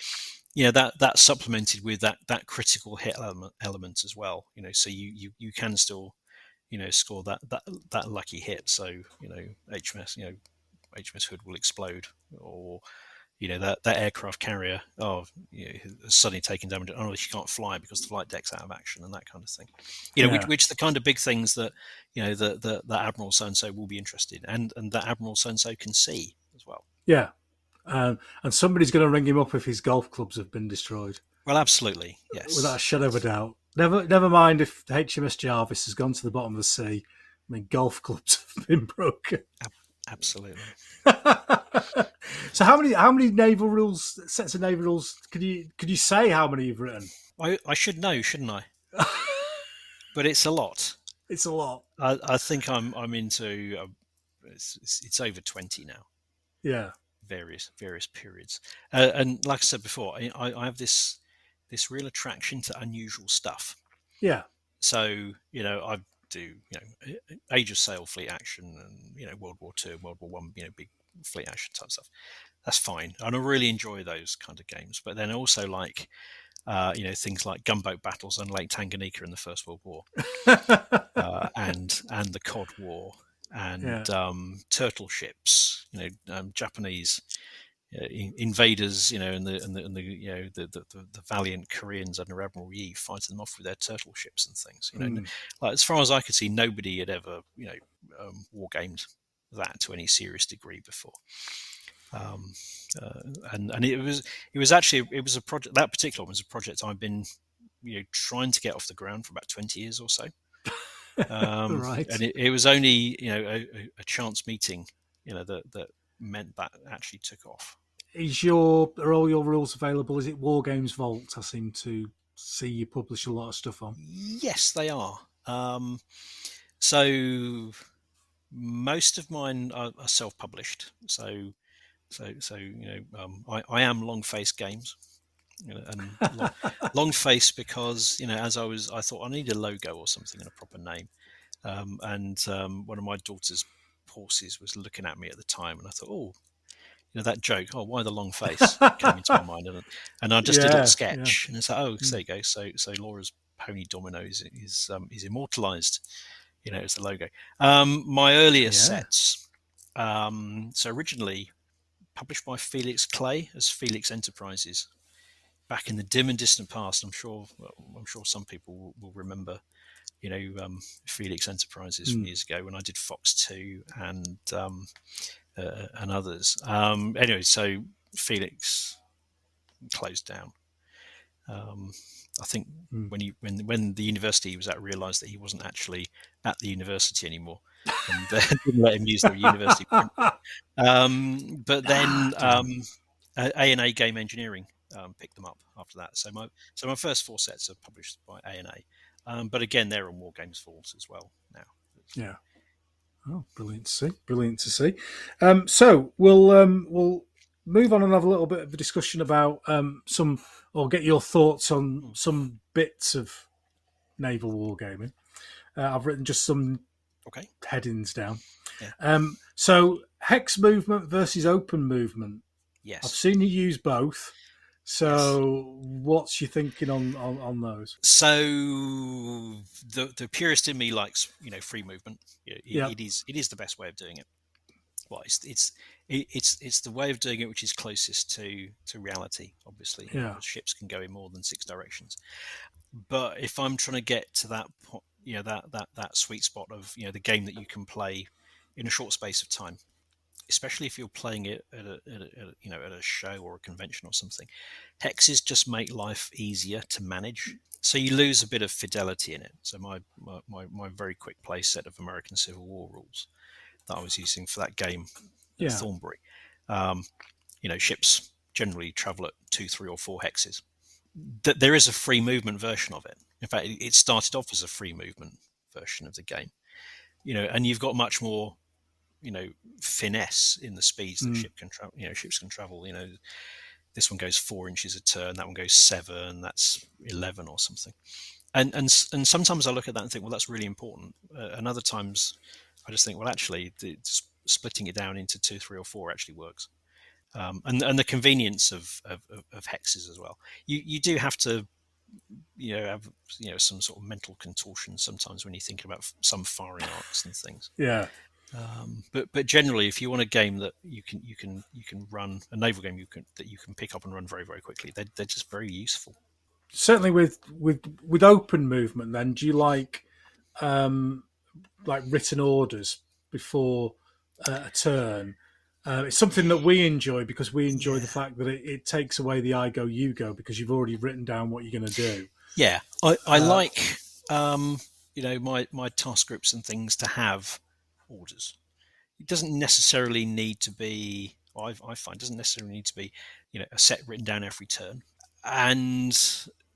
you know that that's supplemented with that that critical hit element, element as well. You know, so you you you can still you know score that that that lucky hit. So you know HMS you know HMS Hood will explode, or you know that that aircraft carrier oh you know, suddenly taking damage oh she can't fly because the flight deck's out of action and that kind of thing. You know yeah. which, which the kind of big things that you know the the, the admiral so and so will be interested in and and that admiral so and so can see as well. Yeah. Um, and somebody's going to ring him up if his golf clubs have been destroyed. Well absolutely. Yes. Without a shadow of a doubt. Never never mind if hms jervis has gone to the bottom of the sea. I mean golf clubs have been broken. Absolutely. so how many how many naval rules sets of naval rules could you could you say how many you've written? I, I should know, shouldn't I? but it's a lot. It's a lot. I, I think I'm I'm into uh, it's, it's, over twenty now. Yeah. Various various periods, uh, and like I said before, I, I have this this real attraction to unusual stuff. Yeah. So you know, I've do you know Age of Sail fleet action and you know World War Two, World War One, you know big fleet action type stuff. That's fine, and I really enjoy those kind of games. But then also like uh, you know things like gunboat battles on Lake Tanganyika in the First World War, uh, and and the Cod War, and yeah. um, turtle ships. You know, um, Japanese uh, invaders, you know, and the and the, and the you know the, the, the, valiant Koreans under Admiral Yi fighting them off with their turtle ships and things. You know, mm. like as far as I could see, nobody had ever you know um, war gamed that to any serious degree before. Um, uh, and and it was it was actually it was a project that particular one was a project I've been you know trying to get off the ground for about twenty years or so. Um, right. And it, it, was only you know a, a chance meeting you know that that meant that actually took off is your are all your rules available? Is it War Games Vault? I seem to see you publish a lot of stuff on. Yes, they are. Um, so most of mine are, are, self-published. So, so, so you know, um, I, I am Long Face Games, you know, and long, long, Face because you know, as I was, I thought I need a logo or something and a proper name. Um, and um, one of my daughter's horses was looking at me at the time, and I thought, oh, you know that joke. Oh, why the long face came into my mind, and, and I just yeah, did a sketch, yeah. and it's like, oh, mm. there you go. So, so Laura's pony dominoes is um, is immortalized. You know, it's the logo. Um, my earliest yeah. sets. Um, so originally published by Felix Clay as Felix Enterprises back in the dim and distant past. I'm sure I'm sure some people will, will remember, you know, um, Felix Enterprises mm. from years ago when I did Fox Two and um, uh, and others. Um, anyway, so Felix closed down. I think mm. when he when when the university he was at realised that he wasn't actually at the university anymore, and uh, didn't let him use the university. Um, but then ah, um, A and A Game Engineering um, picked them up after that. So my so my first four sets are published by A and A, um, but again they're on War Games Vault as well now. Yeah. Oh, brilliant to see! Brilliant to see. Um, so we'll um, we'll move on and have a little bit of a discussion about um, some, or get your thoughts on some bits of naval wargaming. Uh, I've written just some okay headings down. Yeah. Um, so hex movement versus open movement. Yes, I've seen you use both. So, yes. what's your thinking on, on, on those? So, the the purist in me likes you know free movement. It, yeah. it is it is the best way of doing it. Well, it's it's it's it's the way of doing it which is closest to to reality. Obviously, yeah. ships can go in more than six directions. But if I'm trying to get to that point, you know that that that sweet spot of you know the game that you can play in a short space of time especially if you're playing it at a, at a, at a, you know at a show or a convention or something. Hexes just make life easier to manage, so you lose a bit of fidelity in it. So my my, my, my very quick play set of American Civil War rules that I was using for that game yeah. Thornbury, um, you know, ships generally travel at two, three, or four hexes. That there is a free movement version of it. In fact, it started off as a free movement version of the game. You know, and you've got much more you know finesse in the speeds that mm. ship can travel. You know, ships can travel. You know, this one goes four inches a turn, that one goes seven, that's eleven or something. And and and sometimes I look at that and think, well, that's really important. Uh, and other times, I just think, well, actually, the, splitting it down into two, three, or four actually works. Um, and and the convenience of, of, of hexes as well. You you do have to you know have you know some sort of mental contortion sometimes when you're thinking about some firing arcs and things. Yeah. Um, but but generally, if you want a game that you can you can you can run a naval game you can that you can pick up and run very very quickly, they're, they're just very useful. Certainly with with with open movement, then do you like um, like written orders before uh, a turn? Uh, it's something that we enjoy because we enjoy yeah. the fact that it, it, takes away the I go you go because you've already written down what you're going to do. Yeah, I, I uh, like um, you know my my task groups and things to have orders. It doesn't necessarily need to be. I, I find doesn't necessarily need to be you know a set written down every turn. And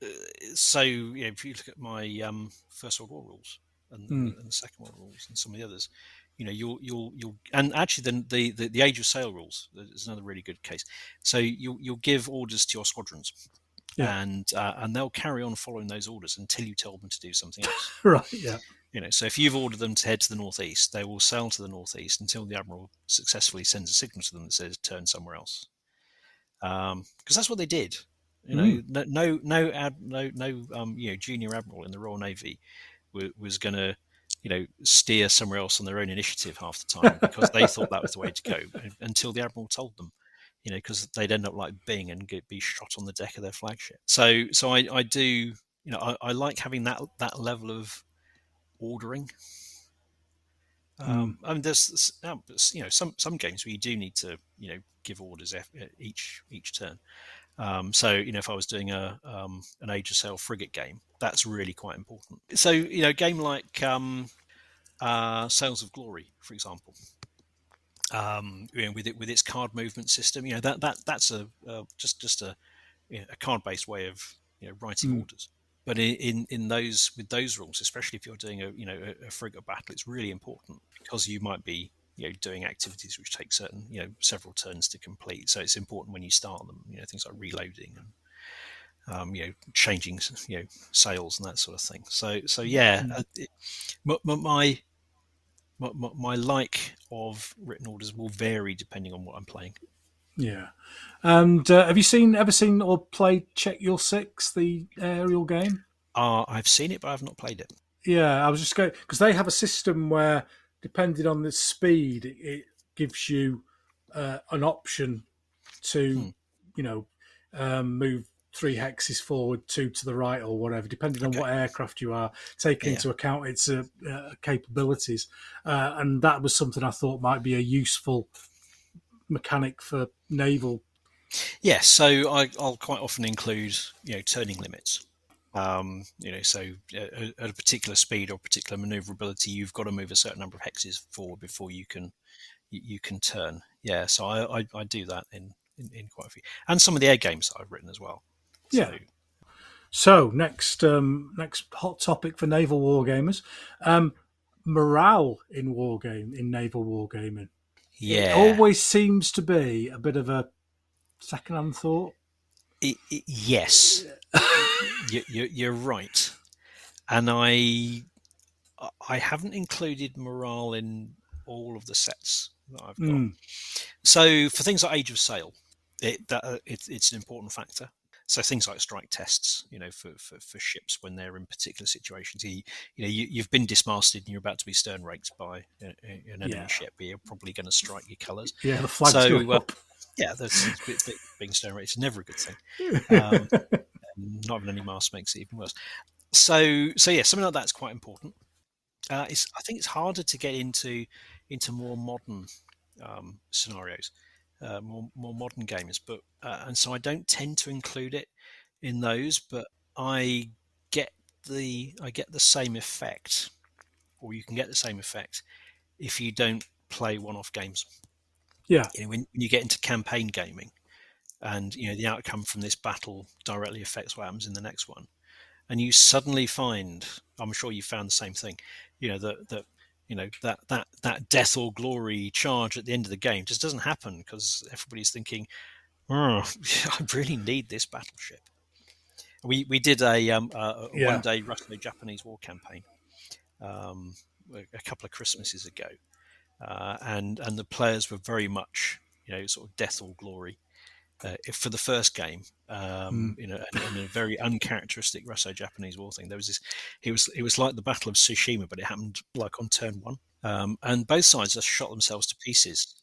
uh, so you know if you look at my um, first world war rules and, mm. and the second world rules and some of the others, you know you'll you'll you'll and actually then the, the the age of sail rules is another really good case. So you'll you'll give orders to your squadrons yeah. and uh, and they'll carry on following those orders until you tell them to do something else. Right yeah. You know so if you've ordered them to head to the northeast they will sail to the northeast until the admiral successfully sends a signal to them that says turn somewhere else. Because um, that's what they did. You know mm. no no no, ad, no no um, you know junior admiral in the royal navy was, was going to you know, steer somewhere else on their own initiative half the time because they thought that was the way to go until the admiral told them, you know, because they'd end up like Byng and get, be shot on the deck of their flagship. So, so I, I do, you know, I, I like having that that level of ordering. Um, mm. I mean, there's you know some some games where you do need to you know give orders each each turn. Um, so you know, if I was doing a um, an Age of Sail frigate game, that's really quite important. So you know, a game like um, uh, Sails of Glory, for example, um, you know, with it with its card movement system, you know that that that's a uh, just just a, you know, a card based way of you know writing mm. orders. But in, in those with those rules, especially if you're doing a you know a, a frigate battle, it's really important because you might be you know doing activities which take certain you know several turns to complete. So it's important when you start them. You know things like reloading and um, you know changing you know sails and that sort of thing. So so yeah, mm. uh, it, my, my my, my like of written orders will vary depending on what I'm playing. Yeah, and uh, have you seen ever seen or played Check Your Six, the aerial game? Uh, I've seen it, but I've not played it. Yeah, I was just going because they have a system where depending on the speed, it, it gives you uh, an option to, hmm. you know, um, move three hexes forward, two to the right, or whatever, depending on what aircraft you are, taking yeah. into account its uh, uh, capabilities. Uh, and that was something I thought might be a useful mechanic for naval. Yes, so I, will quite often include, you know, turning limits. Um, you know, so uh, at a particular speed or particular maneuverability, you've got to move a certain number of hexes forward before you can you, you can turn. Yeah, so I, I, I do that in, in, in quite a few, and some of the air games I've written as well. So, yeah. So next um, next hot topic for naval wargamers, um, morale in wargame in naval wargaming. Yeah, it always seems to be a bit of a second-hand thought. It, it, yes, you, you, you're right, and I I haven't included morale in all of the sets that I've got. Mm. So for things like Age of Sail, it, that, uh, it, it's an important factor. So things like strike tests, you know, for, for, for ships when they're in particular situations, you, you know, you, have been dismasted and you're about to be stern raked by an enemy yeah. ship, but you're probably going to strike your colours. Yeah, the flag's so, uh, yeah, that's being stern raked is never a good thing. Um, not having any mast makes it even worse. So, so yeah, something like that's quite important. Uh, it's, I think it's harder to get into into more modern um, scenarios, uh, more more modern games. But uh, and so I don't tend to include it in those, but I get the I get the same effect, or you can get the same effect if you don't play one-off games. Yeah, you know, when, when you get into campaign gaming, and you know the outcome from this battle directly affects what happens in the next one and you suddenly find i'm sure you found the same thing you know that that you know that that that death or glory charge at the end of the game just doesn't happen because everybody's thinking oh, i really need this battleship we we did a, um, a yeah. one day russo-japanese war campaign um, a couple of christmases ago uh, and and the players were very much you know sort of death or glory uh, for the first game, um, mm. you know, in, a very uncharacteristic Russo-Japanese war thing. There was this. It was it was like the Battle of Tsushima, but it happened like on turn one, um, and both sides just shot themselves to pieces.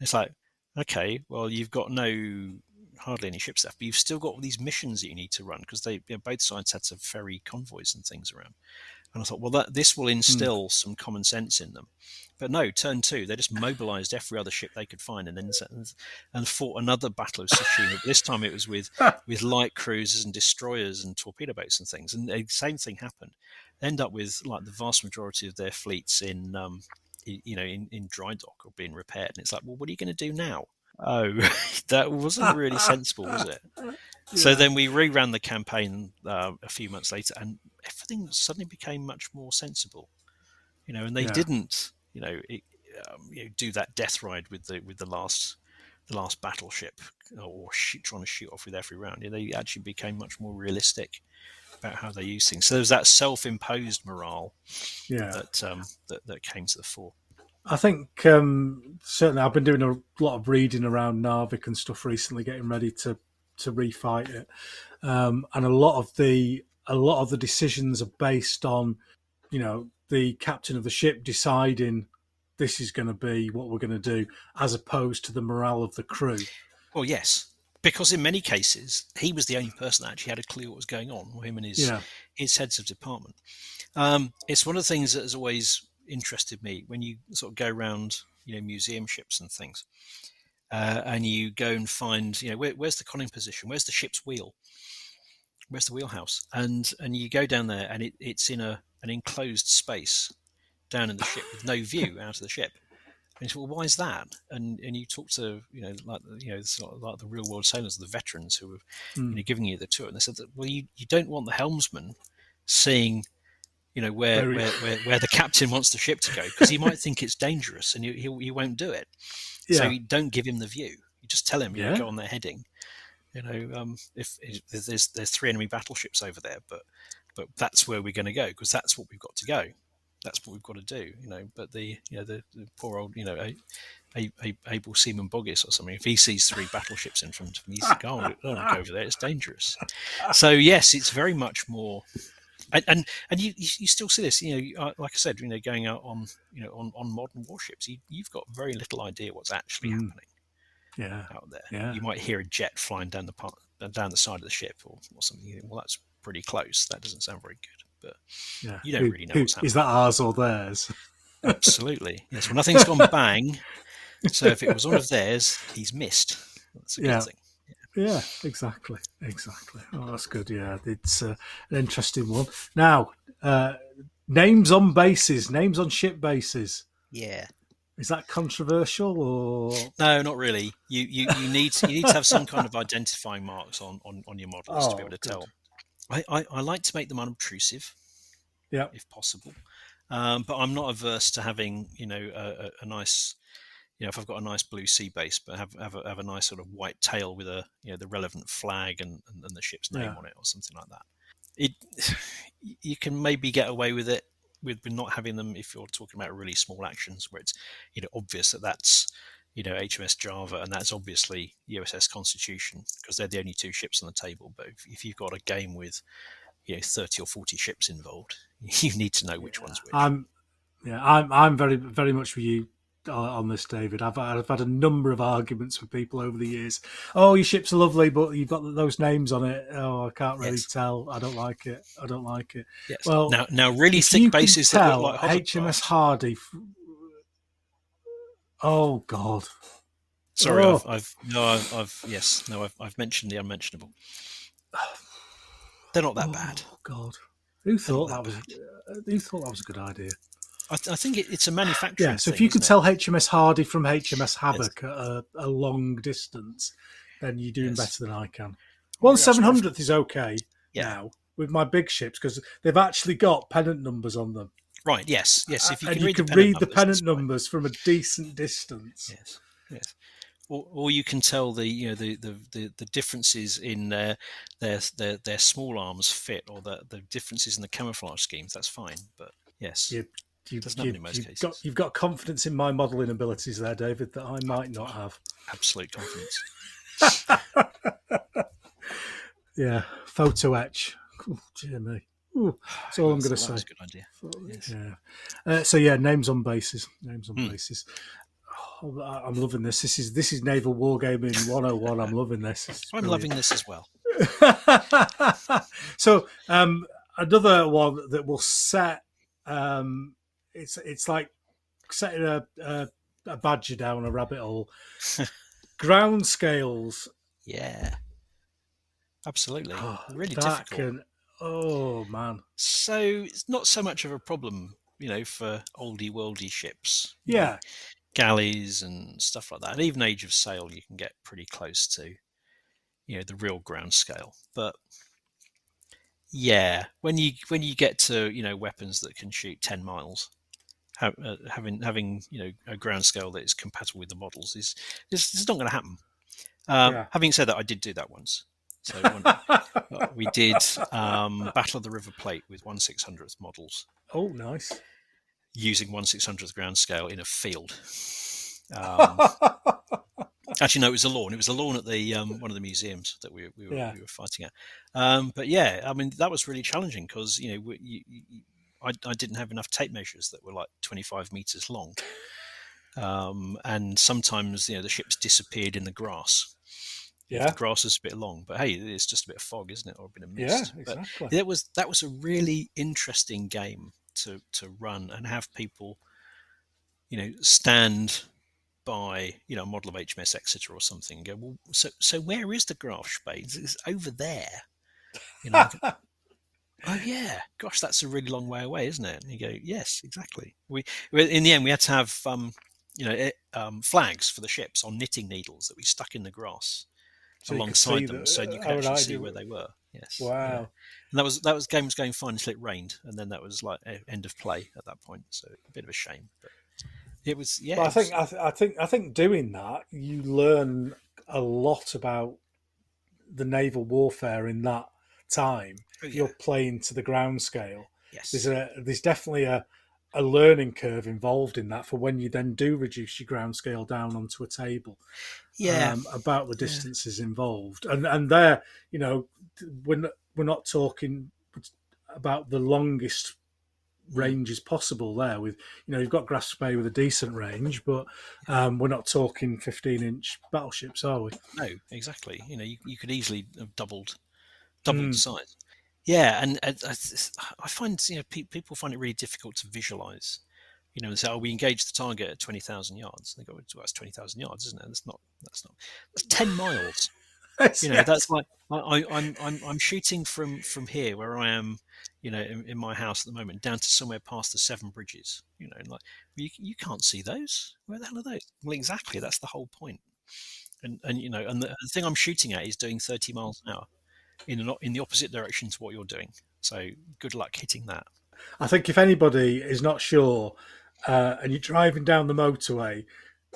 It's like, okay, well, you've got no hardly any ship stuff, but you've still got all these missions that you need to run because they you know, both sides had to ferry convoys and things around. And I thought, well, that this will hmm. instill mm. some common sense in them. But no, turn two, they just mobilized every other ship they could find and then and fought another battle of Tsushima. this time it was with with light cruisers and destroyers and torpedo boats and things. And the same thing happened. They end up with like the vast majority of their fleets in um, you know in, in dry dock or being repaired. And it's like, well, what are you going to do now? Oh, that wasn't really sensible, was it? Yeah. So then we reran the campaign uh, a few months later, and everything suddenly became much more sensible. You know, and they yeah. didn't, you know, it, um, you know, do that death ride with the with the last the last battleship or shoot, trying to shoot off with every round. You know, they actually became much more realistic about how they use things. So there's that self-imposed morale yeah. that, um, that that came to the fore. I think um, certainly I've been doing a lot of reading around Narvik and stuff recently, getting ready to to refight it, um, and a lot of the a lot of the decisions are based on, you know, the captain of the ship deciding this is going to be what we're going to do, as opposed to the morale of the crew. Well, yes, because in many cases he was the only person that actually had a clue what was going on. Him and his yeah. his heads of department. Um, it's one of the things that has always interested me when you sort of go around, you know, museum ships and things, uh, and you go and find, you know, where, where's the conning position? Where's the ship's wheel? Where's the wheelhouse? And and you go down there, and it, it's in a an enclosed space down in the ship with no view out of the ship. And you say, well, why is that? And and you talk to you know like you know sort of like the real world sailors, the veterans who are mm. you hmm. know giving you the tour, and they said that well, you, you don't want the helmsman seeing you know where where, where, where, the captain wants the ship to go because he might think it's dangerous and he, he, he won't do it yeah. so you don't give him the view you just tell him you yeah. go on their heading you know um, if, if, there's there's three enemy battleships over there but but that's where we're going to go because that's what we've got to go. That's what we've got to do you know but the you know the, the poor old you know a, a, a, able seaman Boggis or something if he sees three battleships in front of him he's like oh I don't go over there it's dangerous. So yes it's very much more and and, and you, you still see this you know like i said you know going out on you know on, on modern warships you, you've got very little idea what's actually mm. happening yeah out there yeah. you might hear a jet flying down the part down the side of the ship or, or something well that's pretty close that doesn't sound very good but yeah. you don't who, really know what's happening is that ours or theirs absolutely yes well nothing's gone bang so if it was one of theirs he's missed that's a good yeah. thing yeah, exactly, exactly. Oh, that's good. Yeah, it's uh, an interesting one. Now, uh, names on bases, names on ship bases. Yeah. Is that controversial or no? Not really. You you, you need to, you need to have some kind of identifying marks on on, on your models oh, to be oh, able to good. tell. I, I, I like to make them unobtrusive, yeah, if possible. Um, but I'm not averse to having you know a, a, a nice you know, if I've got a nice blue sea base, but have have a, have a nice sort of white tail with a you know the relevant flag and, and, and the ship's name yeah. on it or something like that. It you can maybe get away with it with, with not having them if you're talking about really small actions where it's you know obvious that that's you know HMS Java and that's obviously USS Constitution because they're the only two ships on the table. But if, if you've got a game with you know 30 or 40 ships involved, you need to know which yeah. one's which. I'm yeah, I'm I'm very very much with you on this, David. I've I've had a number of arguments with people over the years. Oh, your ship's lovely, but you've got those names on it. Oh, I can't really yes. tell. I don't like it. I don't like it. Yes. Well, now now really thick bases tell like HMS Hardy. Oh God. Sorry, oh. I've, I've, no, I've, I've, yes, no, I've, I've mentioned the unmentionable. They're not that bad. oh, bad. God, who thought that, that was? Uh, who thought that was a good idea? I, th- I think it, it's a manufacturing. Yeah, so thing, if you could tell HMS Hardy from HMS Havoc at a, a, long distance, then you're doing yes. better than I can. One seven hundredth is okay yeah. now with my big ships because they've actually got pennant numbers on them. Right. Yes. Yes. If you can, and read, you can the read the pennant numbers from a decent distance. Yes. Yes. Or, or you can tell the you know the the, the, the differences in their, their their their small arms fit or the the differences in the camouflage schemes. That's fine. But yes. Yeah you, you, you've, got, you've got confidence in my modelling abilities there, David, that I might not have. Absolute confidence. yeah, photo etch. Ooh, dear me. Ooh, that's all I'm going to say. was a good idea. Yes. Yeah. Uh, so yeah, names on bases. Names on Hmm. bases. Oh, I'm loving this. This is this is naval wargaming 101. I'm loving this. This I'm loving this as well. so um, another one that will set um, it's it's like setting a, a a badger down a rabbit hole. Ground scales. Yeah. Absolutely. Oh, really difficult. can. Oh man. So it's not so much of a problem, you know, for oldie worldy ships. you know, Yeah. galleys and stuff like that. And even Age of Sail, you can get pretty close to, you know, the real ground scale. But yeah, when you when you get to you know weapons that can shoot ten miles, ha- uh, having having you know a ground scale that is compatible with the models is is, is not going to happen. Um, Yeah. Having said that, I did do that once. So uh, we did um, Battle of the River Plate with one six hundredth models oh, nice. using one six hundredth ground scale in a field. Um, actually, no, it was a lawn. It was a lawn at the um, one of the museums that we, we, were, Yeah. we were fighting at. Um, but yeah, I mean that was really challenging because you know you, I, I didn't have enough tape measures that were like twenty five meters long, um, and sometimes you know the ships disappeared in the grass. yeah. The grass is a bit long, but hey, it's just a bit of fog, isn't it, or a bit of Yeah. mist? But Exactly. that was that was a really interesting game to to run and have people you know stand by you know a model of HMS Exeter or something and go well so so where is the Graf Spee's it's over there you know oh yeah gosh that's a really long way away isn't it and you go yes exactly we in the end we had to have um you know it, um, flags for the ships on knitting needles that we stuck in the grass So alongside them the- so you could have actually see where they were yes yeah. Wow. And that was that was game was going fine until it rained, and then that was like end of play at that point. So a bit of a shame, but it was yeah. I think I, th- I think I think doing that you learn a lot about the naval warfare in that time. Yeah, You're playing to the ground scale. yes, There's a there's definitely a a learning curve involved in that for when you then do reduce your ground scale down onto a table. yeah, um, about the distances involved, and and there, you know, we're not, we're not talking about the longest ranges possible there. With you know, you've got Graf Spee with a decent range, but um, we're not talking 15 inch battleships, are we? no, exactly. You know, you, you could easily have doubled doubled Mm. the size. Yeah, and, and uh, I, I find you know pe- people find it really difficult to visualize. You know, and say, "Oh, we engage the target at twenty thousand yards." And they go, "Well, that's twenty thousand yards, isn't it? That's not. That's not. That's ten miles." you know that's like I, I, I'm I'm I'm shooting from from here where I am, you know, in, in my house at the moment, down to somewhere past the Severn Bridges. You know, like you you can't see those. Where the hell are those? Well, exactly. That's the whole point. And and you know, and the, the thing I'm shooting at is doing 30 miles an hour in an, in the opposite direction to what you're doing. So good luck hitting that. I think if anybody is not sure uh, and you're driving down the motorway,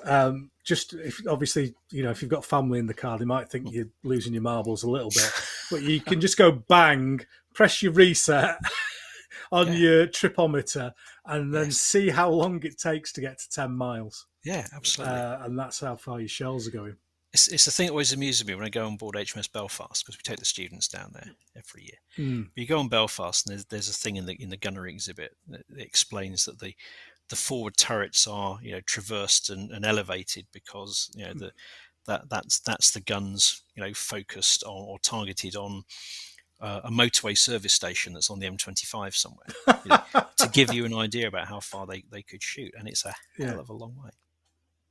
um, just if obviously you know if you've got family in the car, they might think you're losing your marbles a little bit, but you can just go bang, press your reset on Yeah. your tripometer, and then Yes. see how long it takes to get to ten miles, Yeah, absolutely. uh, and that's how far your shells are going. It's, it's the thing that always amuses me when I go on board HMS Belfast because we take the students down there every year. Mm. you go on Belfast, and there's, there's a thing in the in the gunnery exhibit that that explains that the the forward turrets are you know traversed and, and elevated because you know the that that's that's the guns you know focused on or targeted on uh, a motorway service station that's on the M25 somewhere you know, to give you an idea about how far they, they could shoot, and it's a hell Yeah. of a long way.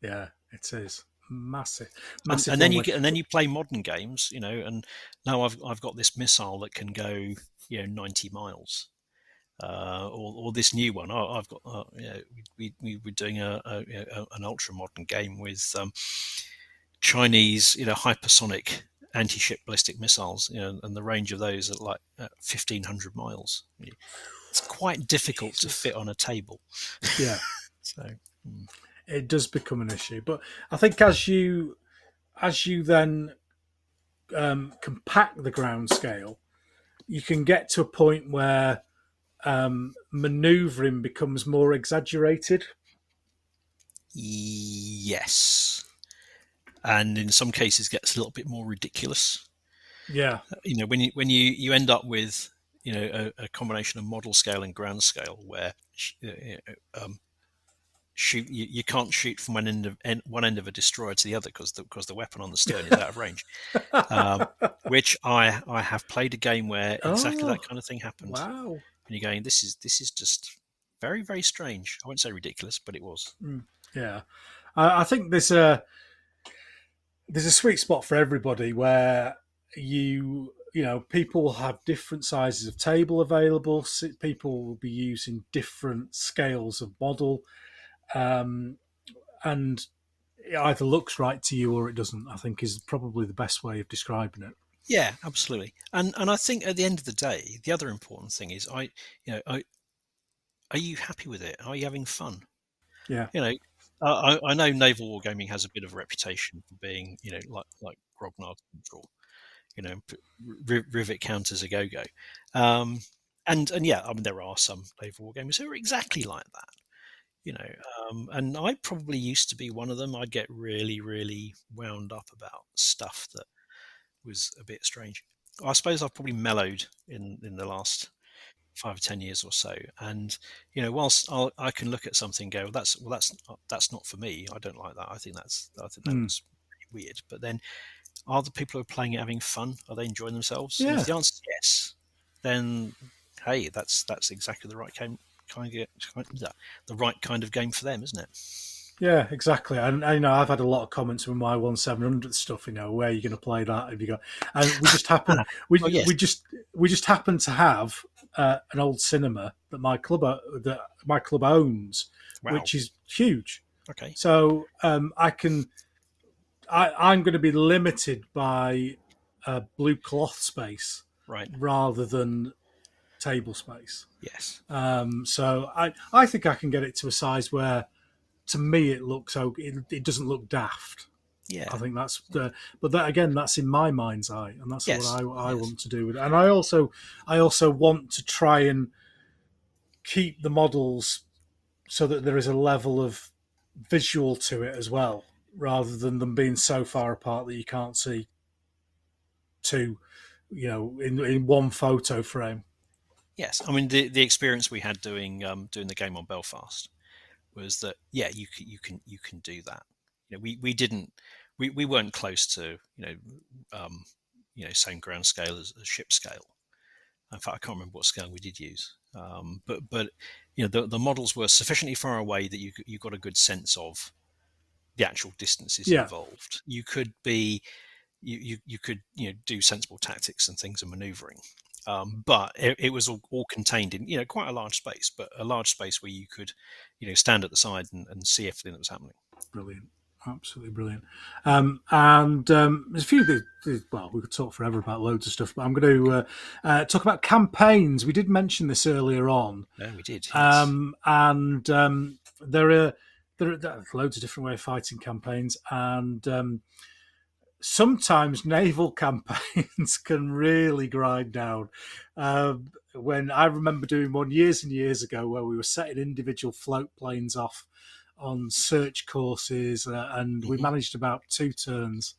Yeah, it is massive, And, massive. and then you get and then you play modern games, you know, and now I've I've got this missile that can go you know 90 miles. Uh, or, or this new one. Oh, I've got. Uh, you know, we, we were doing a, a, know, an ultra modern game with um, Chinese, you know, hypersonic anti-ship ballistic missiles, you know, and the range of those at like uh, fifteen hundred miles. It's quite difficult to fit on a table. yeah. So it does become an issue. But I think as you as you then um, compact the ground scale, you can get to a point where um, manoeuvring becomes more exaggerated. Yes. and in some cases gets a little bit more ridiculous. Yeah, you know when you when you you end up with you know a, a combination of model scale and ground scale where um, shoot you, you can't shoot from one end of end, one end of a destroyer to the other because the, because the weapon on the stern is out of range. Um, which I I have played a game where exactly oh, that kind of thing happened. Wow! And you're going, this is this is just very very strange. I won't say ridiculous, but it was. Mm, yeah, I, I think there's a there's a sweet spot for everybody where you you know people have different sizes of table available people will be using different scales of model um, and it either looks right to you or it doesn't. I think is probably the best way of describing it. Yeah, absolutely. And and I think at the end of the day, the other important thing is I, you know, I, are you happy with it? Are you having fun? Yeah. You know, I, I know naval wargaming has a bit of a reputation for being, you know, like like grognard control, you know, rivet counters a go go, um, and and yeah, I mean there are some naval wargamers who are exactly like that you know um, and i probably used to be one of them. I'd get really really wound up about stuff that was a bit strange. I suppose i've probably mellowed in in the last five or ten years or so and you know whilst I'll, i can look at something go well, that's well that's that's not for me. I don't like that. I think that's i think that mm. was weird. But then are the people who are playing it having fun? Are they enjoying themselves? Yeah. if the answer is yes then hey that's that's exactly the right game kind of the right kind of game for them, isn't it? Yeah, exactly. And, you know, I've had a lot of comments with my one seven hundred stuff. You know, where are you going to play that? Have you got? And we just happen, we oh, yes. we just we just happen to have uh, an old cinema that my club uh, that my club owns, wow. which is huge. Okay. So um, I can, I, I'm going to be limited by a blue cloth space, right, rather than table space. Yes. Um, so I I think I can get it to a size where, to me, it looks. It, it doesn't look daft. Yeah. I think that's the, but that again, that's in my mind's eye, and that's yes. what I, I yes. want to do with it. And I also, I also want to try and keep the models so that there is a level of visual to it as well, rather than them being so far apart that you can't see two, you know, in in one photo frame. Yes, I mean the the experience we had doing um, doing the game on Belfast was that yeah you can you can you can do that. You know, we we didn't we, we weren't close to you know um, you know same ground scale as, as ship scale. In fact, I can't remember what scale we did use, um, but but you know the, the models were sufficiently far away that you you got a good sense of the actual distances yeah. involved. You could be you, you you could you know do sensible tactics and things and maneuvering um, but it, it was all, all, contained in you know quite a large space, but a large space where you could you know stand at the side and, and see everything that was happening. Brilliant, absolutely brilliant. Um, and um, there's a few. Well, we could talk forever about loads of stuff, but I'm going to uh, uh, talk about campaigns. We did mention this earlier on. Yeah, we did. Yes. Um, and um, there are there are loads of different way of fighting campaigns, and um, sometimes naval campaigns can really grind down. Um, when I remember doing one years and years ago where we were setting individual float planes off on search courses, uh, and we mm-hmm. managed about two turns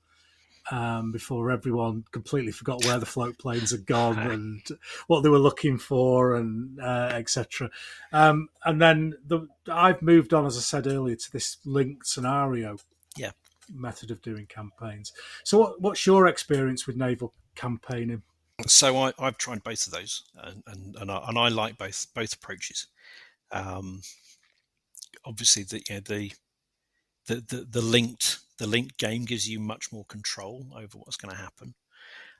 um, before everyone completely forgot where the float planes had gone and what they were looking for, and uh, etc. Um, and then the, I've moved on, as I said earlier, to this linked scenario. Yeah method of doing campaigns. So, what, what's your experience with naval campaigning? So, I, have tried both of those, and and, and, I, and I like both both approaches. Um, obviously, the, the the the the linked the linked game gives you much more control over what's going to happen.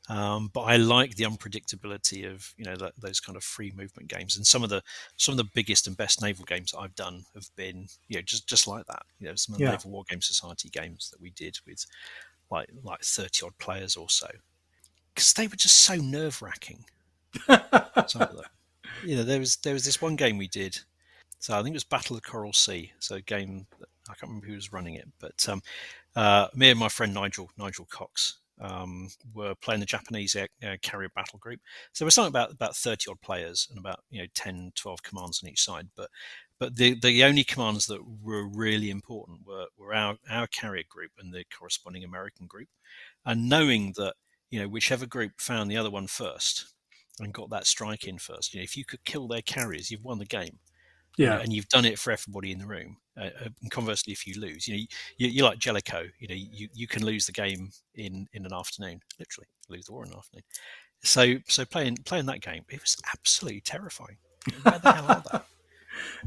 Um, but I like the unpredictability of you know those kind of free movement games, and some of the some of the biggest and best naval games I've done have been you know just just like that. You know, some of the yeah. Naval War Game Society games that we did with like like thirty odd players or so, because they were just so nerve wracking. you know, there was there was this one game we did. So I think it was Battle of the Coral Sea. So a game I can't remember who was running it, but um, uh, me and my friend Nigel Nigel Cox um, were playing the Japanese air, uh, carrier battle group. So there was something about about 30 odd players and about you know 10, 12 commands on each side. But but the the only commands that were really important were, were our, our carrier group and the corresponding American group. And knowing that, you know, whichever group found the other one first and got that strike in first, you know, if you could kill their carriers, you've won the game. Yeah. And you've done it for everybody in the room. Uh, uh and conversely, if you lose, you know, you, you're like Jellicoe, you know, you, you can lose the game in, in an afternoon, literally lose the war in an afternoon. So, so playing, playing that game, it was absolutely terrifying. Where the hell are they?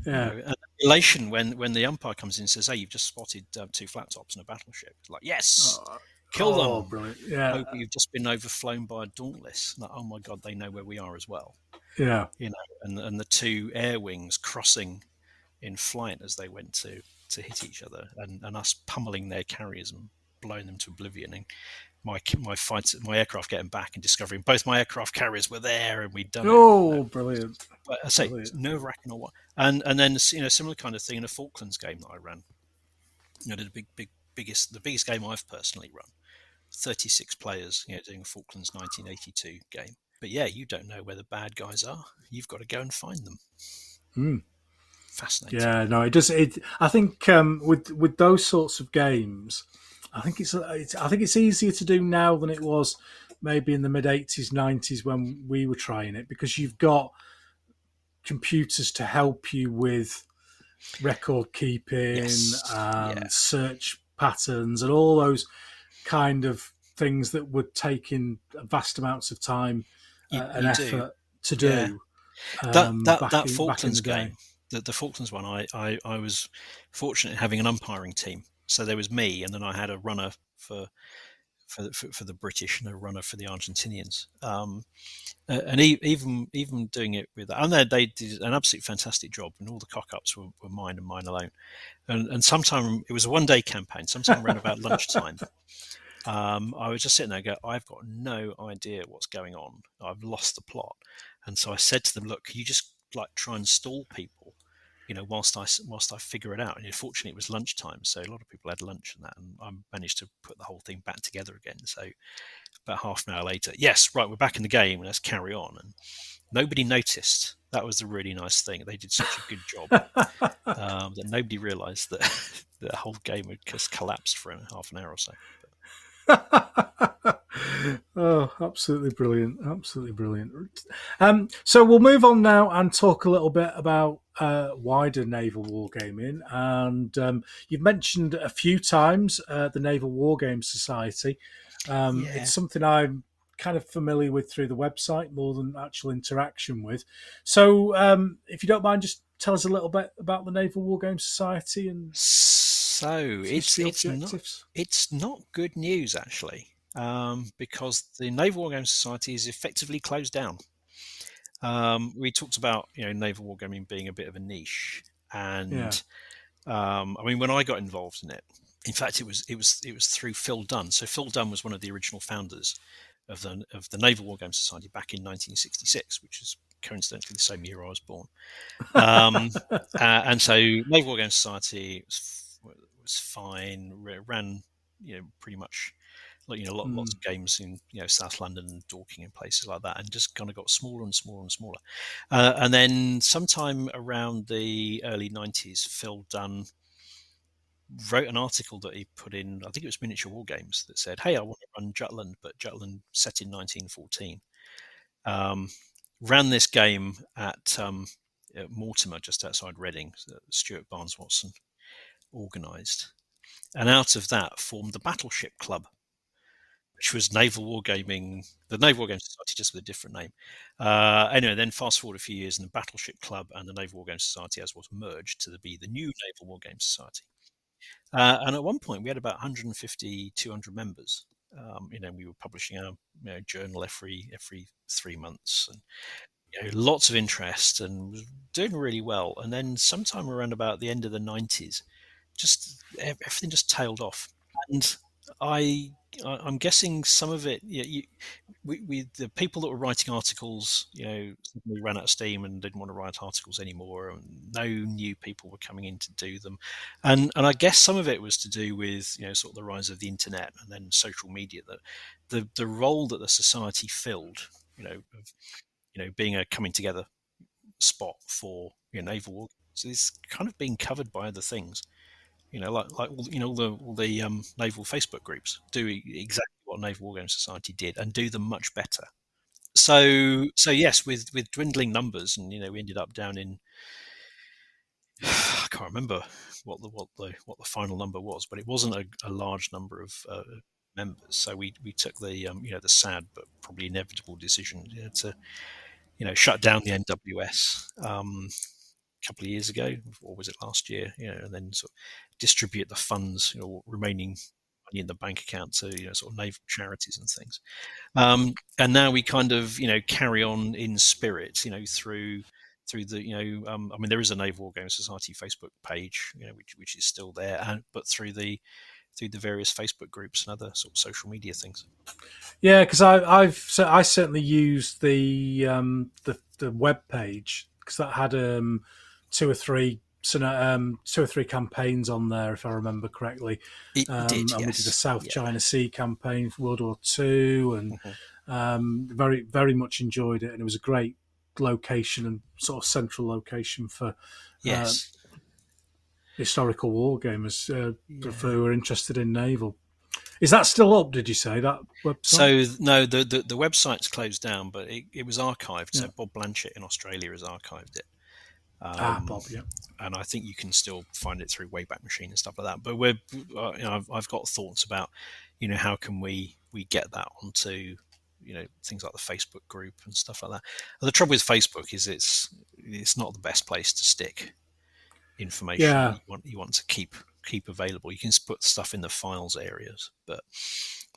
Yeah. You know, elation when when the umpire comes in and says, "Hey, you've just spotted um, two flat tops and a battleship." It's like, yes, Oh, kill oh, them. brilliant. Yeah. Oh, you've just been overflown by a Dauntless. Like, oh my god, they know where we are as well. Yeah. You know, and and the two air wings crossing in flight as they went to to hit each other, and, and us pummeling their carriers and blowing them to oblivion. And my my fights, my aircraft getting back and discovering both my aircraft carriers were there, and we'd done it. Oh, brilliant. But I say nerve wracking or what, and and then you know similar kind of thing in a Falklands game that I ran. You know, the big big biggest the biggest game I've personally run, thirty six players. You know, doing a Falklands nineteen eighty two game. But yeah, you don't know where the bad guys are. You've got to go and find them. Hmm. Fascinating. Yeah, no, it does. It. I think um, with with those sorts of games, I think it's, it's I think it's easier to do now than it was maybe in the mid '80s, '90s when we were trying it because you've got computers to help you with record keeping Yes, and yeah. search patterns and all those kind of things that would take in vast amounts of time You- and you do. effort to do. Yeah. um, that that, that in- Falklands game, the, the Falklands one, I, I, I was fortunate in having an umpiring team. So there was me, and then I had a runner for for the- for, for the British and a runner for the Argentinians. Um, and e- even even doing it with and they, they did an absolutely fantastic job, and all the cock ups were, were mine and mine alone. And and sometime it was a one day campaign. Sometime around about lunchtime. Um, I was just sitting there and go, I've got no idea what's going on. I've lost the plot. And so I said to them, look, can you just like try and stall people, you know, whilst I, whilst I figure it out. And fortunately it was lunchtime. So a lot of people had lunch and that, and I managed to put the whole thing back together again. So about half an hour later, yes, right, we're back in the game and let's carry on. And nobody noticed. That was the really nice thing. They did such a good job um, that nobody realised that the whole game had just collapsed for half an hour or so. oh, absolutely brilliant! Absolutely brilliant. Um, so we'll move on now and talk a little bit about uh, wider naval wargaming. And um, you've mentioned a few times uh, the Naval Wargame Society. Um, Yeah. It's something I'm kind of familiar with through the website more than actual interaction with. So, um, if you don't mind, just tell us a little bit about the Naval Wargame Society and So it's the it's not it's not good news actually, um, because the Naval War Wargaming Society is effectively closed down. Um, we talked about you know naval wargaming being a bit of a niche, and um, I mean when I got involved in it, in fact it was it was it was through Phil Dunn. So Phil Dunn was one of the original founders of the of the Naval Wargame Society back in 1966, which is coincidentally the same year I was born. Um, uh, and so Naval Wargame Society was, was fine, ra- ran you know pretty much like you know lot, lots of games in you know South London and Dorking and places like that, and just kind of got smaller and smaller and smaller. Uh, and then sometime around the early '90s, Phil Dunn wrote an article that he put in, I think it was Miniature War Games, that said, "Hey, I want to run Jutland, but Jutland set in 1914." Um, ran this game at, um, at Mortimer, just outside Reading. Stuart Barnes Watson organised, and out of that formed the Battleship Club, which was Naval Wargaming, the Naval Wargaming Society, just with a different name. Uh, anyway, then fast forward a few years, and the Battleship Club and the Naval Wargaming Society, as was merged to be the new Naval Wargaming Society. Uh, and at one point, we had about 150, 200 members. Um, you know, we were publishing our you know, journal every every three months, and you know, lots of interest, and was doing really well. And then, sometime around about the end of the 90s, just everything just tailed off. And I, I am guessing some of it. You, we, we the people that were writing articles, you know, ran out of steam and didn't want to write articles anymore, and no new people were coming in to do them, and and I guess some of it was to do with you know sort of the rise of the internet and then social media that the the role that the society filled, you know, of, you know, being a coming together spot for you know, naval war it's kind of being covered by other things. You know, like like you know all the all the um, naval Facebook groups do exactly what Naval War Games Society did and do them much better. So so yes, with with dwindling numbers, and you know we ended up down in I can't remember what the what the what the final number was, but it wasn't a, a large number of uh, members. So we we took the um, you know the sad but probably inevitable decision you know, to you know shut down the NWS. Um, a couple of years ago, or was it last year? You know, and then sort of distribute the funds, you know, remaining money in the bank account to you know sort of naval charities and things. Um, and now we kind of you know carry on in spirit, you know, through through the you know um, I mean there is a Naval War Games Society Facebook page, you know, which which is still there, and but through the through the various Facebook groups and other sort of social media things. Yeah, because I've so I certainly used the um, the the web page because that had um, two or three so um, two or three campaigns on there, if I remember correctly. It um, did, and yes. we did a South Yeah. China Sea campaign for World War Two, and Mhm. um, very very much enjoyed it. And it was a great location and sort of central location for Yes. historical war gamers uh, Yeah. who are interested in naval. Is that still up? Did you say that website? So no, the, the the website's closed down, but it, it was archived. So Bob Blanchett in Australia has archived it. Um, ah, Bob, yeah. and I think you can still find it through Wayback Machine and stuff like that. But we're, uh, you know, I've, I've got thoughts about, you know, how can we we get that onto, you know, things like the Facebook group and stuff like that. And the trouble with Facebook is it's it's not the best place to stick information Yeah. you want you want to keep keep available. You can put stuff in the files areas, but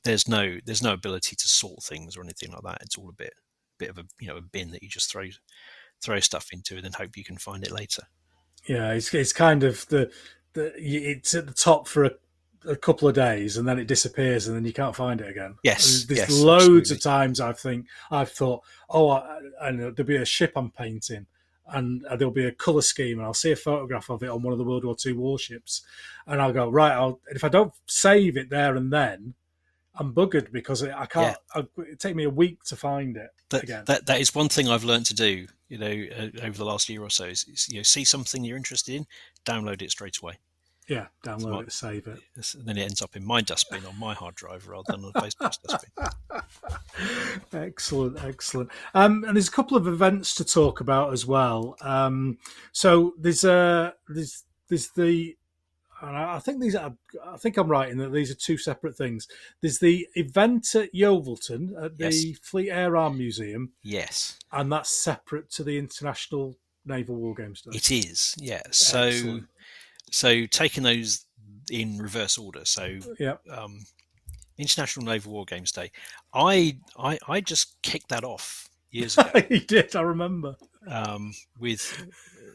there's no there's no ability to sort things or anything like that. It's all a bit bit of a you know a bin that you just throw throw stuff into it and hope you can find it later. Yeah, it's it's kind of the the it's at the top for a, a couple of days and then it disappears and then you can't find it again. Yes, there's yes, loads absolutely. of times I think I've thought, oh, I, and there'll be a ship I'm painting. And uh, there'll be a color scheme, and I'll see a photograph of it on one of the World War II warships, and I'll go right. I'll if I don't save it there and then, I'm buggered because I can't. I, it take me a week to find it that, again. that that is one thing I've learned to do. You know, uh, over the last year or so, is, is you know, see something you're interested in, download it straight away. yeah, download it, save it. And then it ends up in my dustbin on my hard drive rather than on Facebook's dustbin. excellent, excellent. Um, and there's a couple of events to talk about as well. Um, so there's uh, there's there's the, and I think these are, I think I'm right in that these are two separate things. There's the event at Yeovilton at the Yes. Fleet Air Arm Museum, Yes, and that's separate to the International Naval War Games Day. it is. Yeah. So Excellent. so taking those in reverse order. So Yeah, um, International Naval War Games Day. I I I just kicked that off years ago. he did. I remember. um, with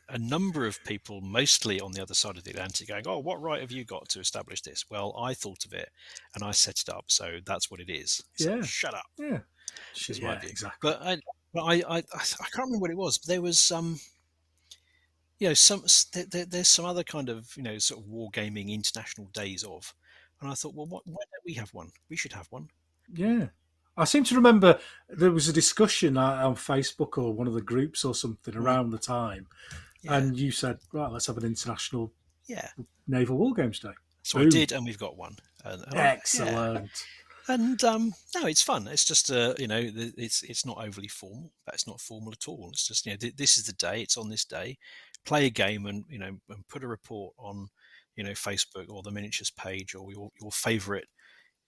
a number of people, mostly on the other side of the Atlantic, going, "Oh, what right have you got to establish this?" Well, I thought of it and I set it up, so that's what it is. So Yeah. shut up. Yeah, my yeah, view. exactly. But I, but I, I, I can't remember what it was. But there was um, you know, some there, there, there's some other kind of you know sort of wargaming international days of, and I thought, well, what, why don't we have one? We should have one. Yeah. I seem to remember there was a discussion uh, on Facebook or one of the groups or something around the time, Yeah. and you said, "Right, let's have an international yeah. naval war games day." So I did, and we've got one. And, and I- yeah. Excellent. and um, no, it's fun. It's just uh, you know, it's it's not overly formal, but it's not formal at all. It's just you know, th- this is the day. It's on this day. Play a game and you know, and put a report on you know Facebook or the miniatures page or your your favorite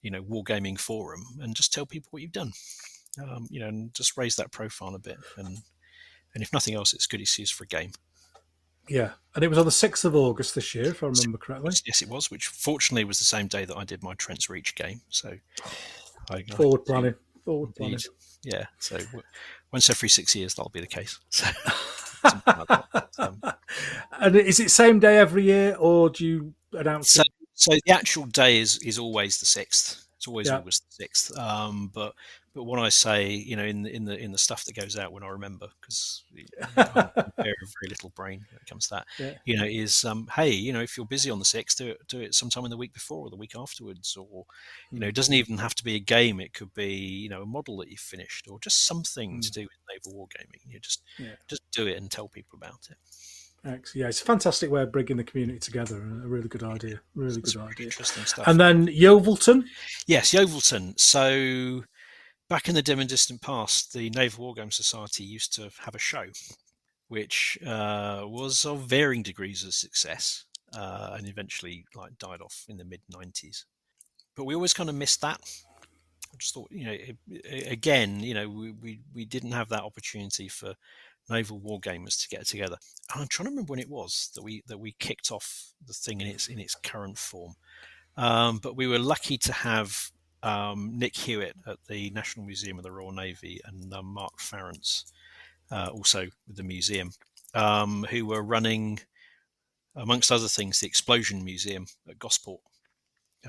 you know wargaming forum, and just tell people what you've done. Um, you know, and just raise that profile a bit. And and if nothing else, it's good excuse for a game. Yeah, and it was on the sixth of August this year, if I remember correctly. Yes, it was, which fortunately was the same day that I did my Trent's Reach game. So I, I- Forward planning. Forward planning. Yeah. So once every six years, that'll be the case. So, like that. Um, and is it same day every year, or do you announce so, it? So the actual day is is always the sixth. It's always Yeah. August the sixth. Um, but but when I say, you know, in the in the in the stuff that goes out when I remember, because I have very very little brain when it comes to that. Yeah. You know, is um, hey, you know, if you're busy on the sixth, do it do it sometime in the week before or the week afterwards, or you know, it doesn't even have to be a game. It could be you know a model that you've finished, or just something to do with naval wargaming. You just Yeah. just do it and tell people about it. Excellent. Yeah, it's a fantastic way of bringing the community together. A really good idea. Really It's good idea. interesting stuff. And then Yeovilton. Yes, Yeovilton. So back in the dim and distant past, the Naval War Game Society used to have a show, which uh, was of varying degrees of success, uh, and eventually like died off in the mid '90s. But we always kind of missed that. I just thought, you know, again, you know, we, we we didn't have that opportunity for naval war gamers to get together. And I'm trying to remember when it was that we that we kicked off the thing in its in its current form. Um, but we were lucky to have um, Nick Hewitt at the National Museum of the Royal Navy and um, Mark Farrance, uh, also with the museum, um, who were running, amongst other things, the Explosion Museum at Gosport.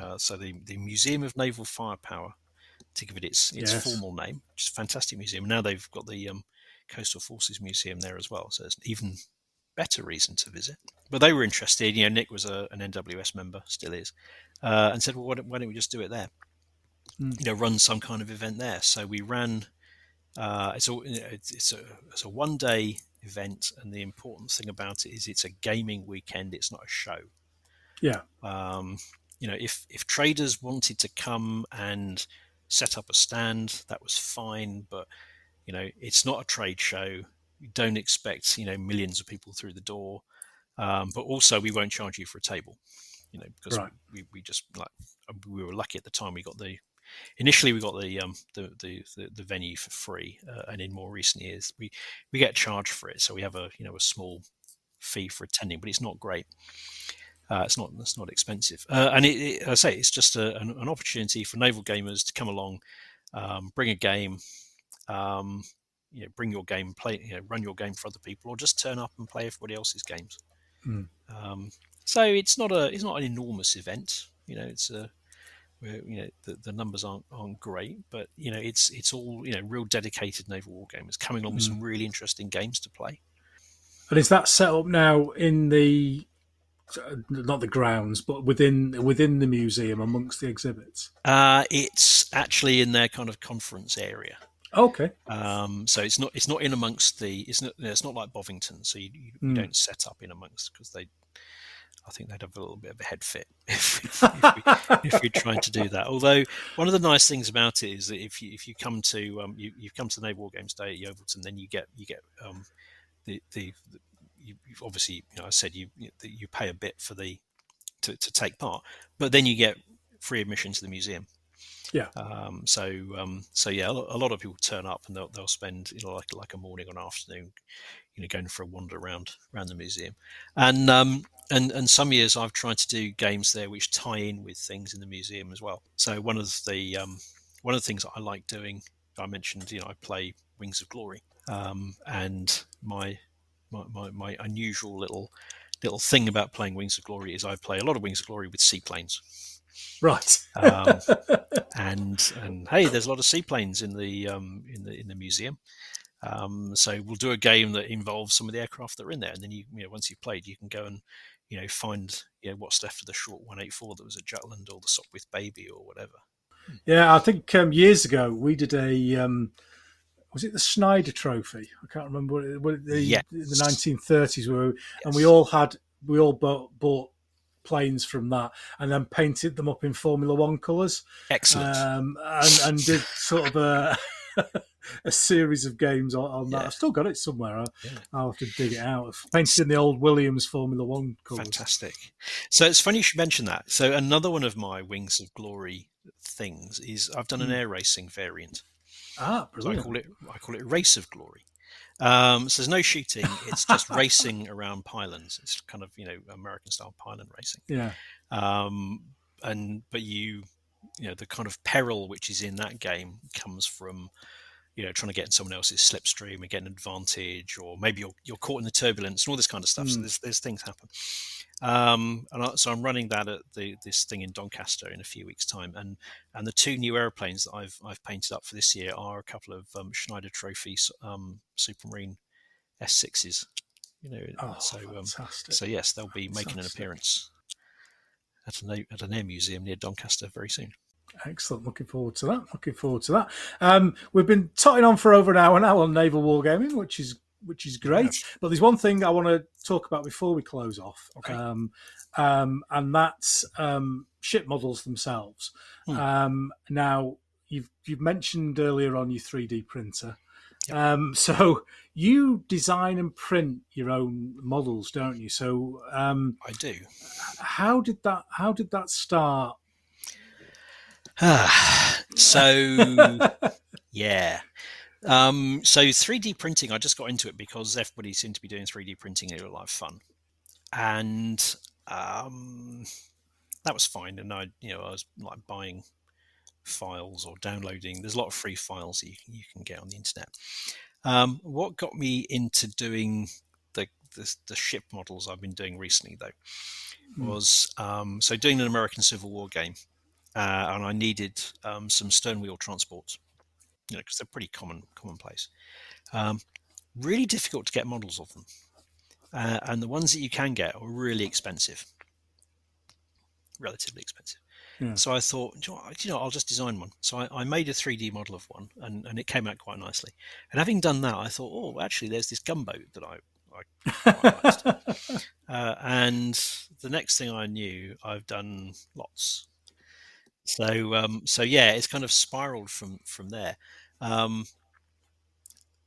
Uh, so the, the Museum of Naval Firepower, to give it its its Yes. formal name, which is a fantastic museum. Now they've got the um, Coastal Forces Museum there as well, so it's an even better reason to visit. But they were interested. You know, Nick was a, an NWS member, still is, uh, and said, "Well, why don't, why don't we just do it there? Mm. You know, run some kind of event there." So we ran. Uh, it's a it's it's a it's a one day event, and the important thing about it is it's a gaming weekend. It's not a show. Yeah. Um, you know, if if traders wanted to come and set up a stand, that was fine. But you know, it's not a trade show. You don't expect you know millions of people through the door. Um, but also, we won't charge you for a table. You know, because Right. we, we just like we were lucky at the time. We got the initially we got the um the the, the, venue for free, uh, and in more recent years we we get charged for it. So we have a you know a small fee for attending, but it's not great. Uh, it's not it's not expensive, uh, and it, it, I say it's just a, an, an opportunity for naval gamers to come along, um, bring a game, um, you know, bring your game, play, you know, run your game for other people, or just turn up and play everybody else's games. Mm. Um, so it's not a it's not an enormous event, you know. It's a where, you know the, the numbers aren't aren't great, but you know it's it's all you know real dedicated naval war gamers coming along with some really interesting games to play. And is that set up now in the not the grounds, but within within the museum amongst the exhibits? Uh, it's actually in their kind of conference area. Okay. Um, so it's not it's not in amongst the it's not it's not like Bovington. So you, you Mm. don't set up in amongst because they. I think they'd have a little bit of a head fit if, if, if, we, if you're trying to do that. Although one of the nice things about it is that if you if you come to um, you you come to the Naval War Games Day at Yeovilton, then you get you get um, the the, the you, you've obviously you know I said you you you pay a bit for the to, to take part, but then you get free admission to the museum. Yeah. Um, so um, so yeah, a lot, a lot of people turn up and they'll they'll spend you know like like a morning or an afternoon, you know, going for a wander around around the museum, and um, and and some years I've tried to do games there which tie in with things in the museum as well. So one of the um, one of the things that I like doing, I mentioned, you know, I play Wings of Glory, um, and my, my my my unusual little little thing about playing Wings of Glory is I play a lot of Wings of Glory with seaplanes. Right. Um, and and hey, there's a lot of seaplanes in the um, in the in the museum. Um, so we'll do a game that involves some of the aircraft that are in there, and then you, you know once you've played, you can go and you know find you know what's left of the short 184 that was at Jutland or the Sopwith Baby or whatever. Yeah, I think um, years ago we did a. Um, was it the Schneider Trophy? I can't remember what, it, what the, Yes. the 1930s were, and we all had we all bought, bought planes from that, and then painted them up in Formula One colours, Excellent. um, and, and did sort of a a series of games on, on that. Yeah. I've still got it somewhere. I'll, Yeah. I'll have to dig it out. Painted in the old Williams Formula One colours. Fantastic. So it's funny you should mention that. So another one of my Wings of Glory things is I've done an Hmm. air racing variant. Ah, So I brilliant. call it I call it Race of Glory. Um, so there's no shooting; it's just racing around pylons. It's kind of you know American style pylon racing. Yeah. Um, and but you you know the kind of peril which is in that game comes from you know, trying to get in someone else's slipstream and get an advantage, or maybe you're you're caught in the turbulence and all this kind of stuff. Mm. So there's there's things happen. Um, and I, so I'm running that at the this thing in Doncaster in a few weeks' time, and and the two new airplanes that I've I've painted up for this year are a couple of um, Schneider Trophy um, Supermarine S6s. You know, oh, so um, so yes, they'll be fantastic. making an appearance at an at an air museum near Doncaster very soon. Excellent. Looking forward to that. Looking forward to that. Um, we've been totting on for over an hour now on naval wargaming, which is which is great. But there's one thing I want to talk about before we close off, okay. um, um, and that's um, ship models themselves. Hmm. Um, now, you've you've mentioned earlier on your 3D printer. Um, so you design and print your own models, don't you? So um, I do. How did that? How did that start? so yeah, um, so 3D printing, I just got into it because everybody seemed to be doing 3D printing. It was a lot of fun, and um, that was fine. And I, you know, I was like buying files or downloading. There's a lot of free files you, you can get on the internet. Um, what got me into doing the, the, the ship models I've been doing recently, though, mm. was um, so doing an American Civil War game, uh, and I needed um, some stern wheel transports you know, because they're pretty common commonplace. Um, really difficult to get models of them, uh, and the ones that you can get are really expensive, relatively expensive. Yeah. So I thought, you know, I'll just design one. So I, I, made a 3D model of one, and, and it came out quite nicely. And having done that, I thought, oh, actually, there's this gunboat that I I uh, and the next thing I knew, I've done lots. So um, so yeah, it's kind of spiraled from from there. Um,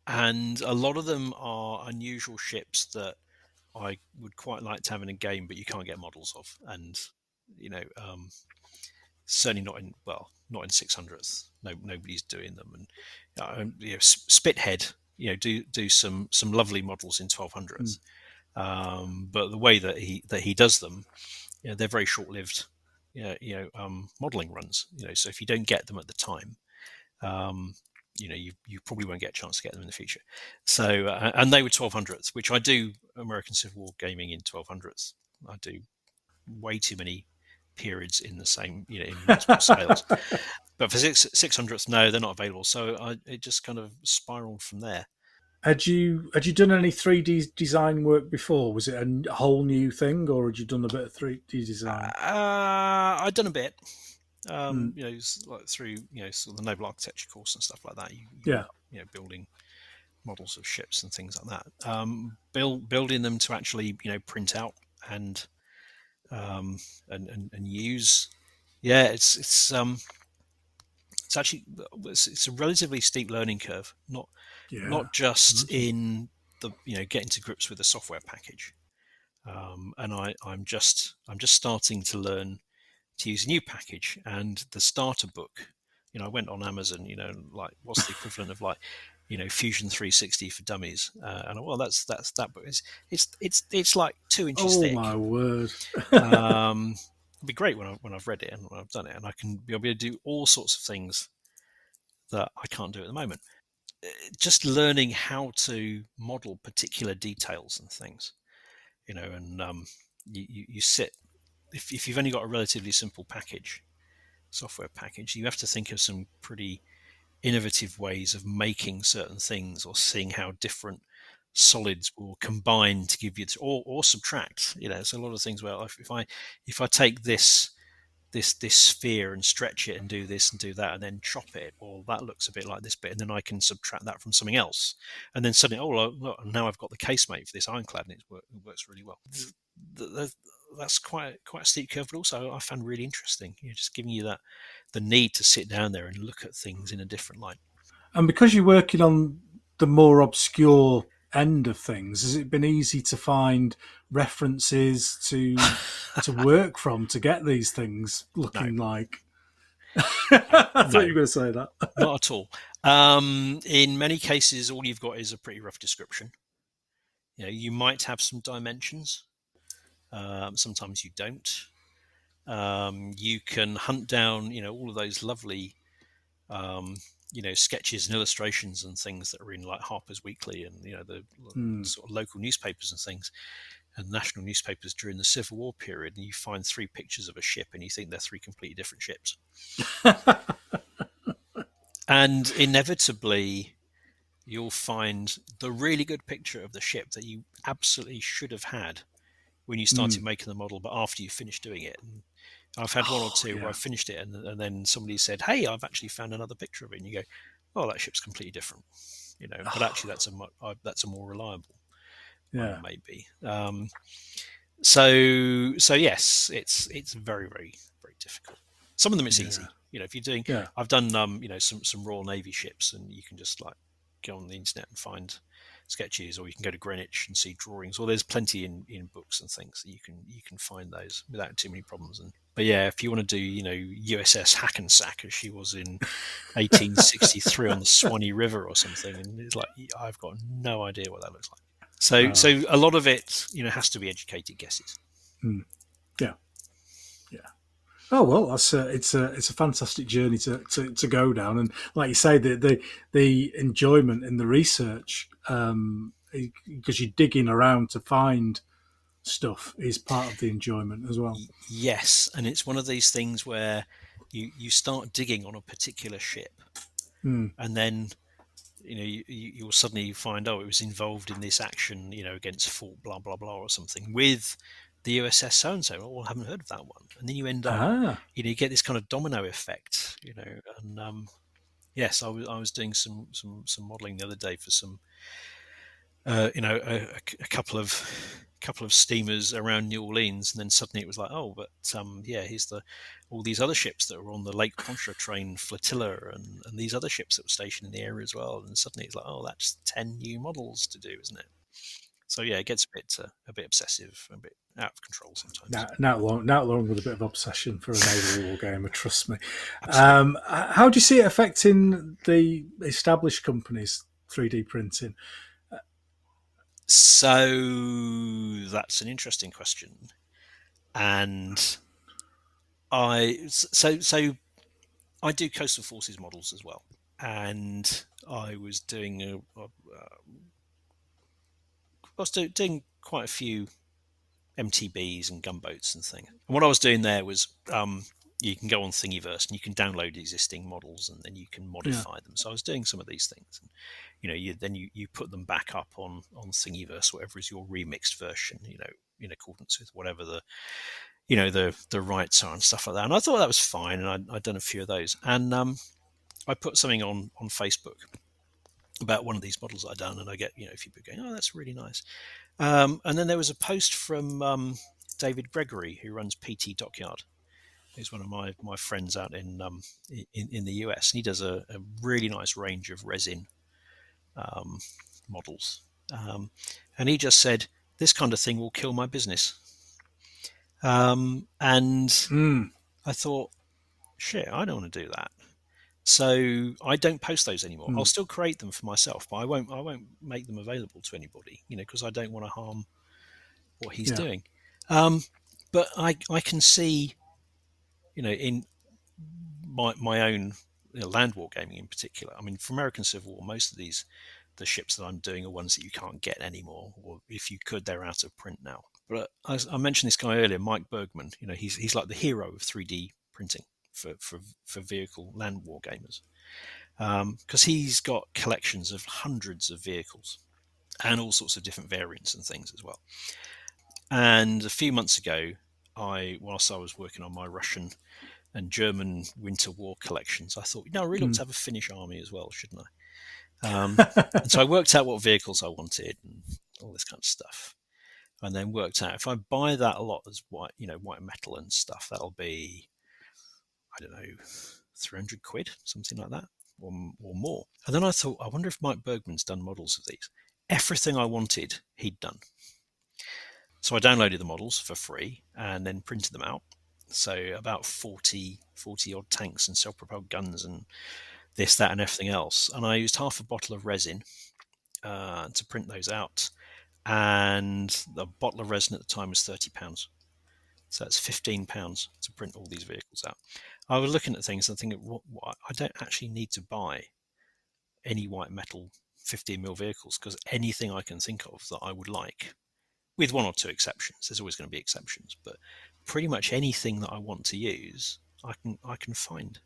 and a lot of them are unusual ships that I would quite like to have in a game, but you can't get models of. And you know, um, certainly not in well, not in 600th. No, nobody's doing them. And uh, you know, Spithead, you know, do do some some lovely models in 1200s. Mm. Um, but the way that he that he does them, you know, they're very short lived. You know, you know um, modeling runs. You know, so if you don't get them at the time, um, you know you, you probably won't get a chance to get them in the future. So uh, and they were 1200s which i do american civil war gaming in 1200s i do way too many periods in the same you know in multiple scales. But for six, 600th no they're not available. So I, it just kind of spiraled from there had you had you done any 3d design work before was it a whole new thing or had you done a bit of 3d design uh, i'd done a bit um, mm. you know, like through you know sort of the naval architecture course and stuff like that. You, yeah, you know, building models of ships and things like that. Um, build building them to actually you know print out and um, and, and and use. Yeah, it's it's um it's actually it's, it's a relatively steep learning curve. Not yeah. not just mm-hmm. in the you know getting to grips with the software package. Um, and I, I'm just I'm just starting to learn to use a new package and the starter book you know i went on amazon you know like what's the equivalent of like you know fusion 360 for dummies uh, and well that's that's that book it's it's it's, it's like two inches oh, thick my word um it'd be great when, I, when i've read it and when i've done it and i can be able to do all sorts of things that i can't do at the moment just learning how to model particular details and things you know and um, you, you, sit if, if you've only got a relatively simple package, software package, you have to think of some pretty innovative ways of making certain things or seeing how different solids will combine to give you or, or subtract you know there's a lot of things where if, if i if i take this this this sphere and stretch it and do this and do that and then chop it well that looks a bit like this bit and then i can subtract that from something else and then suddenly oh look, now i've got the casemate for this ironclad and it, work, it works really well the, the, that's quite quite a steep curve, but also I found really interesting. You know, just giving you that the need to sit down there and look at things in a different light. And because you're working on the more obscure end of things, has it been easy to find references to to work from to get these things looking no. like? I thought no, you were going to say that. not at all. Um, in many cases, all you've got is a pretty rough description. You know, you might have some dimensions, um, sometimes you don't. Um, you can hunt down, you know, all of those lovely um, you know sketches and illustrations and things that are in like Harper's Weekly and you know the Hmm. sort of local newspapers and things and national newspapers during the Civil War period, and you find three pictures of a ship and you think they're three completely different ships. and inevitably, you'll find the really good picture of the ship that you absolutely should have had when you started Mm. making the model, but after you finished doing it. And I've had one or Oh, two where yeah. I finished it, and, and then somebody said, "Hey, I've actually found another picture of it," and you go, "Oh, that ship's completely different." You know, but actually, that's a mu- uh, that's a more reliable yeah. maybe. Um, so so yes, it's it's very very very difficult. Some of them it's easy. You know, if you're doing, Yeah. I've done um, you know some some Royal Navy ships, and you can just like go on the internet and find sketches, or you can go to Greenwich and see drawings. Or there's plenty in, in books and things that you can you can find those without too many problems. And but yeah, if you want to do you know USS Hackensack as she was in 1863 on the Swanee River or something, and it's like I've got no idea what that looks like. So Oh. so a lot of it you know has to be educated guesses. Hmm. Oh well, that's a, it's a it's a fantastic journey to, to, to go down, and like you say, the the, the enjoyment in the research um, because you're digging around to find stuff is part of the enjoyment as well. Yes, and it's one of these things where you you start digging on a particular ship, Hmm. and then you know you, you you'll suddenly find oh it was involved in this action you know against Fort blah blah blah or something with the USS so and so. Oh, I haven't heard of that one, and then you end up Ah, you know you get this kind of domino effect you know and um yes i was i was doing some some some modeling the other day for some uh you know a, a- couple of couple of steamers around new orleans and then suddenly it was like oh but um yeah here's the all these other ships that were on the lake pontchartrain flotilla and and these other ships that were stationed in the area as well. And suddenly it's like oh that's 10 new models to do isn't it? So yeah it gets a bit uh, a bit obsessive a bit out of control sometimes now long, now long with a bit of obsession for a naval war gamer. Trust me. Um, how do you see it affecting the established companies? 3D printing. So that's an interesting question, and I so so I do coastal forces models as well, and I was doing a, a, um, I was doing quite a few MTBs and gunboats and things. And what I was doing there was um, you can go on Thingiverse and you can download existing models and then you can modify them. So I was doing some of these things. And, you know, you then you, you put them back up on on Thingiverse, whatever is your remixed version. You know, in accordance with whatever the you know the the rights are and stuff like that. And I thought that was fine, and I'd, I'd done a few of those. And um, I put something on on Facebook about one of these models I'd done, and I get you know a few people going, "Oh, that's really nice." Um, and then there was a post from um, David Gregory, who runs PT Dockyard, who's one of my my friends out in um, in, in the US, and he does a, a really nice range of resin um, models. Um, and he just said, "This kind of thing will kill my business." Um, and Mm. I thought, shit, I don't want to do that. So I don't post those anymore. Hmm. I'll still create them for myself, but I won't. I won't make them available to anybody. You know, because I don't want to harm what he's Yeah. doing. Um, but I I can see, you know, in my my own you know, land war gaming in particular. I mean, for American Civil War, most of these the ships that I'm doing are ones that you can't get anymore, or if you could, they're out of print now. But I, I mentioned this guy earlier, Mike Bergman. You know, he's he's like the hero of 3D printing for for, for vehicle land war gamers, because he's got collections of hundreds of vehicles and all sorts of different variants and things as well. And a few months ago, I whilst I was working on my Russian and German Winter War collections, I thought, you know, I really ought to have a Finnish army as well, shouldn't I? Um, and so I worked out what vehicles I wanted and all this kind of stuff, and then worked out if I buy that a lot as white, you know, white metal and stuff, that'll be, I don't know, three hundred quid, something like that, or or more. And then I thought, I wonder if Mike Bergman's done models of these. Everything I wanted, he'd done. So I downloaded the models for free and then printed them out. So about 40, 40 odd tanks and self-propelled guns and this, that, and everything else. And I used half a bottle of resin uh, to print those out. And the bottle of resin at the time was thirty pounds. So that's fifteen pounds to print all these vehicles out. I was looking at things and thinking, what, what, I don't actually need to buy any white metal 15 mil vehicles because anything I can think of that I would like, with one or two exceptions, there's always going to be exceptions, but pretty much anything that I want to use, I can I can find,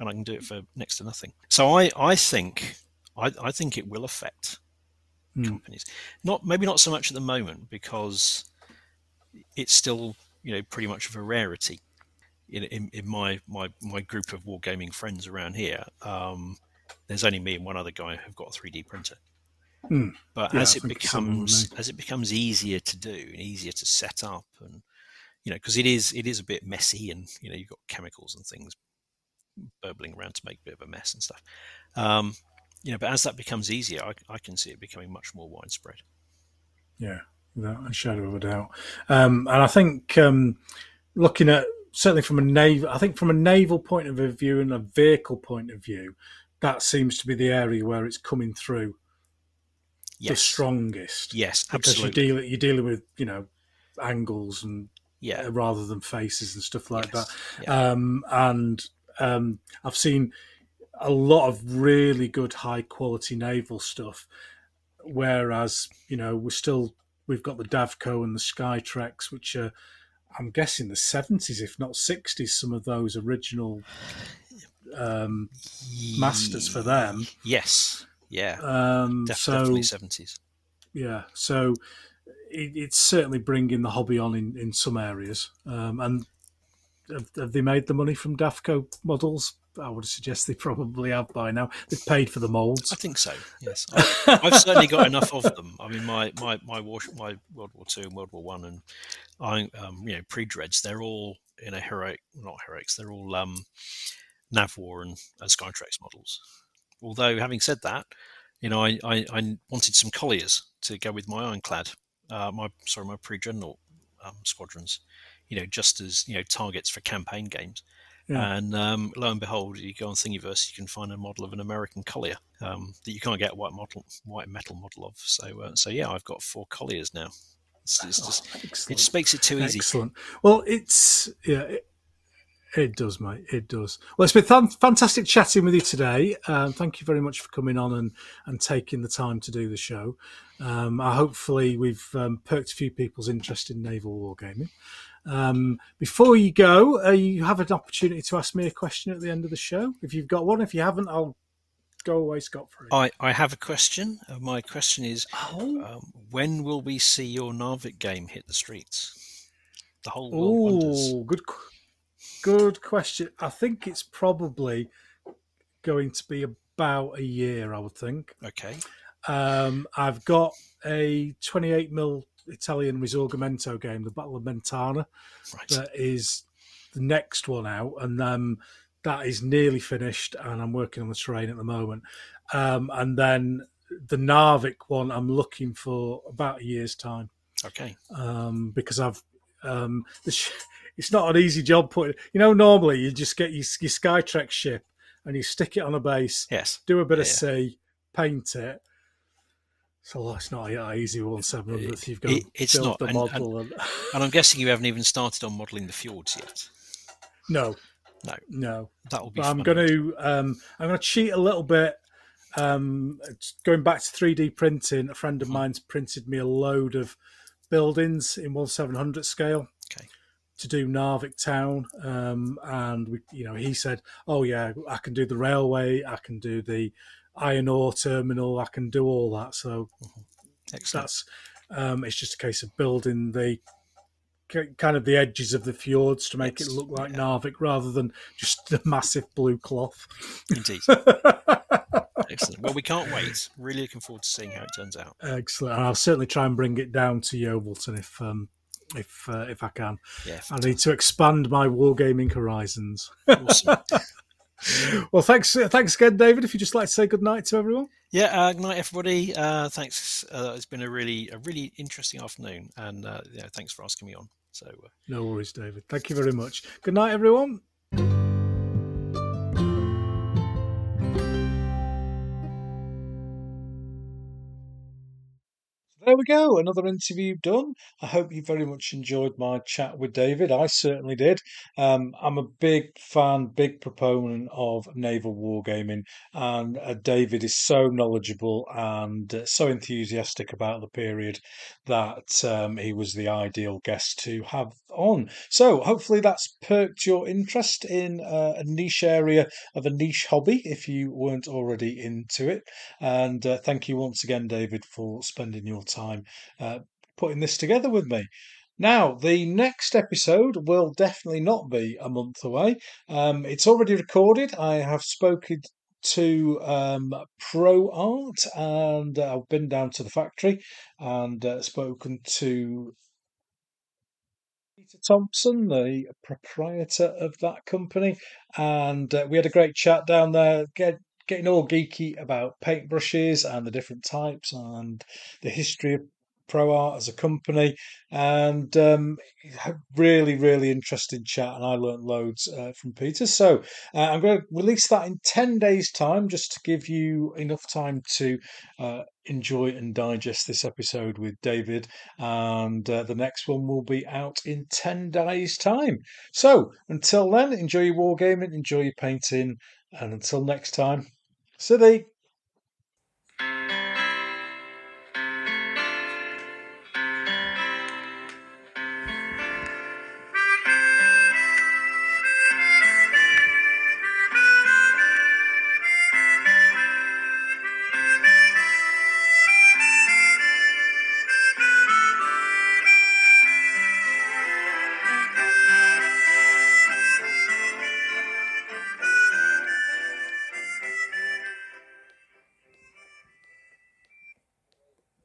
and I can do it for next to nothing. So I I think I, I think it will affect Hmm. companies. Not maybe not so much at the moment because it's still you know pretty much of a rarity. In, in, in my, my my group of wargaming friends around here, um, there's only me and one other guy who've got a 3D printer. Hmm. But Yeah, as I it think it's similar with becomes as it becomes easier to do and easier to set up, and you know, because it is it is a bit messy, and you know, you've got chemicals and things burbling around to make a bit of a mess and stuff. Um, you know, but as that becomes easier, I, I can see it becoming much more widespread. Yeah, without a shadow of a doubt. Um, and I think um, looking at certainly from a naval, I think from a naval point of view and a vehicle point of view, that seems to be the area where it's coming through the strongest. yes, because you're dealing you're dealing with you know angles and yeah, uh, rather than faces and stuff like yes, that. yeah. Um, and um, I've seen a lot of really good high quality naval stuff, whereas you know we're still we've got the Davco and the Skytrex, which are I'm guessing the seventies, if not sixties, some of those original um, masters for them. Yes, yeah, Um, def- so definitely seventies. yeah, so it, it's certainly bringing the hobby on in, in some areas. Um, and have, have they made the money from Davco models? I would suggest they probably have by now. They've paid for the molds. I think so. Yes, I, I've certainly got enough of them. I mean, my my my war, my World War Two and World War One, and I, um, you know, pre dreads. They're all in a heroic, not heroics. They're all um, Navwar and, and Skytrex models. Although, having said that, you know, I, I, I wanted some colliers to go with my ironclad, uh, my sorry, my pre dreadnought um, squadrons. You know, just as you know, targets for campaign games. Yeah. And um, lo and behold, you go on Thingiverse, you can find a model of an American collier um, that you can't get a white model, white metal model of. So, uh, so yeah, I've got four colliers now. It's, it's just, Oh, it just makes it too easy. Excellent. Well, it's yeah, it, it does, mate. It does. Well, it's been fan- fantastic chatting with you today. Um, thank you very much for coming on and and taking the time to do the show. Um, I hopefully we've um, perked a few people's interest in naval wargaming. Um, before you go, uh, you have an opportunity to ask me a question at the end of the show. If you've got one, if you haven't, I'll go away scot free. I, I have a question. Uh, my question is, Oh, um, when will we see your Narvik game hit the streets? The whole world wonders. Oh, good, good question. I think it's probably going to be about a year. I would think. Okay. Um, I've got a 28 mil Italian Risorgimento game, the Battle of Mentana, Right. that is the next one out, and um, that is nearly finished, and I'm working on the terrain at the moment. Um, and then the Narvik one, I'm looking for about a year's time okay. um, because I've um, the sh- it's not an easy job putting. You know, normally you just get your, your Skytrex ship and you stick it on a base, Yes. do a bit of Yeah. sea, paint it. So it's not an easy one seven hundredth. You've got It- to it's not, the and- model. And, And I'm guessing you haven't even started on modelling the fjords yet. no, No. no. That will be. I'm going to um, I'm going to cheat a little bit. Um, going back to 3D printing, a friend of Mhm. mine's printed me a load of buildings in one seven hundred scale. Okay. To do Narvik town, um, and we, you know, he said, "Oh yeah, I can do the railway, I can do the iron ore terminal, I can do all that." So Excellent. that's um, it's just a case of building the kind of the edges of the fjords to make Yes, it look like yeah. Narvik rather than just the massive blue cloth. Indeed. Excellent. Well, we can't wait. Really looking forward to seeing how it turns out. Excellent. And I'll certainly try and bring it down to Yeovilton if um, if uh, if I can. Yeah. I need to expand my wargaming horizons. Awesome. Well, thanks thanks again, David. If you'd just like to say good night to everyone. yeah. Uh, good night, everybody. Uh, thanks. Uh, it's been a really, a really interesting afternoon, and uh, yeah, thanks for asking me on. So. Uh, No worries, David. Thank you very much. Good night, everyone. There we go, another interview done. I hope you very much enjoyed my chat with David. I certainly did. Um, I'm a big fan, big proponent of naval wargaming, and uh, David is so knowledgeable and uh, so enthusiastic about the period that um, he was the ideal guest to have on. So, hopefully, that's perked your interest in uh, a niche area of a niche hobby if you weren't already into it. And uh, thank you once again, David, for spending your time uh, putting this together with me. Now, the next episode will definitely not be a month away. Um, it's already recorded. I have spoken to um, Pro Arte and uh, I've been down to the factory and uh, spoken to Peter Thompson, the proprietor of that company, and uh, we had a great chat down there. Get, getting all geeky about paintbrushes and the different types and the history of Pro Arte as a company, and um, really, really interesting chat. And I learnt loads uh, from Peter. So uh, I'm going to release that in 10 days' time just to give you enough time to uh, enjoy and digest this episode with David. And uh, the next one will be out in 10 days' time. So until then, enjoy your wargaming, enjoy your painting, and until next time, siday